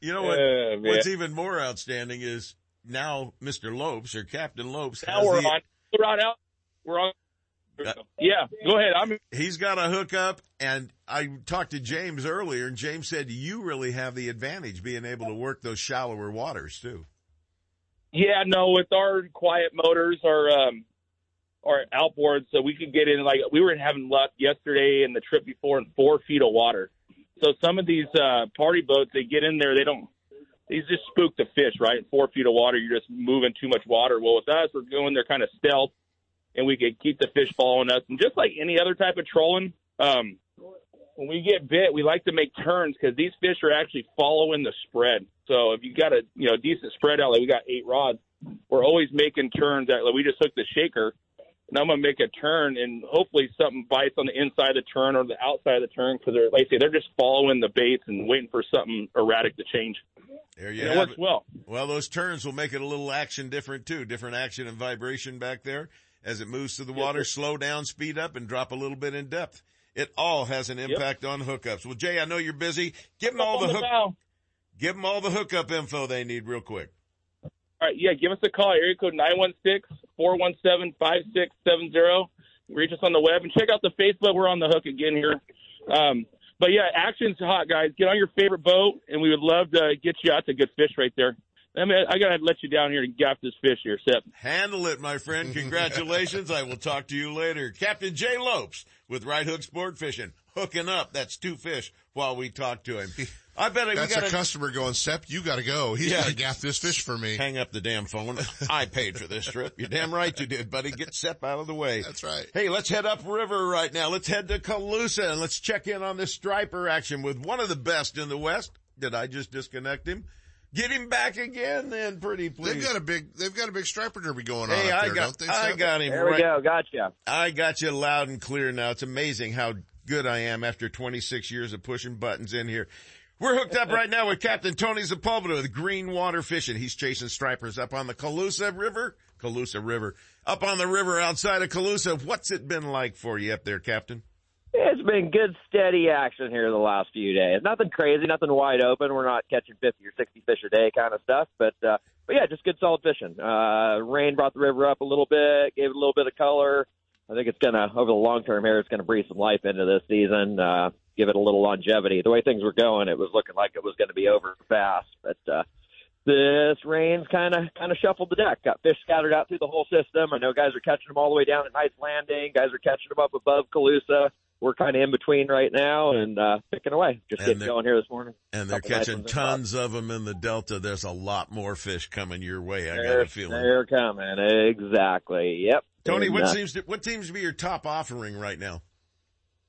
[SPEAKER 2] You know what?
[SPEAKER 22] Uh,
[SPEAKER 2] what's even more outstanding is now Mr. Lopes or Captain Lopes
[SPEAKER 22] Now
[SPEAKER 2] has
[SPEAKER 22] we're
[SPEAKER 2] the-
[SPEAKER 22] on. We're on out. We're on. Yeah, go ahead. I'm.
[SPEAKER 2] He's got a hookup, and I talked to James earlier, and James said you really have the advantage being able to work those shallower waters too.
[SPEAKER 22] Yeah, no, with our quiet motors, our um, our outboards, so we could get in. Like we were having luck yesterday and the trip before in four feet of water. So some of these uh, party boats, they get in there, they don't. These just spook the fish, right? Four feet of water, you're just moving too much water. Well, with us, we're going there kind of stealth, and we could keep the fish following us. And just like any other type of trolling, um, when we get bit, we like to make turns because these fish are actually following the spread. So if you got a you know decent spread out, like we got eight rods, we're always making turns. At, like we just hooked the shaker, and I'm gonna make a turn, and hopefully something bites on the inside of the turn or the outside of the turn because they're like I say they're just following the baits and waiting for something erratic to change.
[SPEAKER 2] There you
[SPEAKER 22] And it
[SPEAKER 2] have
[SPEAKER 22] works well.
[SPEAKER 2] Well, those turns will make it a little action different too. Different action and vibration back there as it moves through the water. Slow down, speed up, and drop a little bit in depth. It all has an impact on hookups. Well, Jay, I know you're busy. Give them all the
[SPEAKER 22] the
[SPEAKER 2] hook.
[SPEAKER 22] bow.
[SPEAKER 2] Give them all the hookup info they need real quick.
[SPEAKER 22] All right, yeah, give us a call. Area code 916-417-5670. Reach us on the web and check out the Facebook. We're on the hook again here. Um, but yeah, action's hot, guys. Get on your favorite boat, and we would love to get you out to good fish right there. I mean, I gotta let you down here and gaff this fish here, Sep.
[SPEAKER 2] Handle it, my friend. Congratulations. I will talk to you later. Captain Jay Lopes with Right Hook Sport Fishing. Hooking up. That's two fish while we talk to him. I bet we
[SPEAKER 4] That's
[SPEAKER 2] got
[SPEAKER 4] a customer going, Sep, you gotta go. He's
[SPEAKER 2] Yeah.
[SPEAKER 4] gotta gaff this fish for me.
[SPEAKER 2] Hang up the damn phone. I paid for this trip. You're damn right you did, buddy. Get Sep out of the way.
[SPEAKER 4] That's right.
[SPEAKER 2] Hey, let's head upriver right now. Let's head to Colusa and let's check in on this striper action with one of the best in the West. Did I just disconnect him? Get him back again then, pretty please.
[SPEAKER 4] They've got a big, they've got a big striper derby going on
[SPEAKER 2] Hey,
[SPEAKER 4] up
[SPEAKER 2] I
[SPEAKER 4] there,
[SPEAKER 2] got,
[SPEAKER 4] don't they?
[SPEAKER 2] I
[SPEAKER 4] Sep?
[SPEAKER 2] got him
[SPEAKER 23] There we
[SPEAKER 2] right.
[SPEAKER 23] go. Gotcha.
[SPEAKER 2] I got you loud and clear now. It's amazing how good I am after 26 years of pushing buttons in here. We're hooked up right now with Captain Tony Sepulveda with Green Water Fishing. He's chasing stripers up on the Colusa River. Colusa River. Up on the river outside of Colusa. What's it been like for you up there, Captain?
[SPEAKER 23] It's been good, steady action here the last few days. Nothing crazy, nothing wide open. We're not catching 50 or 60 fish a day kind of stuff, but uh, but yeah, just good solid fishing. Uh, rain brought the river up a little bit, gave it a little bit of color. I think it's gonna over the long term here, it's gonna breathe some life into this season. Uh, give it a little longevity. The way things were going, it was looking like it was to be over fast, but uh, this rain's kind of kind of shuffled the deck. Got fish scattered out through the whole system. I know guys are catching them all the way down at Knights Landing. Guys are catching them up above Colusa. We're kind of in between right now and uh, picking away. Just
[SPEAKER 2] And
[SPEAKER 23] getting going here this morning.
[SPEAKER 2] And they're catching
[SPEAKER 23] ones in the
[SPEAKER 2] tons of them in the Delta. There's a lot more fish coming your way. I got
[SPEAKER 23] They're,
[SPEAKER 2] a feeling.
[SPEAKER 23] they're coming. Exactly. Yep.
[SPEAKER 2] Tony,
[SPEAKER 23] And,
[SPEAKER 2] what
[SPEAKER 23] uh,
[SPEAKER 2] seems to, what seems to be your top offering right now?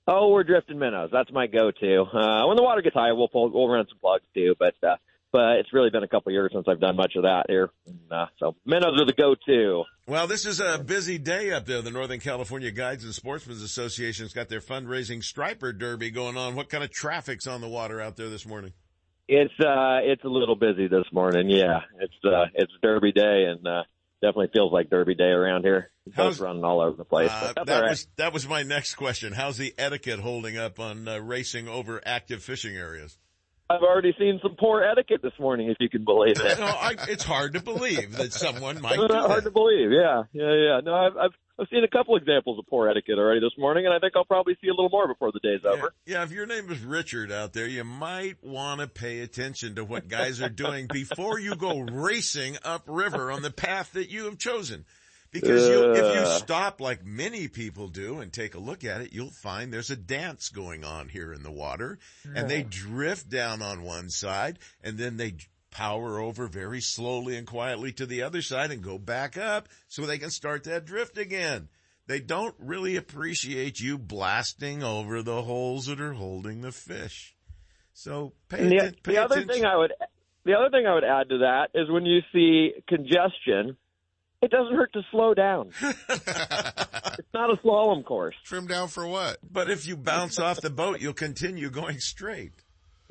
[SPEAKER 23] Oh, we're drifting minnows. That's my go-to. Uh, when the water gets high, we'll pull, we'll run some plugs too. But uh, but it's really been a couple years since I've done much of that here. And, uh, so minnows are the go-to.
[SPEAKER 2] Well, this is a busy day up there. The Northern California Guides and Sportsmen's Association's got their fundraising striper derby going on. What kind of traffic's on the water out there this morning?
[SPEAKER 23] It's uh it's a little busy this morning. Yeah, it's uh it's Derby Day and uh, definitely feels like Derby Day around here. Boats running all over the place.
[SPEAKER 2] Uh, that
[SPEAKER 23] right.
[SPEAKER 2] was that was my next question. How's the etiquette holding up on uh, racing over active fishing areas?
[SPEAKER 23] I've already seen some poor etiquette this morning, if you can believe it.
[SPEAKER 2] No, I, it's hard to believe that someone might
[SPEAKER 23] It's hard to believe. Yeah, yeah, yeah. No, I've, I've I've seen a couple examples of poor etiquette already this morning, and I think I'll probably see a little more before the day's over.
[SPEAKER 2] Yeah, if your name is Richard out there, you might want to pay attention to what guys are doing before you go racing upriver on the path that you have chosen. Because you'll, if you stop like many people do and take a look at it, you'll find there's a dance going on here in the water and they drift down on one side and then they power over very slowly and quietly to the other side and go back up so they can start that drift again. They don't really appreciate you blasting over the holes that are holding the fish. So pay,
[SPEAKER 23] the,
[SPEAKER 2] atten- pay
[SPEAKER 23] the other
[SPEAKER 2] attention.
[SPEAKER 23] thing I would the other thing I would add to that is when you see congestion, it doesn't hurt to slow down. it's not a slalom course.
[SPEAKER 4] Trim down for what?
[SPEAKER 2] But if you bounce off the boat, you'll continue going straight.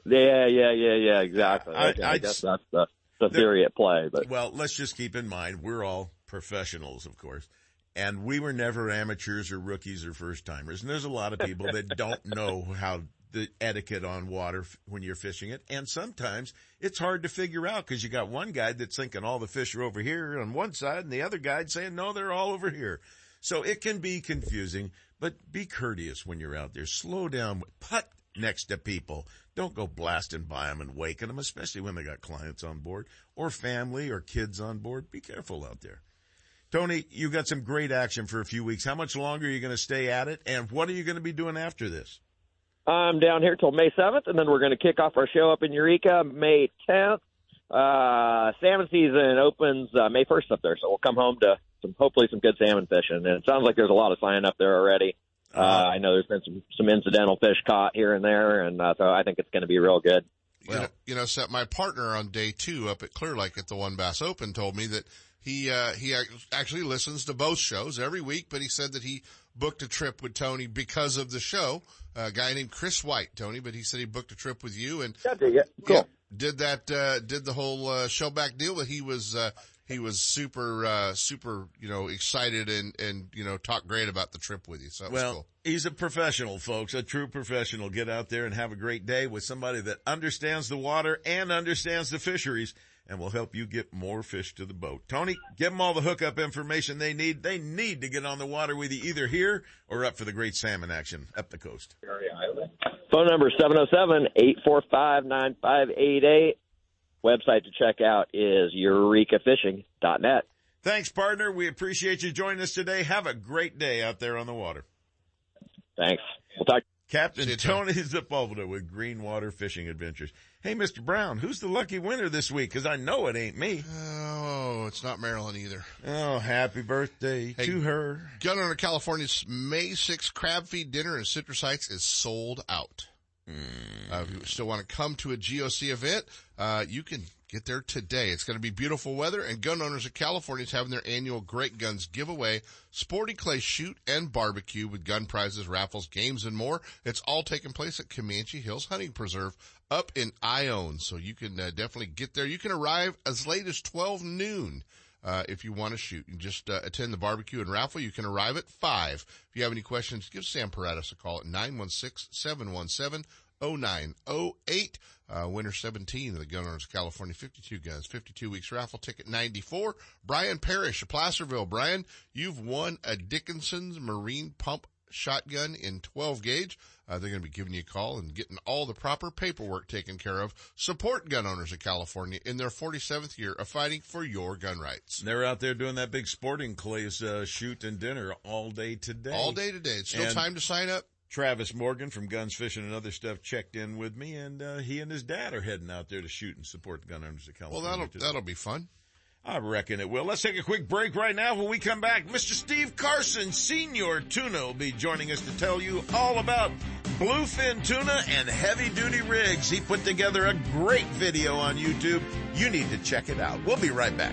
[SPEAKER 23] Yeah, yeah, yeah, yeah, exactly.
[SPEAKER 2] I-
[SPEAKER 23] Okay, I,
[SPEAKER 2] I'd
[SPEAKER 23] guess
[SPEAKER 2] s-
[SPEAKER 23] that's the, the theory at play. But
[SPEAKER 2] Well, let's just keep in mind, we're all professionals, of course. And we were never amateurs or rookies or first timers. And there's a lot of people that don't know how the etiquette on water when you're fishing it. And sometimes it's hard to figure out because you got one guy that's thinking all the fish are over here on one side and the other guy saying, no, they're all over here. So it can be confusing, but be courteous when you're out there. Slow down, putt next to people. Don't go blasting by them and waking them, especially when they got clients on board or family or kids on board. Be careful out there. Tony, you got some great action for a few weeks. How much longer are you going to stay at it? And what are you going to be doing after this?
[SPEAKER 23] I'm down here till May 7th, and then we're going to kick off our show up in Eureka May 10th. Uh, salmon season opens uh, May 1st up there, so we'll come home to some hopefully some good salmon fishing. And it sounds like there's a lot of signing up there already. Uh, I know there's been some some incidental fish caught here and there, and uh, so I think it's going to be real good.
[SPEAKER 4] you know, you know, Seth, my partner on day two up at Clear Lake at the WON Bass Open told me that he, uh, he actually listens to both shows every week, but he said that he booked a trip with Tony because of the show. a guy named Chris White, Tony, but he said he booked a trip with you and
[SPEAKER 23] cool.
[SPEAKER 4] did that, uh, did the whole, uh, show back deal that he was, uh, he was super, uh, super, you know, excited and, and, you know, talked great about the trip with you. So that was
[SPEAKER 2] Well,
[SPEAKER 4] cool.
[SPEAKER 2] he's a professional, folks, a true professional. Get out there and have a great day with somebody that understands the water and understands the fisheries and will help you get more fish to the boat. Tony, give them all the hookup information they need. They need to get on the water with you either here or up for the great salmon action up the coast.
[SPEAKER 23] Phone number 707-845-9588. Website to check out is eurekafishing.net.
[SPEAKER 2] Thanks, partner. We appreciate you joining us today. Have a great day out there on the water.
[SPEAKER 23] Thanks. We'll talk.
[SPEAKER 2] Captain Tony Sepulveda with Greenwater Fishing Adventures. Hey, Mr. Brown, who's the lucky winner this week? Cause I know it ain't me.
[SPEAKER 4] Oh, it's not Marilyn either.
[SPEAKER 2] Oh, happy birthday
[SPEAKER 4] Hey,
[SPEAKER 2] to her.
[SPEAKER 4] Gun Owner California's May 6th crab feed dinner in Citrus Heights is sold out. Uh, if you still want to come to a GOC event, uh, you can get there today. It's going to be beautiful weather and gun owners of California is having their annual Great Guns giveaway, sporty clay shoot and barbecue with gun prizes, raffles, games, and more. It's all taking place at Comanche Hills Hunting Preserve up in Ione. So you can uh, definitely get there. You can arrive as late as 12 noon. Uh, if you want to shoot and just uh, attend the barbecue and raffle, you can arrive at 5. If you have any questions, give Sam Paredes a call at 916-717-0908. Uh, winner 17 of the Gun Owners of California 52 guns, 52 weeks raffle ticket 94. Brian Parrish of Placerville. Brian, you've won a Dickinson's Marine Pump shotgun in 12 gauge. Uh, they're going to be giving you a call and getting all the proper paperwork taken care of. Support gun owners of California in their 47th year of fighting for your gun rights.
[SPEAKER 2] They're out there doing that big sporting clays uh, shoot and dinner all day today.
[SPEAKER 4] All day today. It's still
[SPEAKER 2] And
[SPEAKER 4] time to sign up.
[SPEAKER 2] Travis Morgan from Guns Fishing and Other Stuff checked in with me, and uh, he and his dad are heading out there to shoot and support the gun owners of California.
[SPEAKER 4] Well, that'll,
[SPEAKER 2] today.
[SPEAKER 4] that'll be fun.
[SPEAKER 2] I reckon it will. Let's take a quick break right now. When we come back, Mr. Steve Carson, Senor Tuna, will be joining us to tell you all about bluefin tuna and heavy duty rigs. He put together a great video on YouTube. You need to check it out. We'll be right back.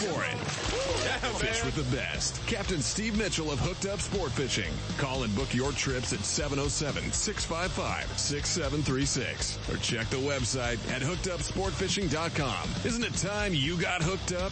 [SPEAKER 24] for it. Fish with the best. Captain Steve Mitchell of Hooked Up Sport Fishing. Call and book your trips at 707-655-6736 or check the website at hookedupsportfishing.com. Isn't it time you got hooked up?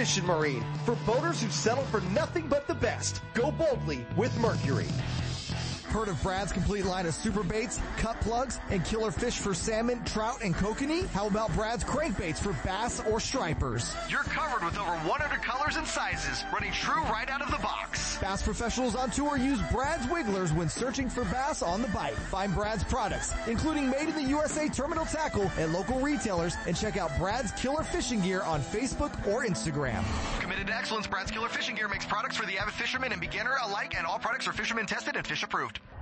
[SPEAKER 6] Marine. For boaters who settle for nothing but the best. Go boldly with Mercury. Heard of Brad's complete line of super baits, cut plugs, and killer fish for salmon, trout, and kokanee? How about Brad's crankbaits for bass or stripers?
[SPEAKER 19] You're covered with over 100 colors and sizes, running true right out of the box.
[SPEAKER 6] Bass professionals on tour use Brad's Wigglers when searching for bass on the bite. Find Brad's products, including made in the USA terminal tackle at local retailers, and check out Brad's Killer Fishing Gear on Facebook or Instagram.
[SPEAKER 19] Committed to excellence, Brad's Killer Fishing Gear makes products for the avid fisherman and beginner alike, and all products are fisherman tested and fish approved.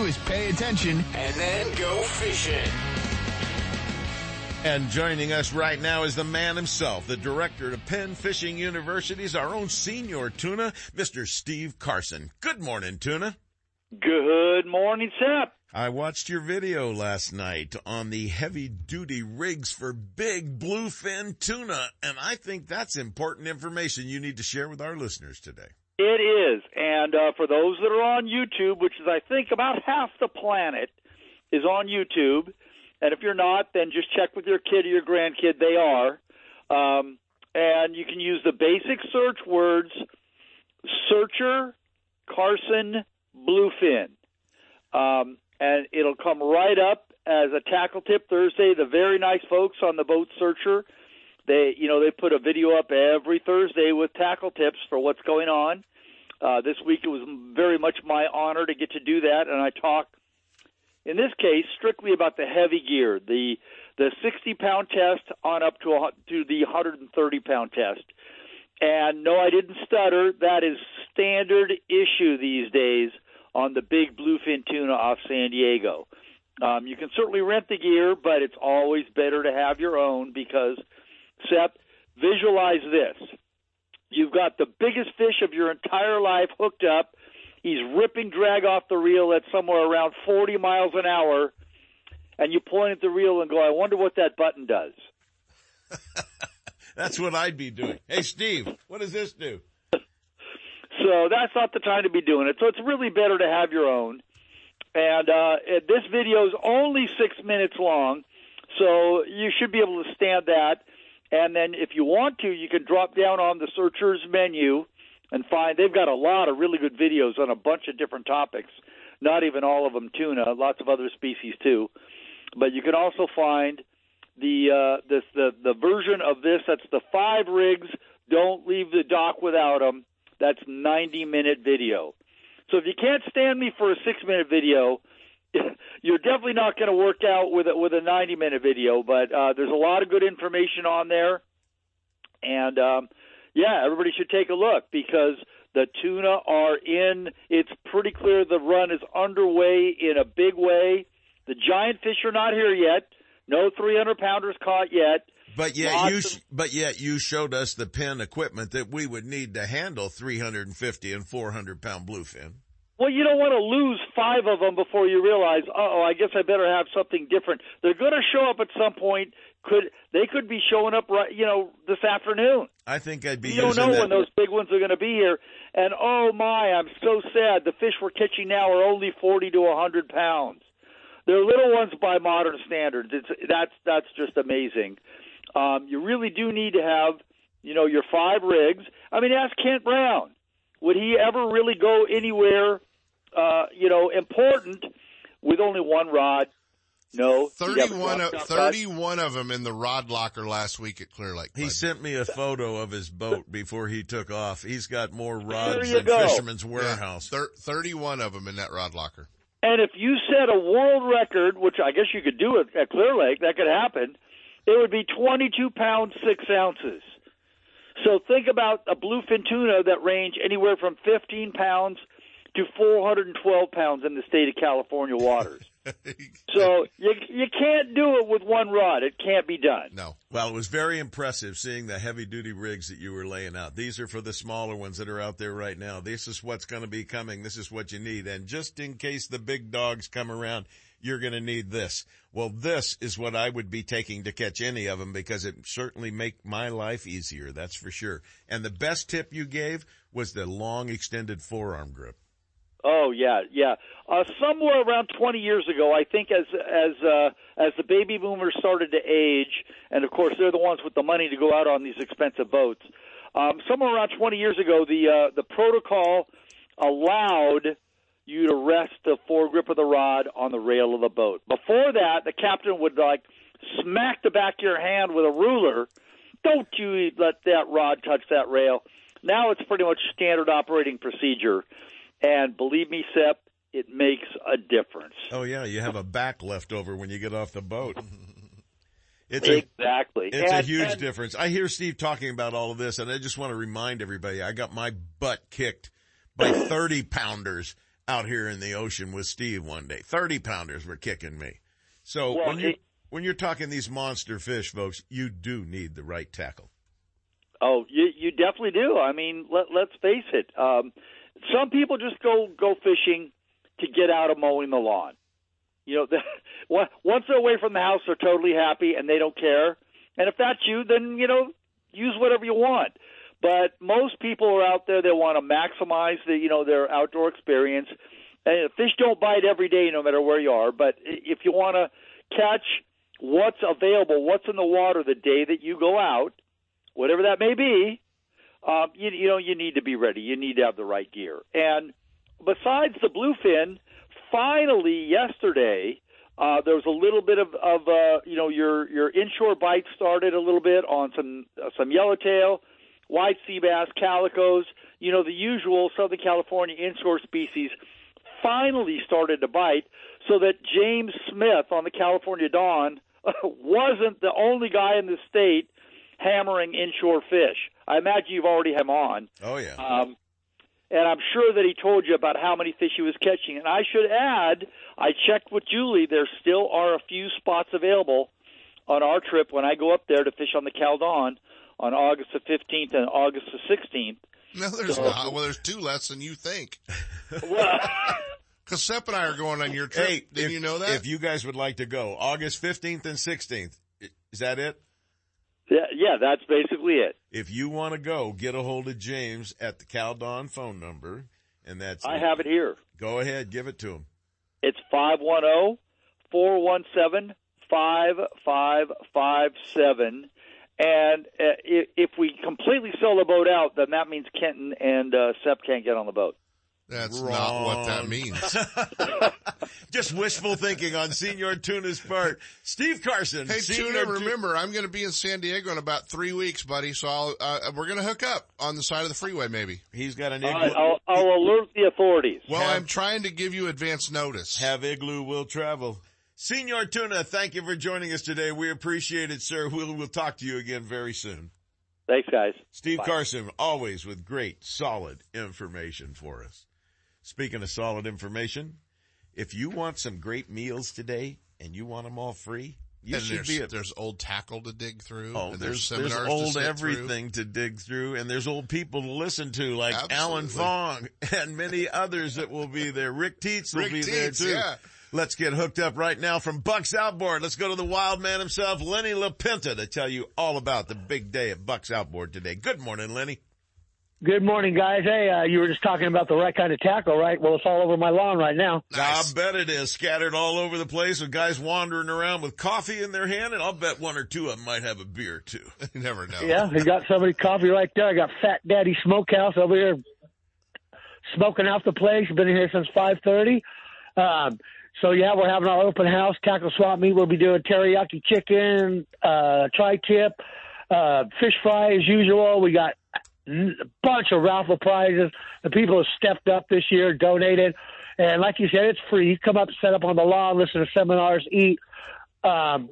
[SPEAKER 20] is pay attention and then go fishing.
[SPEAKER 2] And joining us right now is the man himself, the director of Penn Fishing University's our own Senor Tuna, Mr. Steve Carson. Good morning, tuna.
[SPEAKER 25] Good morning, Sep.
[SPEAKER 2] I watched your video last night on the heavy duty rigs for big bluefin tuna, and I think that's important information you need to share with our listeners today.
[SPEAKER 25] It is. And uh, for those that are on YouTube, which is, I think, about half the planet, is on YouTube. And if you're not, then just check with your kid or your grandkid. They are. Um, and you can use the basic search words searcher Carson Bluefin. Um, and it'll come right up as a tackle tip Thursday. The very nice folks on the boat searcher, they you know they put a video up every Thursday with tackle tips for what's going on. Uh, this week it was very much my honor to get to do that, and I talk in this case strictly about the heavy gear, the the 60 pound test on up to a, to the 130 pound test. And no, I didn't stutter. That is standard issue these days on the big bluefin tuna off San Diego. Um, you can certainly rent the gear, but it's always better to have your own because, Visualize this. You've got the biggest fish of your entire life hooked up. He's ripping drag off the reel at somewhere around 40 miles an hour, and you point at the reel and go, I wonder what that button does.
[SPEAKER 2] That's what I'd be doing. Hey, Steve, what does this do?
[SPEAKER 25] So that's not the time to be doing it. So it's really better to have your own. And uh, this video is only six minutes long, so you should be able to stand that. And then if you want to, you can drop down on the searchers menu and find they've got a lot of really good videos on a bunch of different topics. Not even all of them tuna, lots of other species too. But you can also find the uh, this the the version of this that's the five rigs. Don't leave the dock without them. That's 90 minute video. So if you can't stand me for a six minute video, you're definitely not going to work out with a, with a 90 minute video. But uh, there's a lot of good information on there, and um, yeah, everybody should take a look because the tuna are in. It's pretty clear the run is underway in a big way. The giant fish are not here yet. No 300 pounders caught yet.
[SPEAKER 2] But yet you, sh- but yet you showed us the Penn equipment that we would need to handle 350 and 400 pound bluefin.
[SPEAKER 25] Well, you don't want to lose five of them before you realize, oh, I guess I better have something different. They're going to show up at some point. Could they could be showing up right, you know, this afternoon?
[SPEAKER 2] I think I'd be.
[SPEAKER 25] You don't know
[SPEAKER 2] that.
[SPEAKER 25] when those big ones are going to be here. And oh my, I'm so sad. The fish we're catching now are only 40 to 100 pounds. They're little ones by modern standards. It's that's that's just amazing. Um, you really do need to have, you know, your five rigs. I mean, ask Kent Brown. Would he ever really go anywhere, uh, you know, important with only one rod? No.
[SPEAKER 4] 31 of, 31 of them in the rod locker last week at Clear Lake.
[SPEAKER 2] He sent me a photo of his boat before he took off. He's got more rods than
[SPEAKER 25] go.
[SPEAKER 2] Fisherman's Warehouse.
[SPEAKER 4] Thir- 31 of them in that rod locker.
[SPEAKER 25] And if you set a world record, which I guess you could do it at Clear Lake, that could happen. It would be 22 pounds six ounces. So think about a bluefin tuna that range anywhere from 15 pounds to 412 pounds in the state of California waters. so you you can't do it with one rod. It can't be done.
[SPEAKER 4] No,
[SPEAKER 2] Well, it was very impressive seeing the heavy duty rigs that you were laying out. These are for the smaller ones that are out there right now. This is what's going to be coming. This is what you need. And just in case the big dogs come around, you're going to need this. Well, this is what I would be taking to catch any of them because it certainly make my life easier. That's for sure. And the best tip you gave was the long extended forearm grip.
[SPEAKER 25] Oh yeah, yeah. Uh, somewhere around 20 years ago, I think as as uh, as the baby boomers started to age, and of course they're the ones with the money to go out on these expensive boats. Um, somewhere around 20 years ago, the uh, the protocol allowed you to rest the foregrip of the rod on the rail of the boat. Before that, the captain would like smack the back of your hand with a ruler. Don't you let that rod touch that rail. Now it's pretty much standard operating procedure. And believe me, Sep, it makes a difference.
[SPEAKER 2] Oh yeah, you have a back left over when you get off the boat. It's
[SPEAKER 25] exactly.
[SPEAKER 2] A, it's
[SPEAKER 25] and,
[SPEAKER 2] a huge
[SPEAKER 25] and,
[SPEAKER 2] difference. I hear Steve talking about all of this, and I just want to remind everybody: I got my butt kicked by thirty pounders out here in the ocean with Steve one day. Thirty pounders were kicking me. So
[SPEAKER 25] well,
[SPEAKER 2] when you when you're talking these monster fish, folks, you do need the right tackle.
[SPEAKER 25] Oh, you you definitely do. I mean, let let's face it. Um, some people just go go fishing to get out of mowing the lawn. You know, the, once they're away from the house, they're totally happy and they don't care. And if that's you, then you know, use whatever you want. But most people are out there; they want to maximize the you know their outdoor experience. And fish don't bite every day, no matter where you are. But if you want to catch what's available, what's in the water the day that you go out, whatever that may be, um, you, you know you need to be ready. You need to have the right gear. And besides the bluefin, finally yesterday uh, there was a little bit of, of uh, you know your your inshore bite started a little bit on some uh, some yellowtail, white sea bass, calicos. You know the usual Southern California inshore species finally started to bite, so that James Smith on the California Dawn wasn't the only guy in the state hammering inshore fish. I imagine you've already had him on.
[SPEAKER 2] Oh yeah.
[SPEAKER 25] Um, and I'm sure that he told you about how many fish he was catching. And I should add, I checked with Julie. There still are a few spots available on our trip when I go up there to fish on the Cal Dawn on August the 15th and August the 16th.
[SPEAKER 4] No, there's so, not. Well, there's two less than you think.
[SPEAKER 25] well,
[SPEAKER 4] because Sep and I are going on your trip.
[SPEAKER 2] Hey,
[SPEAKER 4] Did you know that?
[SPEAKER 2] If you guys would like to go, August 15th and 16th. Is that it?
[SPEAKER 25] Yeah, yeah, that's basically it.
[SPEAKER 2] If you want to go, get a hold of James at the Cal Dawn phone number, and that's.
[SPEAKER 25] I have it here.
[SPEAKER 2] Go ahead, give it to him.
[SPEAKER 25] It's five one zero four one seven five five five seven. And uh, if, if we completely sell the boat out, then that means Kenton and uh, Sep can't get on the boat.
[SPEAKER 4] That's
[SPEAKER 2] Wrong.
[SPEAKER 4] not what that means.
[SPEAKER 2] Just wishful thinking on Senor Tuna's part. Steve Carson.
[SPEAKER 4] Hey,
[SPEAKER 2] Senor
[SPEAKER 4] Tuna, remember, I'm going to be in San Diego in about three weeks, buddy. So I'll, uh, we're going to hook up on the side of the freeway, maybe.
[SPEAKER 2] He's got an igloo.
[SPEAKER 25] right, I'll, I'll alert the authorities.
[SPEAKER 4] Well, I'm trying to give you advance notice.
[SPEAKER 2] Have igloo will travel. Senor Tuna, thank you for joining us today. We appreciate it, sir. We'll, we'll talk to you again very soon.
[SPEAKER 25] Thanks, guys.
[SPEAKER 2] Steve
[SPEAKER 25] Bye.
[SPEAKER 2] Carson, always with great, solid information for us. Speaking of solid information, if you want some great meals today and you want them all free, you
[SPEAKER 4] and
[SPEAKER 2] should
[SPEAKER 4] there's,
[SPEAKER 2] be at
[SPEAKER 4] there's old tackle to dig through.
[SPEAKER 2] Oh,
[SPEAKER 4] and
[SPEAKER 2] there's
[SPEAKER 4] there's,
[SPEAKER 2] there's old
[SPEAKER 4] to
[SPEAKER 2] everything to dig through, and there's old people to listen to, like Alan Fong and many others that will be there. Rick Teets will
[SPEAKER 4] Rick
[SPEAKER 2] be there too.
[SPEAKER 4] yeah.
[SPEAKER 2] Let's get hooked up right now from Bucks Outboard. Let's go to the wild man himself, Lenny LaPinta, to tell you all about the big day at Bucks Outboard today. Good morning, Lenny.
[SPEAKER 26] Good morning, guys. Hey, uh, you were just talking about the right kind of tackle, right? Well, it's all over my lawn right now.
[SPEAKER 2] I bet it is scattered all over the place with guys wandering around with coffee in their hand, and I'll bet one or two of them might have a beer too.
[SPEAKER 4] you never know.
[SPEAKER 26] Yeah, I got somebody coffee right there. I got Fat Daddy Smokehouse over here smoking out the place. Been in here since five thirty. Um, so yeah, we're having our open house tackle swap meet. We'll be doing teriyaki chicken, uh, tri-tip, uh, fish fry as usual. We got a bunch of raffle prizes. The people have stepped up this year, donated, and like you said, it's free. You come up, set up on the lawn, listen to seminars, eat. Um,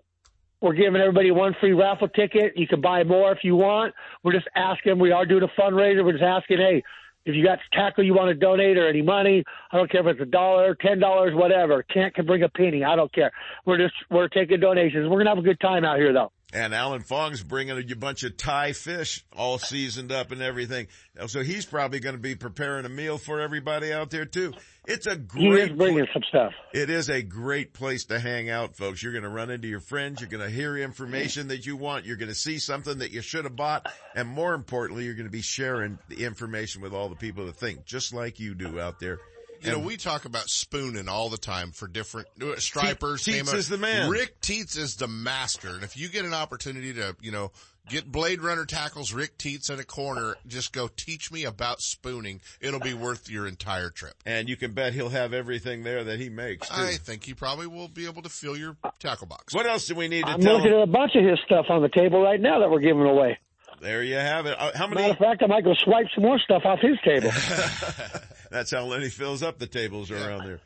[SPEAKER 26] we're giving everybody one free raffle ticket. You can buy more if you want. We're just asking. We are doing a fundraiser. We're just asking, hey, if you got tackle you want to donate or any money, I don't care if it's a dollar, ten dollars, whatever. Can't can bring a penny. I don't care. We're just we're taking donations. We're gonna have a good time out here though.
[SPEAKER 2] And Alan Fong's bringing a bunch of Thai fish all seasoned up and everything. So he's probably going to be preparing a meal for everybody out there too. It's a great.
[SPEAKER 26] He is bringing some stuff.
[SPEAKER 2] It is a great place to hang out, folks. You're going to run into your friends. You're going to hear information that you want. You're going to see something that you should have bought. And more importantly, you're going to be sharing the information with all the people that think just like you do out there.
[SPEAKER 4] You know, we talk about spooning all the time for different uh, stripers.
[SPEAKER 2] Te- Teets
[SPEAKER 4] name it.
[SPEAKER 2] is the man.
[SPEAKER 4] Rick Teets is the master. And if you get an opportunity to, you know, get Blade Runner tackles Rick Teets in a corner, just go teach me about spooning. It'll be worth your entire trip.
[SPEAKER 2] And you can bet he'll have everything there that he makes. Too.
[SPEAKER 4] I think he probably will be able to fill your tackle box.
[SPEAKER 2] What else do we need to
[SPEAKER 26] I'm
[SPEAKER 2] tell
[SPEAKER 26] looking
[SPEAKER 2] him?
[SPEAKER 26] at a bunch of his stuff on the table right now that we're giving away.
[SPEAKER 2] There you have it. Uh, how many?
[SPEAKER 26] Matter of fact, I might go swipe some more stuff off his table.
[SPEAKER 2] That's how Lenny fills up the tables around there.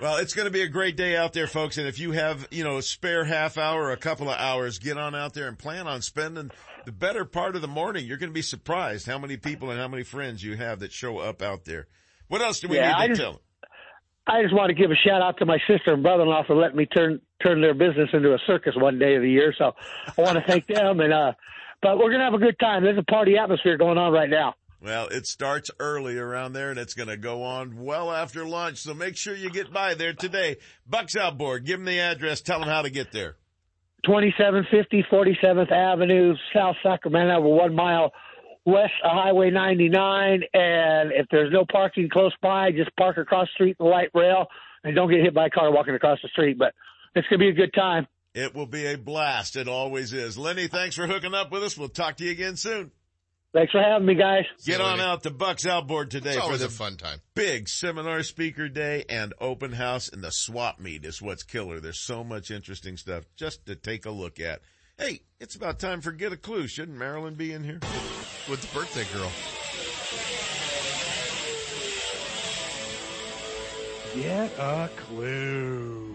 [SPEAKER 2] Well, it's going to be a great day out there, folks. And if you have, you know, a spare half hour or a couple of hours, get on out there and plan on spending the better part of the morning. You're going to be surprised how many people and how many friends you have that show up out there. What else do we
[SPEAKER 26] Yeah,
[SPEAKER 2] need
[SPEAKER 26] I
[SPEAKER 2] to
[SPEAKER 26] just-
[SPEAKER 2] tell them?
[SPEAKER 26] I just want to give a shout out to my sister and brother-in-law for letting me turn turn their business into a circus one day of the year. So I want to thank them. And uh, but we're gonna have a good time. There's a party atmosphere going on right now.
[SPEAKER 2] Well, it starts early around there and it's going to go on well after lunch. So make sure you get by there today. Bucks Outboard, give them the address. Tell them how to get there.
[SPEAKER 26] 2750 47th Avenue, South Sacramento, over one mile west of Highway 99. And if there's no parking close by, just park across the street in the light rail and don't get hit by a car walking across the street. But it's going to be a good time.
[SPEAKER 2] It will be a blast. It always is. Lenny, thanks for hooking up with us. We'll talk to you again soon.
[SPEAKER 26] Thanks for having me, guys.
[SPEAKER 2] Get on out to Bucks Outboard today
[SPEAKER 4] It's
[SPEAKER 2] for
[SPEAKER 4] always
[SPEAKER 2] the
[SPEAKER 4] a fun time.
[SPEAKER 2] big seminar speaker day and open house and the swap meet is what's killer. There's so much interesting stuff just to take a look at. Hey, it's about time for Get a Clue. Shouldn't Marilyn be in here?
[SPEAKER 4] With the birthday girl.
[SPEAKER 1] Get a clue.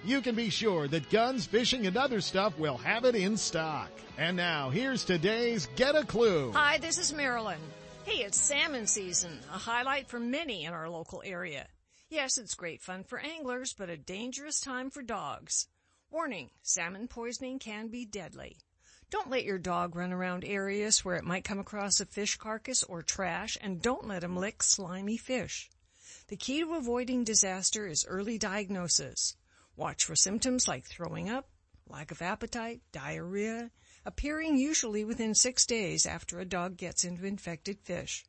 [SPEAKER 1] you can be sure that Guns, Fishing, and Other Stuff will have it in stock. And now, here's today's Get a Clue.
[SPEAKER 27] Hi, this is Marilyn. Hey, it's salmon season, a highlight for many in our local area. Yes, it's great fun for anglers, but a dangerous time for dogs. Warning, salmon poisoning can be deadly. Don't let your dog run around areas where it might come across a fish carcass or trash, and don't let him lick slimy fish. The key to avoiding disaster is early diagnosis. Watch for symptoms like throwing up, lack of appetite, diarrhea, appearing usually within six days after a dog gets into infected fish.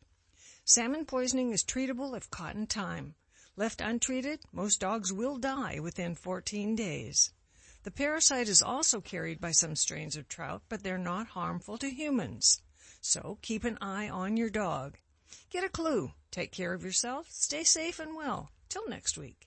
[SPEAKER 27] Salmon poisoning is treatable if caught in time. Left untreated, most dogs will die within 14 days. The parasite is also carried by some strains of trout, but they're not harmful to humans. So keep an eye on your dog. Get a clue. Take care of yourself. Stay safe and well. Till next week.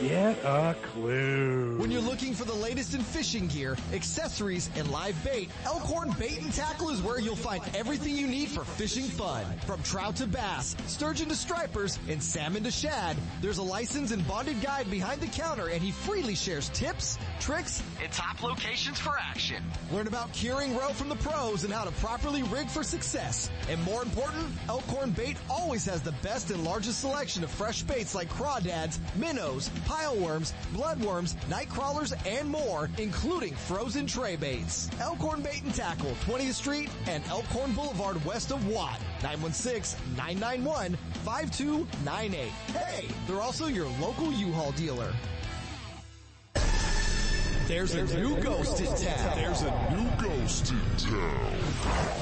[SPEAKER 1] Get a clue.
[SPEAKER 6] When you're looking for the latest in fishing gear, accessories, and live bait, Elkhorn Bait and Tackle is where you'll find everything you need for fishing fun. From trout to bass, sturgeon to stripers, and salmon to shad, there's a licensed and bonded guide behind the counter and he freely shares tips, tricks,
[SPEAKER 19] And top locations for action.
[SPEAKER 6] Learn about curing roe from the pros and how to properly rig for success. And more important, Elkhorn Bait always has the best and largest selection of fresh baits like crawdads, minnows, pile worms, bloodworms, night crawlers, and more, including frozen tray baits. Elkhorn Bait and Tackle, 20th Street and Elkhorn Boulevard west of Watt. 916-991-5298. Hey, they're also your local U-Haul dealer. There's, a new ghost in town.
[SPEAKER 18] There's a new ghost town.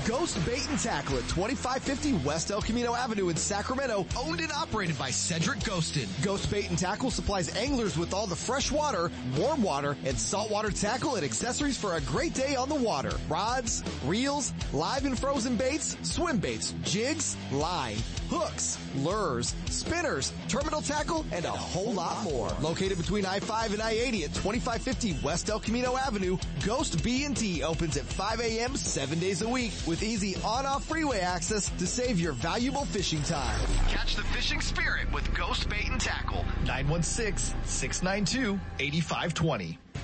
[SPEAKER 6] Ghost Bait and Tackle at 2550 West El Camino Avenue in Sacramento, owned and operated by Cedric Ghosted. Ghost Bait and Tackle supplies anglers with all the fresh water, warm water, and saltwater tackle and accessories for a great day on the water. Rods, reels, live and frozen baits, swim baits, jigs, line, hooks, lures, spinners, terminal tackle, and a whole lot more. Located between I-5 and I-80 at 2550 West El Camino Avenue, Ghost B&T opens at 5 a.m. seven days a week with easy on-off freeway access to save your valuable fishing time.
[SPEAKER 19] Catch the fishing spirit with Ghost Bait and Tackle.
[SPEAKER 6] 916-692-8520.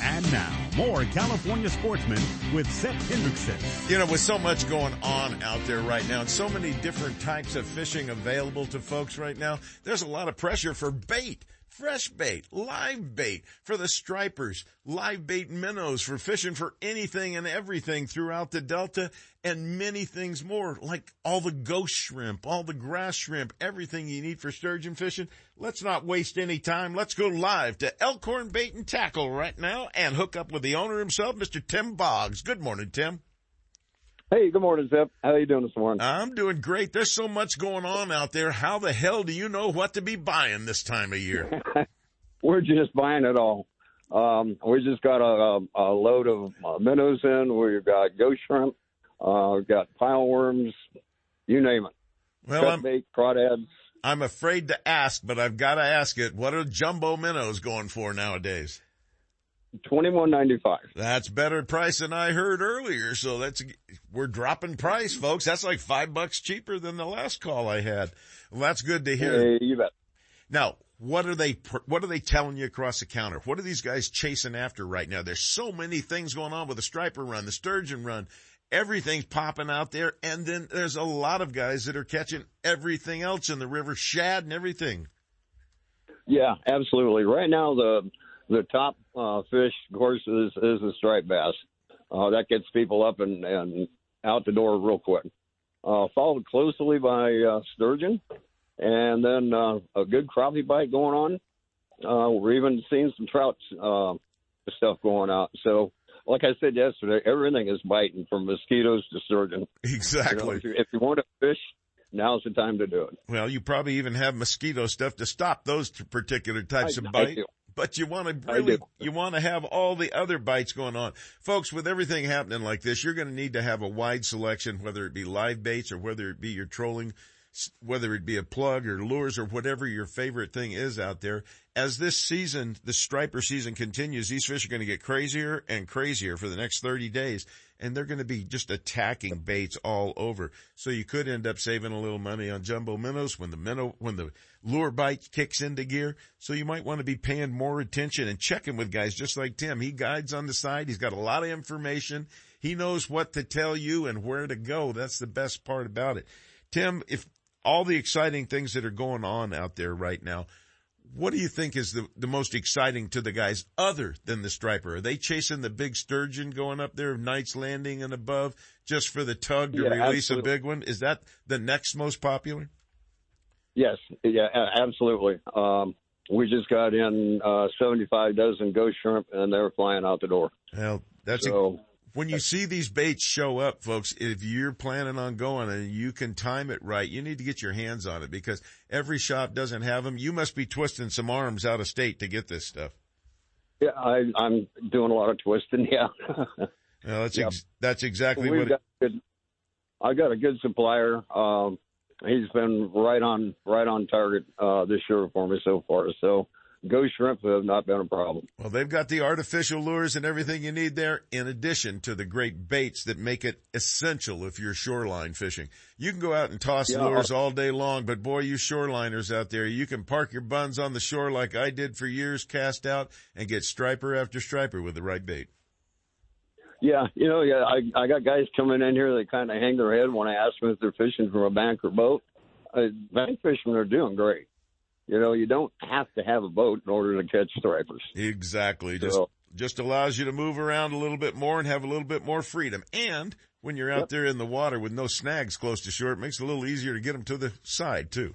[SPEAKER 7] And now, more California sportsmen with Seth Hendrickson.
[SPEAKER 2] You know, with so much going on out there right now and so many different types of fishing available to folks right now, there's a lot of pressure for bait. Fresh bait, live bait for the stripers, live bait minnows for fishing for anything and everything throughout the Delta and many things more like all the ghost shrimp, all the grass shrimp, everything you need for sturgeon fishing. Let's not waste any time. Let's go live to Elkhorn Bait and Tackle right now and hook up with the owner himself, Mr. Tim Boggs. Good morning, Tim.
[SPEAKER 28] Hey, good morning, Zip. How are you doing this morning?
[SPEAKER 2] I'm doing great. There's so much going on out there. How the hell do you know what to be buying this time of year?
[SPEAKER 28] We're just buying it all. Um, we just got a, a, a load of uh, minnows in. We've got ghost shrimp. Uh, we've got pile worms. You name it.
[SPEAKER 2] Well, I'm,
[SPEAKER 28] bait, crawdads.
[SPEAKER 2] I'm afraid to ask, but I've got to ask it. What are jumbo minnows going for nowadays?
[SPEAKER 28] Twenty one ninety five.
[SPEAKER 2] That's better price than I heard earlier. So that's, we're dropping price, folks. That's like five bucks cheaper than the last call I had. Well, that's good to hear.
[SPEAKER 28] Hey, you bet.
[SPEAKER 2] Now, what are they, what are they telling you across the counter? What are these guys chasing after right now? There's so many things going on with the striper run, the sturgeon run. Everything's popping out there. And then there's a lot of guys that are catching everything else in the river, shad and everything.
[SPEAKER 28] Yeah, absolutely. Right now, the the top uh, fish, of course, is is the striped bass. Uh, that gets people up and and out the door real quick. Uh, followed closely by uh, sturgeon, and then uh, a good crappie bite going on. Uh, we're even seeing some trout uh, stuff going out. So, like I said yesterday, everything is biting from mosquitoes to sturgeon.
[SPEAKER 2] Exactly.
[SPEAKER 28] You know, if, you, if you want to fish, now's the time to do it.
[SPEAKER 2] Well, you probably even have mosquito stuff to stop those particular types
[SPEAKER 28] I-
[SPEAKER 2] of
[SPEAKER 28] I
[SPEAKER 2] bite.
[SPEAKER 28] do.
[SPEAKER 2] But you want to really, you want to have all the other bites going on. Folks, with everything happening like this, you're going to need to have a wide selection, whether it be live baits or whether it be your trolling, whether it be a plug or lures or whatever your favorite thing is out there. As this season, the striper season continues, these fish are going to get crazier and crazier for the next 30 days. And they're going to be just attacking baits all over. So you could end up saving a little money on jumbo minnows when the minnow, when the lure bite kicks into gear. So you might want to be paying more attention and checking with guys just like Tim. He guides on the side. He's got a lot of information. He knows what to tell you and where to go. That's the best part about it. Tim, if all the exciting things that are going on out there right now, what do you think is the, the most exciting to the guys other than the striper? Are they chasing the big sturgeon going up there, Knights Landing and above, just for the tug to
[SPEAKER 28] Yeah,
[SPEAKER 2] release
[SPEAKER 28] absolutely.
[SPEAKER 2] a big one? Is that the next most popular?
[SPEAKER 28] Yes, yeah, absolutely. Um, we just got in uh, 75 dozen ghost shrimp, and they're flying out the door.
[SPEAKER 2] Well, that's
[SPEAKER 28] So-
[SPEAKER 2] when you see these baits show up, folks. If you're planning on going and you can time it right, you need to get your hands on it because every shop doesn't have them. You must be twisting some arms out of state to get this stuff.
[SPEAKER 28] Yeah, I, I'm doing a lot of twisting. Yeah,
[SPEAKER 2] Well, that's
[SPEAKER 28] Yep.
[SPEAKER 2] ex- that's exactly
[SPEAKER 28] We've
[SPEAKER 2] what.
[SPEAKER 28] got
[SPEAKER 2] It,
[SPEAKER 28] good, I got a good supplier. Um, he's been right on right on target uh, this year for me so far. So ghost shrimp have not been a problem.
[SPEAKER 2] Well, they've got the artificial lures and everything you need there, in addition to the great baits that make it essential if you're shoreline fishing. You can go out and toss
[SPEAKER 28] Yeah.
[SPEAKER 2] lures all day long, but boy, you shoreliners out there, you can park your buns on the shore like I did for years, cast out, and get striper after striper with the right bait.
[SPEAKER 28] Yeah, you know, yeah, I I got guys coming in here that kind of hang their head when I ask them if they're fishing from a bank or boat. Uh, bank fishermen are doing great. You know, you don't have to have a boat in order to catch stripers.
[SPEAKER 2] Exactly. Just,
[SPEAKER 28] So-
[SPEAKER 2] just allows you to move around a little bit more and have a little bit more freedom. And when you're out
[SPEAKER 28] Yep.
[SPEAKER 2] there in the water with no snags close to shore, it makes it a little easier to get them to the side too.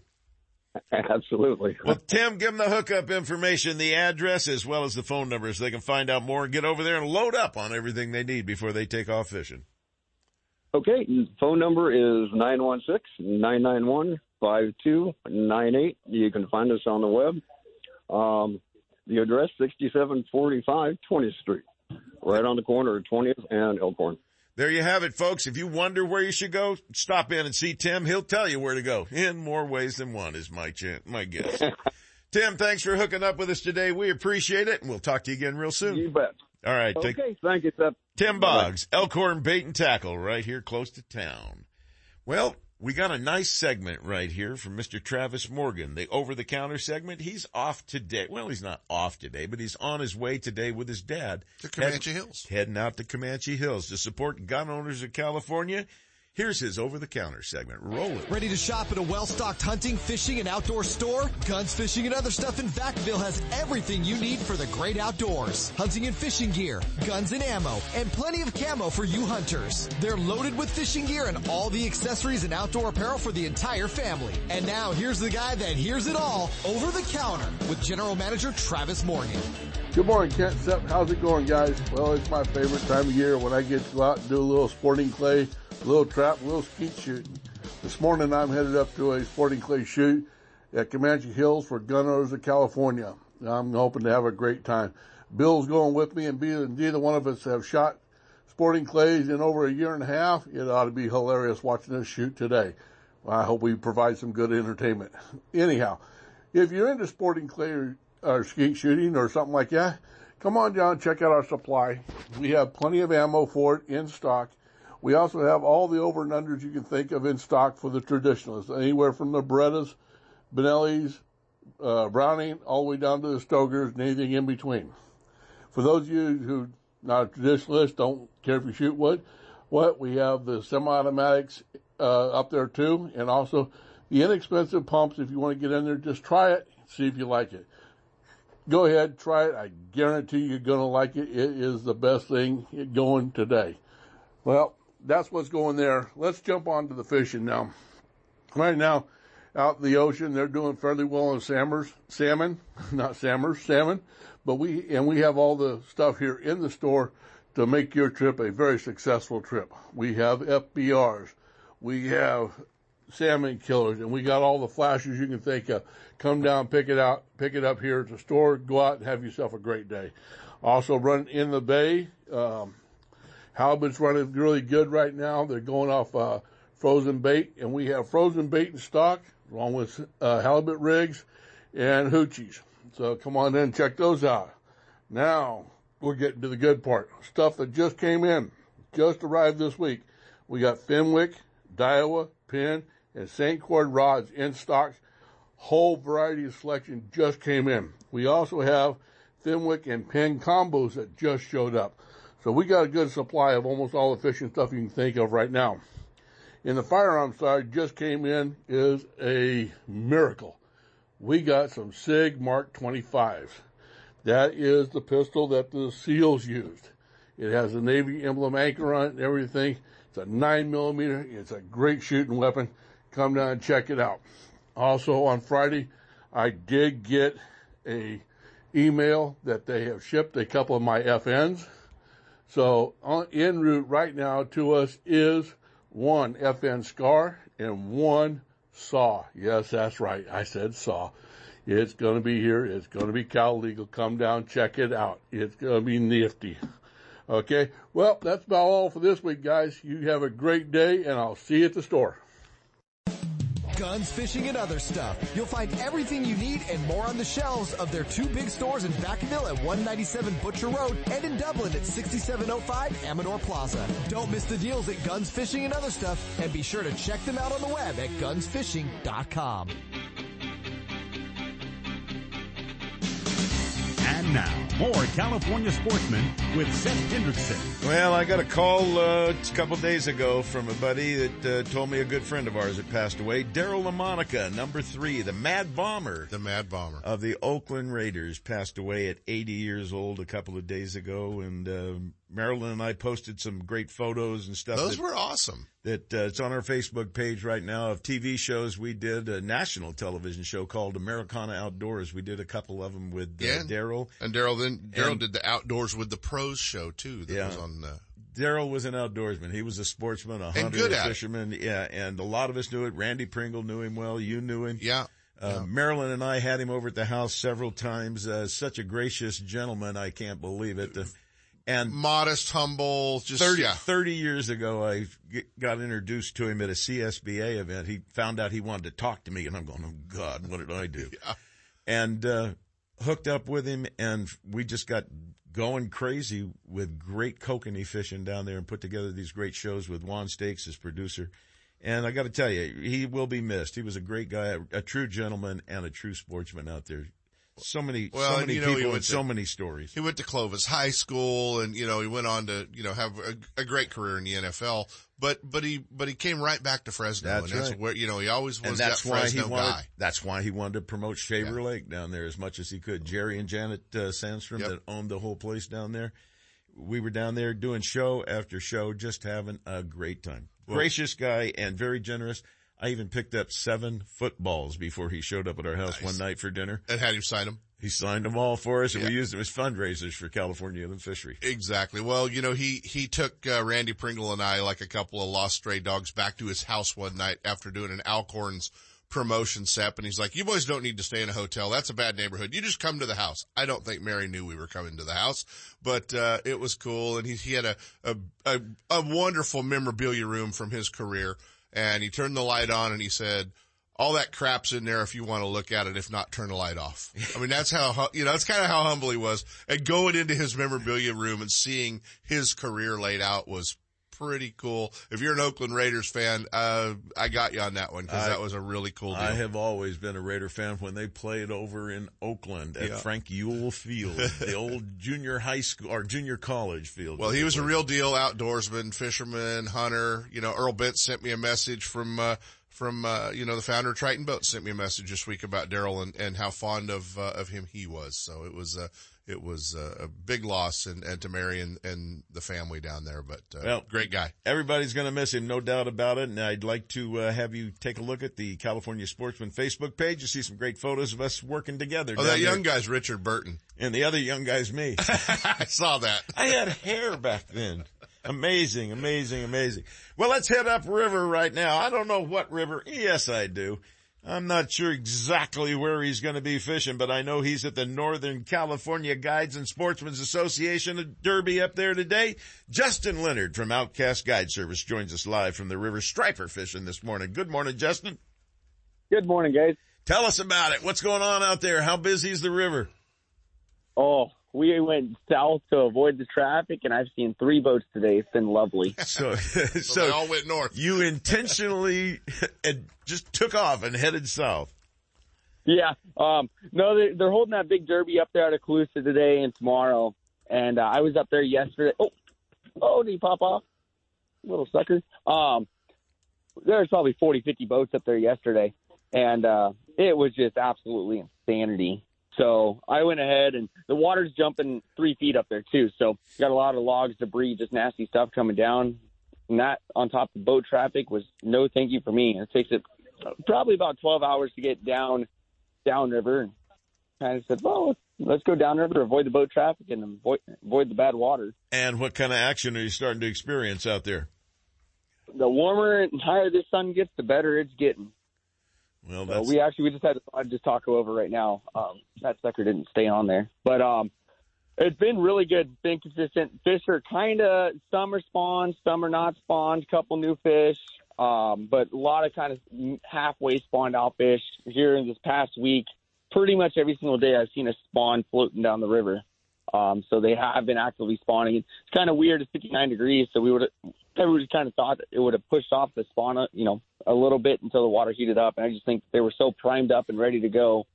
[SPEAKER 28] Absolutely.
[SPEAKER 2] Well, Tim, give them the hookup information, the address, as well as the phone number so they can find out more and get over there and load up on everything they need before they take off fishing.
[SPEAKER 28] Okay, phone number is nine one six nine nine one five two nine eight. You can find us on the web. Um, the address sixty seven forty five twentieth Street, right on the corner of twentieth and Elkhorn.
[SPEAKER 2] There you have it, folks. If you wonder where you should go, stop in and see Tim. He'll tell you where to go in more ways than one is my chance, my guess. Tim, thanks for hooking up with us today. We appreciate it and we'll talk to you again real soon.
[SPEAKER 28] You bet.
[SPEAKER 2] All right.
[SPEAKER 28] Okay,
[SPEAKER 2] Take,
[SPEAKER 28] thank you.
[SPEAKER 2] Tim Boggs, Elkhorn Bait and Tackle, right here close to town. Well, we got a nice segment right here from Mr. Travis Morgan, the over-the-counter segment. He's off today. Well, he's not off today, but he's on his way today with his dad.
[SPEAKER 4] To Camanche Hills.
[SPEAKER 2] Heading out to Camanche Hills to support gun owners of California. Here's his over-the-counter segment. Roll it.
[SPEAKER 6] Ready to shop at a well-stocked hunting, fishing, and outdoor store? Guns, Fishing, and Other Stuff in Vacaville has everything you need for the great outdoors. Hunting and fishing gear, guns and ammo, and plenty of camo for you hunters. They're loaded with fishing gear and all the accessories and outdoor apparel for the entire family. And now here's the guy that hears it all, over the counter, with General Manager Travis Morgan.
[SPEAKER 29] Good morning, Kent. Sep. How's it going, guys? Well, it's my favorite time of year when I get to go out and do a little sporting clay, a little trap, a little skeet shooting. This morning I'm headed up to a sporting clay shoot at Camanche Hills for gun owners of California. I'm hoping to have a great time. Bill's going with me and neither one of us have shot sporting clays in over a year and a half. It ought to be hilarious watching us shoot today. I hope we provide some good entertainment. Anyhow, if you're into sporting clay or, or skeet shooting or something like that, come on down check out our supply. We have plenty of ammo for it in stock. We also have all the over and unders you can think of in stock for the traditionalists, anywhere from the Berettas, Benellis, uh, Browning, all the way down to the Stoegers and anything in between. For those of you who are not a traditionalist, don't care if you shoot wood, what we have the semi-automatics uh, up there too, and also the inexpensive pumps. If you want to get in there, just try it, see if you like it. Go ahead, try it. I guarantee you're going to like it. It is the best thing going today. Well, that's what's going there. Let's jump on to the fishing now. Right now, out in the ocean, they're doing fairly well on salmons, salmon, not salmon, salmon. But we, and we have all the stuff here in the store to make your trip a very successful trip. We have FBRs. We have salmon killers and we got all the flashes you can think of. Come down, pick it out, pick it up here at the store, go out and have yourself a great day. Also run in the bay. Um, Halibut's running really good right now. They're going off, uh, frozen bait and we have frozen bait in stock along with, uh, halibut rigs and hoochies. So come on in and check those out. Now we're getting to the good part. Stuff that just came in, just arrived this week. We got Fenwick, Daiwa, Penn, and St. Croix rods in stock. Whole variety of selection just came in. We also have Fenwick and Penn combos that just showed up. So we got a good supply of almost all the fishing stuff you can think of right now. In the firearm side, just came in is a miracle. We got some SIG Mark 25s. That is the pistol that the SEALs used. It has a Navy emblem anchor on it and everything. It's a nine millimeter. It's a great shooting weapon. Come down and check it out. Also on Friday, I did get a email that they have shipped a couple of my FNs. So on, en route right now to us is one FN Scar and one Saw. Yes, that's right. I said Saw. It's going to be here. It's going to be Cal Legal. Come down, check it out. It's going to be nifty. Okay. Well, that's about all for this week, guys. You have a great day and I'll see you at the store.
[SPEAKER 6] Guns, fishing, and other stuff. You'll find everything you need and more on the shelves of their two big stores in Vacaville at 197 Butcher Road and in Dublin at 6705 Amador Plaza. Don't miss the deals at Guns, Fishing, and Other Stuff and be sure to check them out on the web at gunsfishing.com.
[SPEAKER 7] And now, more California sportsmen with Seth Hendrickson.
[SPEAKER 2] Well, I got a call uh, a couple days ago from a buddy that uh, told me a good friend of ours had passed away. Daryle Lamonica, number three, the Mad Bomber.
[SPEAKER 4] The Mad Bomber.
[SPEAKER 2] Of the Oakland Raiders, passed away at 80 years old a couple of days ago. And uh, Marilyn and I posted some great photos and stuff.
[SPEAKER 4] Those
[SPEAKER 2] that,
[SPEAKER 4] were awesome.
[SPEAKER 2] That uh, it's on our Facebook page right now of TV shows. We did a national television show called Americana Outdoors. We did a couple of them with uh,
[SPEAKER 4] Yeah.
[SPEAKER 2] Daryle.
[SPEAKER 4] And Daryle then
[SPEAKER 2] Daryle
[SPEAKER 4] did the outdoors with the pros show too. That
[SPEAKER 2] Yeah.
[SPEAKER 4] was on. Uh,
[SPEAKER 2] Daryle was an outdoorsman. He was a sportsman, a hunter, a
[SPEAKER 4] at it.
[SPEAKER 2] fisherman. Yeah, and a lot of us knew it. Randy Pringle knew him well. You knew him.
[SPEAKER 4] Yeah.
[SPEAKER 2] Uh, Marilyn and I had him over at the house several times. Uh, such a gracious gentleman. I can't believe it. And
[SPEAKER 4] modest, humble, just
[SPEAKER 2] 30,
[SPEAKER 4] yeah.
[SPEAKER 2] 30 years ago, I got introduced to him at a CSBA event. He found out he wanted to talk to me and I'm going, oh God, what did I do? yeah. And, uh, hooked up with him and we just got going crazy with great kokanee fishing down there and put together these great shows with Juan Stakes as producer. And I got to tell you, he will be missed. He was a great guy, a, a true gentleman and a true sportsman out there. So many,
[SPEAKER 4] Well,
[SPEAKER 2] so many
[SPEAKER 4] you know,
[SPEAKER 2] people
[SPEAKER 4] went to-
[SPEAKER 2] so many stories.
[SPEAKER 4] He went to Clovis High School, and you know he went on to you know have a, a great career in the NFL. But but he but he came right back to Fresno,
[SPEAKER 2] That's
[SPEAKER 4] and that's
[SPEAKER 2] right.
[SPEAKER 4] where you know he always was
[SPEAKER 2] and that's
[SPEAKER 4] that
[SPEAKER 2] why
[SPEAKER 4] Fresno
[SPEAKER 2] he wanted.
[SPEAKER 4] guy.
[SPEAKER 2] That's why he wanted to promote Shaver Lake down there as much as he could. Jerry and Janet uh, Sandstrom that owned the whole place down there. We were down there doing show after show, just having a great time.
[SPEAKER 4] Well-
[SPEAKER 2] Gracious guy and very generous. I even picked up seven footballs before he showed up at our house one night for dinner.
[SPEAKER 4] And had him sign them.
[SPEAKER 2] He signed them all for us, and we used them as fundraisers for California Inland Fishery.
[SPEAKER 4] Exactly. Well, you know, he, he took, uh, Randy Pringle and I, like a couple of lost stray dogs, back to his house one night after doing an Alcorns promotion set. And he's like, you boys don't need to stay in a hotel. That's a bad neighborhood. You just come to the house. I don't think Mary knew we were coming to the house, but, uh, it was cool. And he, he had a, a, a, a wonderful memorabilia room from his career. And he turned the light on and he said, all that crap's in there if you want to look at it. If not, turn the light off. I mean, that's how, you know, that's kind of how humble he was. And going into his memorabilia room and seeing his career laid out was pretty cool. If you're an Oakland Raiders fan, uh, I got you on that one because that was a really cool deal.
[SPEAKER 2] I have always been a Raider fan when they played over in Oakland at
[SPEAKER 4] Yeah.
[SPEAKER 2] Frank Youell Field, the old junior high school or junior college field.
[SPEAKER 4] Well, he was a real deal outdoorsman, fisherman, hunter. You know, Earl Bentz sent me a message from, uh, from, uh, you know, the founder of Triton Boat sent me a message this week about Daryle and, and how fond of, uh, of him he was. So it was, uh, it was uh, a big loss and, and to Mary and, and the family down there, but, uh,
[SPEAKER 2] Well,
[SPEAKER 4] great guy.
[SPEAKER 2] Everybody's going to miss him, no doubt about it. And I'd like to uh, have you take a look at the California Sportsman Facebook page. You see some great photos of us working together.
[SPEAKER 4] Oh, that
[SPEAKER 2] there.
[SPEAKER 4] young guy's Richard Burton.
[SPEAKER 2] And the other young guy's me.
[SPEAKER 4] I saw that.
[SPEAKER 2] I had hair back then. Amazing, amazing, amazing. Well, let's head upriver right now. I don't know what river. Yes, I do. I'm not sure exactly where he's going to be fishing, but I know he's at the Northern California Guides and Sportsmen's Association of Derby up there today. Justin Leonard from Outcast Guide Service joins us live from the river striper fishing this morning. Good morning, Justin.
[SPEAKER 30] Good morning, guys.
[SPEAKER 2] Tell us about it. What's going on out there? How busy is the river?
[SPEAKER 30] Oh, we went south to avoid the traffic, and I've seen three boats today. It's been lovely.
[SPEAKER 2] So, so,
[SPEAKER 4] they all went north.
[SPEAKER 2] You intentionally and just took off and headed south.
[SPEAKER 30] Yeah. Um, no, they, they're holding that big derby up there at Colusa today and tomorrow. And uh, I was up there yesterday. Oh, oh, did he pop off? Little sucker. Um, there's probably 40, 50 boats up there yesterday. And uh, it was just absolutely insanity. So I went ahead and the water's jumping three feet up there too. So got a lot of logs, debris, just nasty stuff coming down. And that on top of boat traffic was no thank you for me. It takes it probably about 12 hours to get down downriver. And kind of said, well, let's go downriver, avoid the boat traffic and avoid, avoid the bad water.
[SPEAKER 2] And what kind of action are you starting to experience out there?
[SPEAKER 30] The warmer and higher the sun gets, the better it's getting.
[SPEAKER 2] Well,
[SPEAKER 30] So we actually we just had I just taco over right now. Um, that sucker didn't stay on there, but um, it's been really good. Been consistent. Fish are kind of some are spawned, some are not spawned. Couple new fish. Um, but a lot of kind of halfway spawned out fish here in this past week. Pretty much every single day, I've seen a spawn floating down the river. Um, so they have been actively spawning. It's kind of weird. It's 59 degrees, so we would everybody kind of thought it would have pushed off the spawn, you know, a little bit until the water heated up. And I just think they were so primed up and ready to go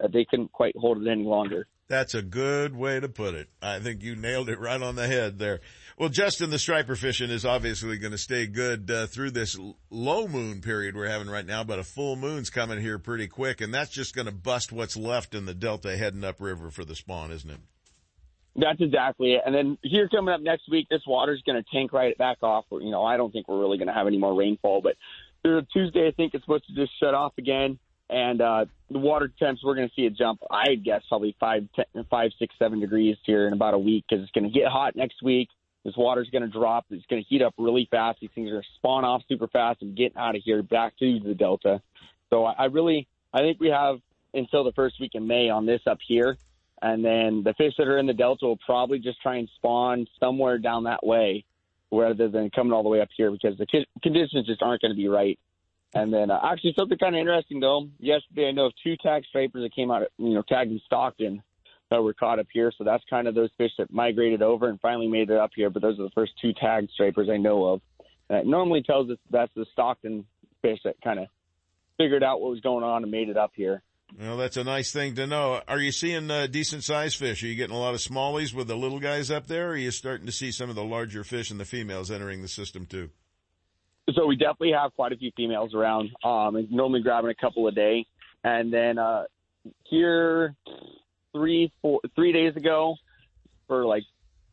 [SPEAKER 30] that they couldn't quite hold it any longer.
[SPEAKER 2] That's a good way to put it. I think you nailed it right on the head there. Well, Justin, the striper fishing is obviously going to stay good uh, through this low moon period we're having right now, but a full moon's coming here pretty quick, and that's just going to bust what's left in the delta heading upriver for the spawn, isn't it?
[SPEAKER 30] That's exactly it. And then here coming up next week, this water's going to tank right back off. You know, I don't think we're really going to have any more rainfall, but Tuesday, I think it's supposed to just shut off again and uh, the water temps we're going to see a jump. I guess probably five, ten, five, six, seven degrees here in about a week because it's going to get hot next week. This water's going to drop. It's going to heat up really fast. These things are going to spawn off super fast and get out of here back to the delta. So I, I really, I think we have until the first week in May on this up here, and then the fish that are in the delta will probably just try and spawn somewhere down that way, rather than coming all the way up here because the conditions just aren't going to be right and then uh, actually something kind of interesting though. Yesterday I know of two tag stripers that came out, you know, tagged in Stockton that were caught up here. So that's kind of those fish that migrated over and finally made it up here. But those are the first two tag stripers I know of. And normally tells us that's the Stockton fish that kind of figured out what was going on and made it up here.
[SPEAKER 2] Well, that's a nice thing to know. Are you seeing uh, decent sized fish? Are you getting a lot of smallies with the little guys up there? Are you starting to see some of the larger fish and the females entering the system too?
[SPEAKER 30] So we definitely have quite a few females around. Um, normally grabbing a couple a day, and then uh, here three four three days ago, for like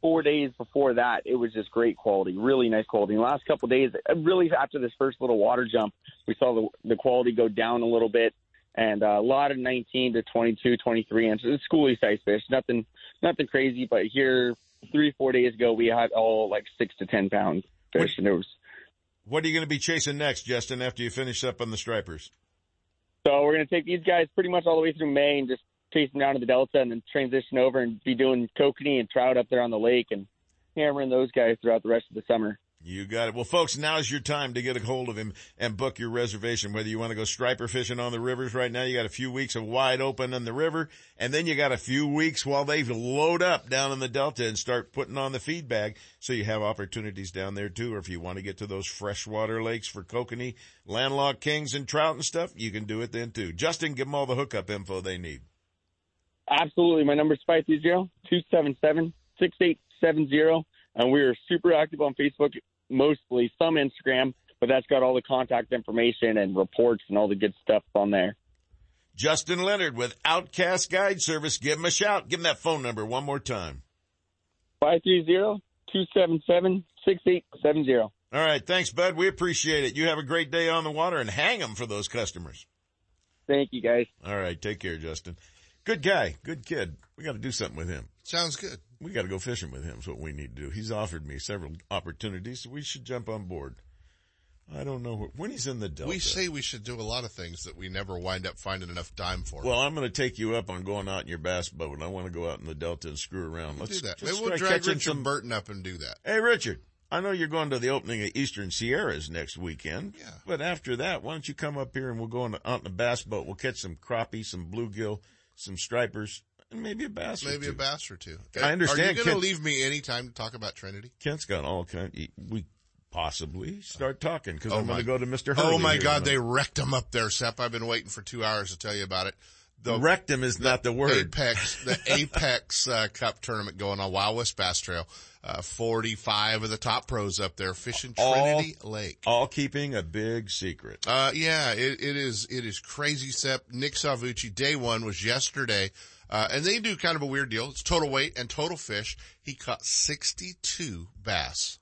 [SPEAKER 30] four days before that, it was just great quality, really nice quality. The last couple days, really after this first little water jump, we saw the the quality go down a little bit, and uh, a lot of 19 to 22, 23 inches, schooly size fish, nothing nothing crazy. But here, three four days ago, we had all like six to ten pound fish, and it was
[SPEAKER 2] what are you going to be chasing next, Justin, after you finish up on the stripers?
[SPEAKER 30] So we're going to take these guys pretty much all the way through May and just chase them down to the Delta and then transition over and be doing kokanee and trout up there on the lake and hammering those guys throughout the rest of the summer.
[SPEAKER 2] You got it. Well, folks, now's your time to get a hold of him and book your reservation. Whether you want to go striper fishing on the rivers right now, you got a few weeks of wide open on the river, and then you got a few weeks while they load up down in the delta and start putting on the feed bag. So you have opportunities down there too. Or if you want to get to those freshwater lakes for kokanee, landlocked kings and trout and stuff, you can do it then too. Justin, give them all the hookup info they need.
[SPEAKER 30] Absolutely. My number is 530-277-6870 and we are super active on Facebook, mostly some Instagram, but that's got all the contact information and reports and all the good stuff on there.
[SPEAKER 2] Justin Leonard with Outcast Guide Service. Give him a shout. Give him that phone number one more time.
[SPEAKER 30] 530-277-6870.
[SPEAKER 2] All right. Thanks, bud. We appreciate it. You have a great day on the water and hang them for those customers.
[SPEAKER 30] Thank you, guys.
[SPEAKER 2] All right. Take care, Justin. Good guy. Good kid. We got to do something with him.
[SPEAKER 4] Sounds good.
[SPEAKER 2] We got to go fishing with him. Is what we need to do. He's offered me several opportunities. So we should jump on board. I don't know when he's in the Delta.
[SPEAKER 4] We say we should do a lot of things that we never wind up finding enough time for.
[SPEAKER 2] Well, I'm going to take you up on going out in your bass boat, and I want to go out in the Delta and screw around.
[SPEAKER 4] Let's do that. Maybe we'll drag Richard some... Burton up and do that.
[SPEAKER 2] Hey, Richard. I know you're going to the opening of Eastern Sierras next weekend.
[SPEAKER 4] Yeah.
[SPEAKER 2] But after that, why don't you come up here and we'll go on, out in the bass boat. We'll catch some crappie, some bluegill, some stripers, and maybe a bass.
[SPEAKER 4] Maybe
[SPEAKER 2] a
[SPEAKER 4] bass or two.
[SPEAKER 2] I understand.
[SPEAKER 4] Are you going to leave me any time to talk about Trinity?
[SPEAKER 2] Kent's got all kind. Of, We possibly start talking because
[SPEAKER 4] oh
[SPEAKER 2] I'm going to go to Mr.
[SPEAKER 4] Hurley
[SPEAKER 2] oh
[SPEAKER 4] my God, they wrecked him up there, Sep. I've been waiting for two hours to tell you about it.
[SPEAKER 2] The rectum is not the word.
[SPEAKER 4] Apex, the Apex uh, Cup tournament going on Wild West Bass Trail. Uh, 45 of the top pros up there fishing Trinity
[SPEAKER 2] all,
[SPEAKER 4] Lake.
[SPEAKER 2] All keeping a big secret.
[SPEAKER 4] Uh, yeah, it, it is, it is crazy, Sep. Nick Salvucci, day one was yesterday. Uh, and they do kind of a weird deal. It's total weight and total fish. He caught 62 bass.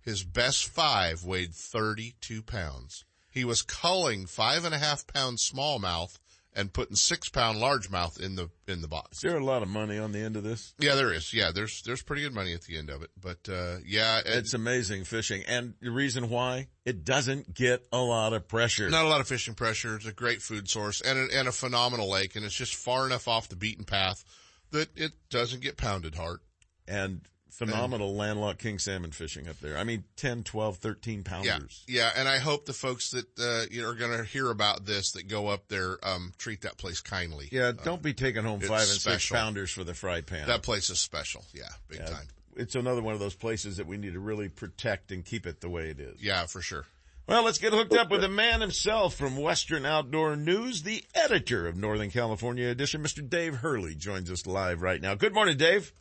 [SPEAKER 4] His best five weighed 32 pounds. He was culling five and a half pound smallmouth and putting six pound largemouth in the in the box.
[SPEAKER 2] Is there a lot of money on the end of this?
[SPEAKER 4] Yeah, there is. Yeah, there's there's pretty good money at the end of it. But uh, yeah,
[SPEAKER 2] it's amazing fishing, and the reason why it doesn't get a lot of pressure.
[SPEAKER 4] Not a lot of fishing pressure. It's a great food source and a, and a phenomenal lake, and it's just far enough off the beaten path that it doesn't get pounded hard.
[SPEAKER 2] And phenomenal landlocked king salmon fishing up there. I mean, 10, 12, 13
[SPEAKER 4] Yeah,
[SPEAKER 2] pounders.
[SPEAKER 4] yeah, and I hope the folks that uh, you know are going to hear about this that go up there um, treat that place kindly.
[SPEAKER 2] Yeah, don't be taking home five and
[SPEAKER 4] special.
[SPEAKER 2] six pounders for the fry pan.
[SPEAKER 4] That place is special. Yeah, big
[SPEAKER 2] Yeah,
[SPEAKER 4] time.
[SPEAKER 2] It's another one of those places that we need to really protect and keep it the way it is.
[SPEAKER 4] Yeah, for sure.
[SPEAKER 2] Well, let's get hooked up with the man himself from Western Outdoor News, the editor of Northern California Edition, Mr. Dave Hurley joins us live right now. Good morning, Dave.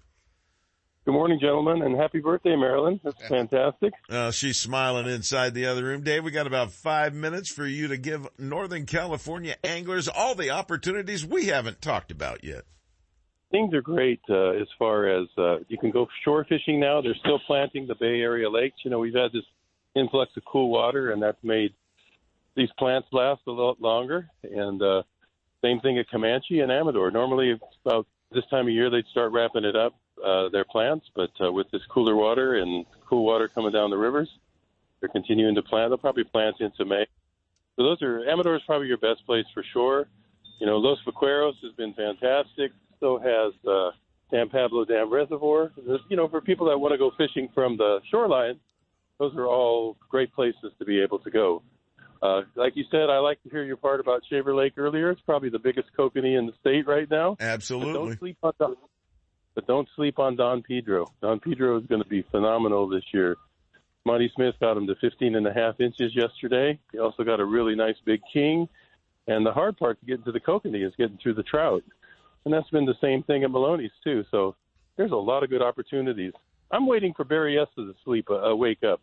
[SPEAKER 31] Good morning, gentlemen, and happy birthday, Marilyn. That's fantastic.
[SPEAKER 2] Uh, she's smiling inside the other room. Dave, we got about five minutes for you to give Northern California anglers all the opportunities we haven't talked about yet.
[SPEAKER 31] Things are great uh, as far as uh, you can go shore fishing now. They're still planting the Bay Area lakes. You know, we've had this influx of cool water, and that's made these plants last a lot longer. And uh, same thing at Camanche and Amador. Normally, about this time of year, they'd start wrapping it up, uh, their plants. But uh, with this cooler water and cool water coming down the rivers, they're continuing to plant. They'll probably plant into May. So those are Amador is probably your best place for sure. You know, Los Vaqueros has been fantastic. So has uh, San Pablo Dam Reservoir. There's, you know, for people that want to go fishing from the shoreline, those are all great places to be able to go. Uh, like you said, I like to hear your part about Shaver Lake earlier. It's probably the biggest kokanee in the state right now. But
[SPEAKER 2] Absolutely.
[SPEAKER 31] don't sleep on Don, but don't sleep on Don Pedro. Don Pedro is going to be phenomenal this year. Monty Smith got him to 15 and a half inches yesterday. He also got a really nice big king. And the hard part to get into the kokanee is getting through the trout. And that's been the same thing at Melones too. So there's a lot of good opportunities. I'm waiting for Berryessa to sleep, uh, uh, wake up.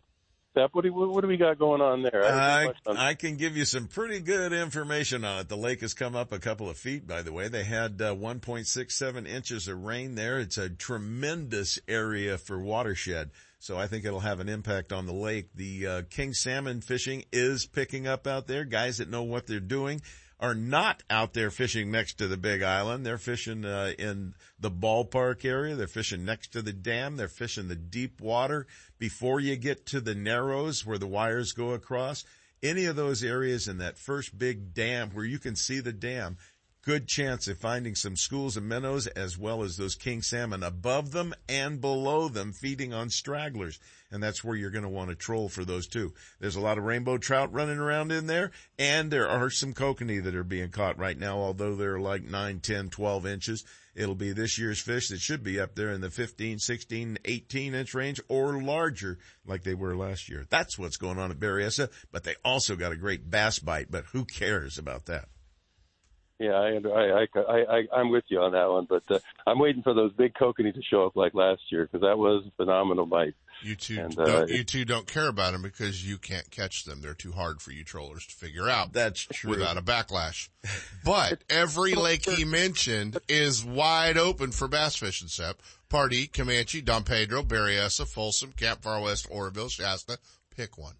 [SPEAKER 31] Sep, what do, we, what do we got going on there? I
[SPEAKER 2] I, I can give you some pretty good information on it. The lake has come up a couple of feet, by the way. They had uh, 1.67 inches of rain there. It's a tremendous area for watershed. So I think it'll have an impact on the lake. The uh, king salmon fishing is picking up out there. Guys that know what they're doing are not out there fishing next to the big island. They're fishing uh, in the ballpark area. They're fishing next to the dam. They're fishing the deep water before you get to the narrows where the wires go across. Any of those areas in that first big dam where you can see the dam, good chance of finding some schools of minnows as well as those king salmon above them and below them feeding on stragglers. And that's where you're going to want to troll for those too. There's a lot of rainbow trout running around in there and there are some kokanee that are being caught right now, although they're like 9, 10, 12 inches. It'll be this year's fish that should be up there in the 15, 16, 18 inch range or larger like they were last year. That's what's going on at Berryessa, but they also got a great bass bite, but who cares about that?
[SPEAKER 31] Yeah, I, I, I, I, I'm with you on that one, but uh, I'm waiting for those big kokanee to show up like last year because that was a phenomenal bite.
[SPEAKER 4] You two,
[SPEAKER 31] And, uh,
[SPEAKER 4] don't, you two don't care about them because you can't catch them. They're too hard for you trollers to figure out.
[SPEAKER 2] That's true.
[SPEAKER 4] Without a backlash. But every lake he mentioned is wide open for bass fishing, Sep. Pardee, Camanche, Don Pedro, Berryessa, Folsom, Camp Far West, Oroville, Shasta. Pick one.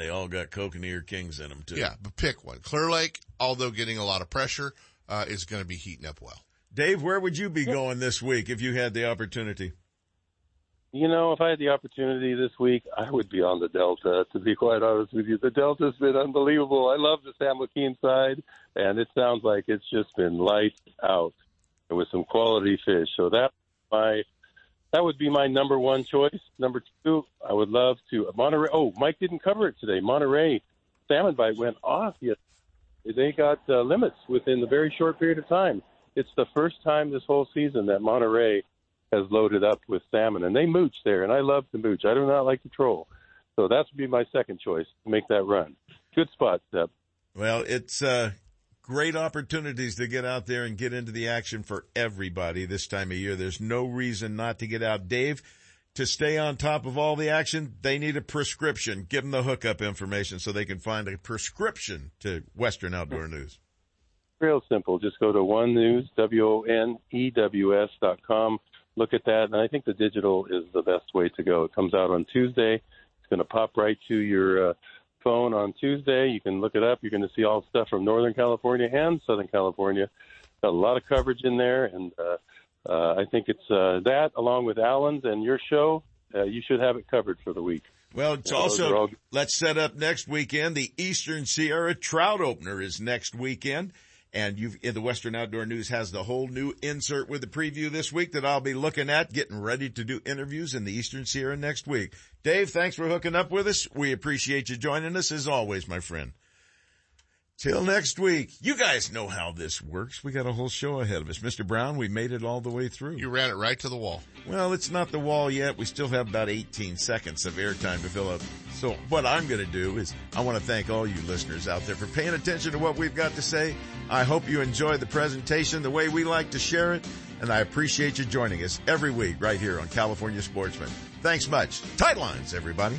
[SPEAKER 2] They all got kokanee or kings in them too.
[SPEAKER 4] Yeah, but pick one. Clear Lake, although getting a lot of pressure, uh, is going to be heating up well.
[SPEAKER 2] Dave, where would you be going this week if you had the opportunity?
[SPEAKER 31] You know, if I had the opportunity this week, I would be on the Delta, to be quite honest with you. The Delta's been unbelievable. I love the San Joaquin side, and it sounds like it's just been lights out with some quality fish. So that my that would be my number one choice. Number two, I would love to Monterey. Oh, Mike didn't cover it today. Monterey salmon bite went off. Yes, they got uh, limits within a very short period of time. It's the first time this whole season that Monterey has loaded up with salmon, and they mooch there, and I love to mooch. I do not like to troll, so that would be my second choice to make that run. Good spot, Sep.
[SPEAKER 2] Well, it's uh, great opportunities to get out there and get into the action for everybody this time of year. There's no reason not to get out. Dave, to stay on top of all the action, they need a prescription. Give them the hookup information so they can find a prescription to Western Outdoor News.
[SPEAKER 31] Real simple. Just go to one news, W O N E W S dot com. Look at that, and I think the digital is the best way to go. It comes out on Tuesday. It's going to pop right to your uh, phone on Tuesday. You can look it up. You're going to see all stuff from Northern California and Southern California. Got a lot of coverage in there, and uh, uh, I think it's uh, that along with Allen's and your show. Uh, you should have it covered for the week.
[SPEAKER 2] Well, it's
[SPEAKER 31] Well,
[SPEAKER 2] also,
[SPEAKER 31] all-
[SPEAKER 2] let's set up next weekend. The Eastern Sierra Trout Opener is next weekend. And the Western Outdoor News has the whole new insert with the preview this week that I'll be looking at, getting ready to do interviews in the Eastern Sierra next week. Dave, thanks for hooking up with us. We appreciate you joining us as always, my friend. Till next week. You guys know how this works. We got a whole show ahead of us. Mr. Brown, we made it all the way through.
[SPEAKER 4] You ran it right to the wall.
[SPEAKER 2] Well, it's not the wall yet. We still have about 18 seconds of airtime to fill up. So what I'm going to do is I want to thank all you listeners out there for paying attention to what we've got to say. I hope you enjoyed the presentation the way we like to share it. And I appreciate you joining us every week right here on California Sportsman. Thanks much. Tight lines, everybody.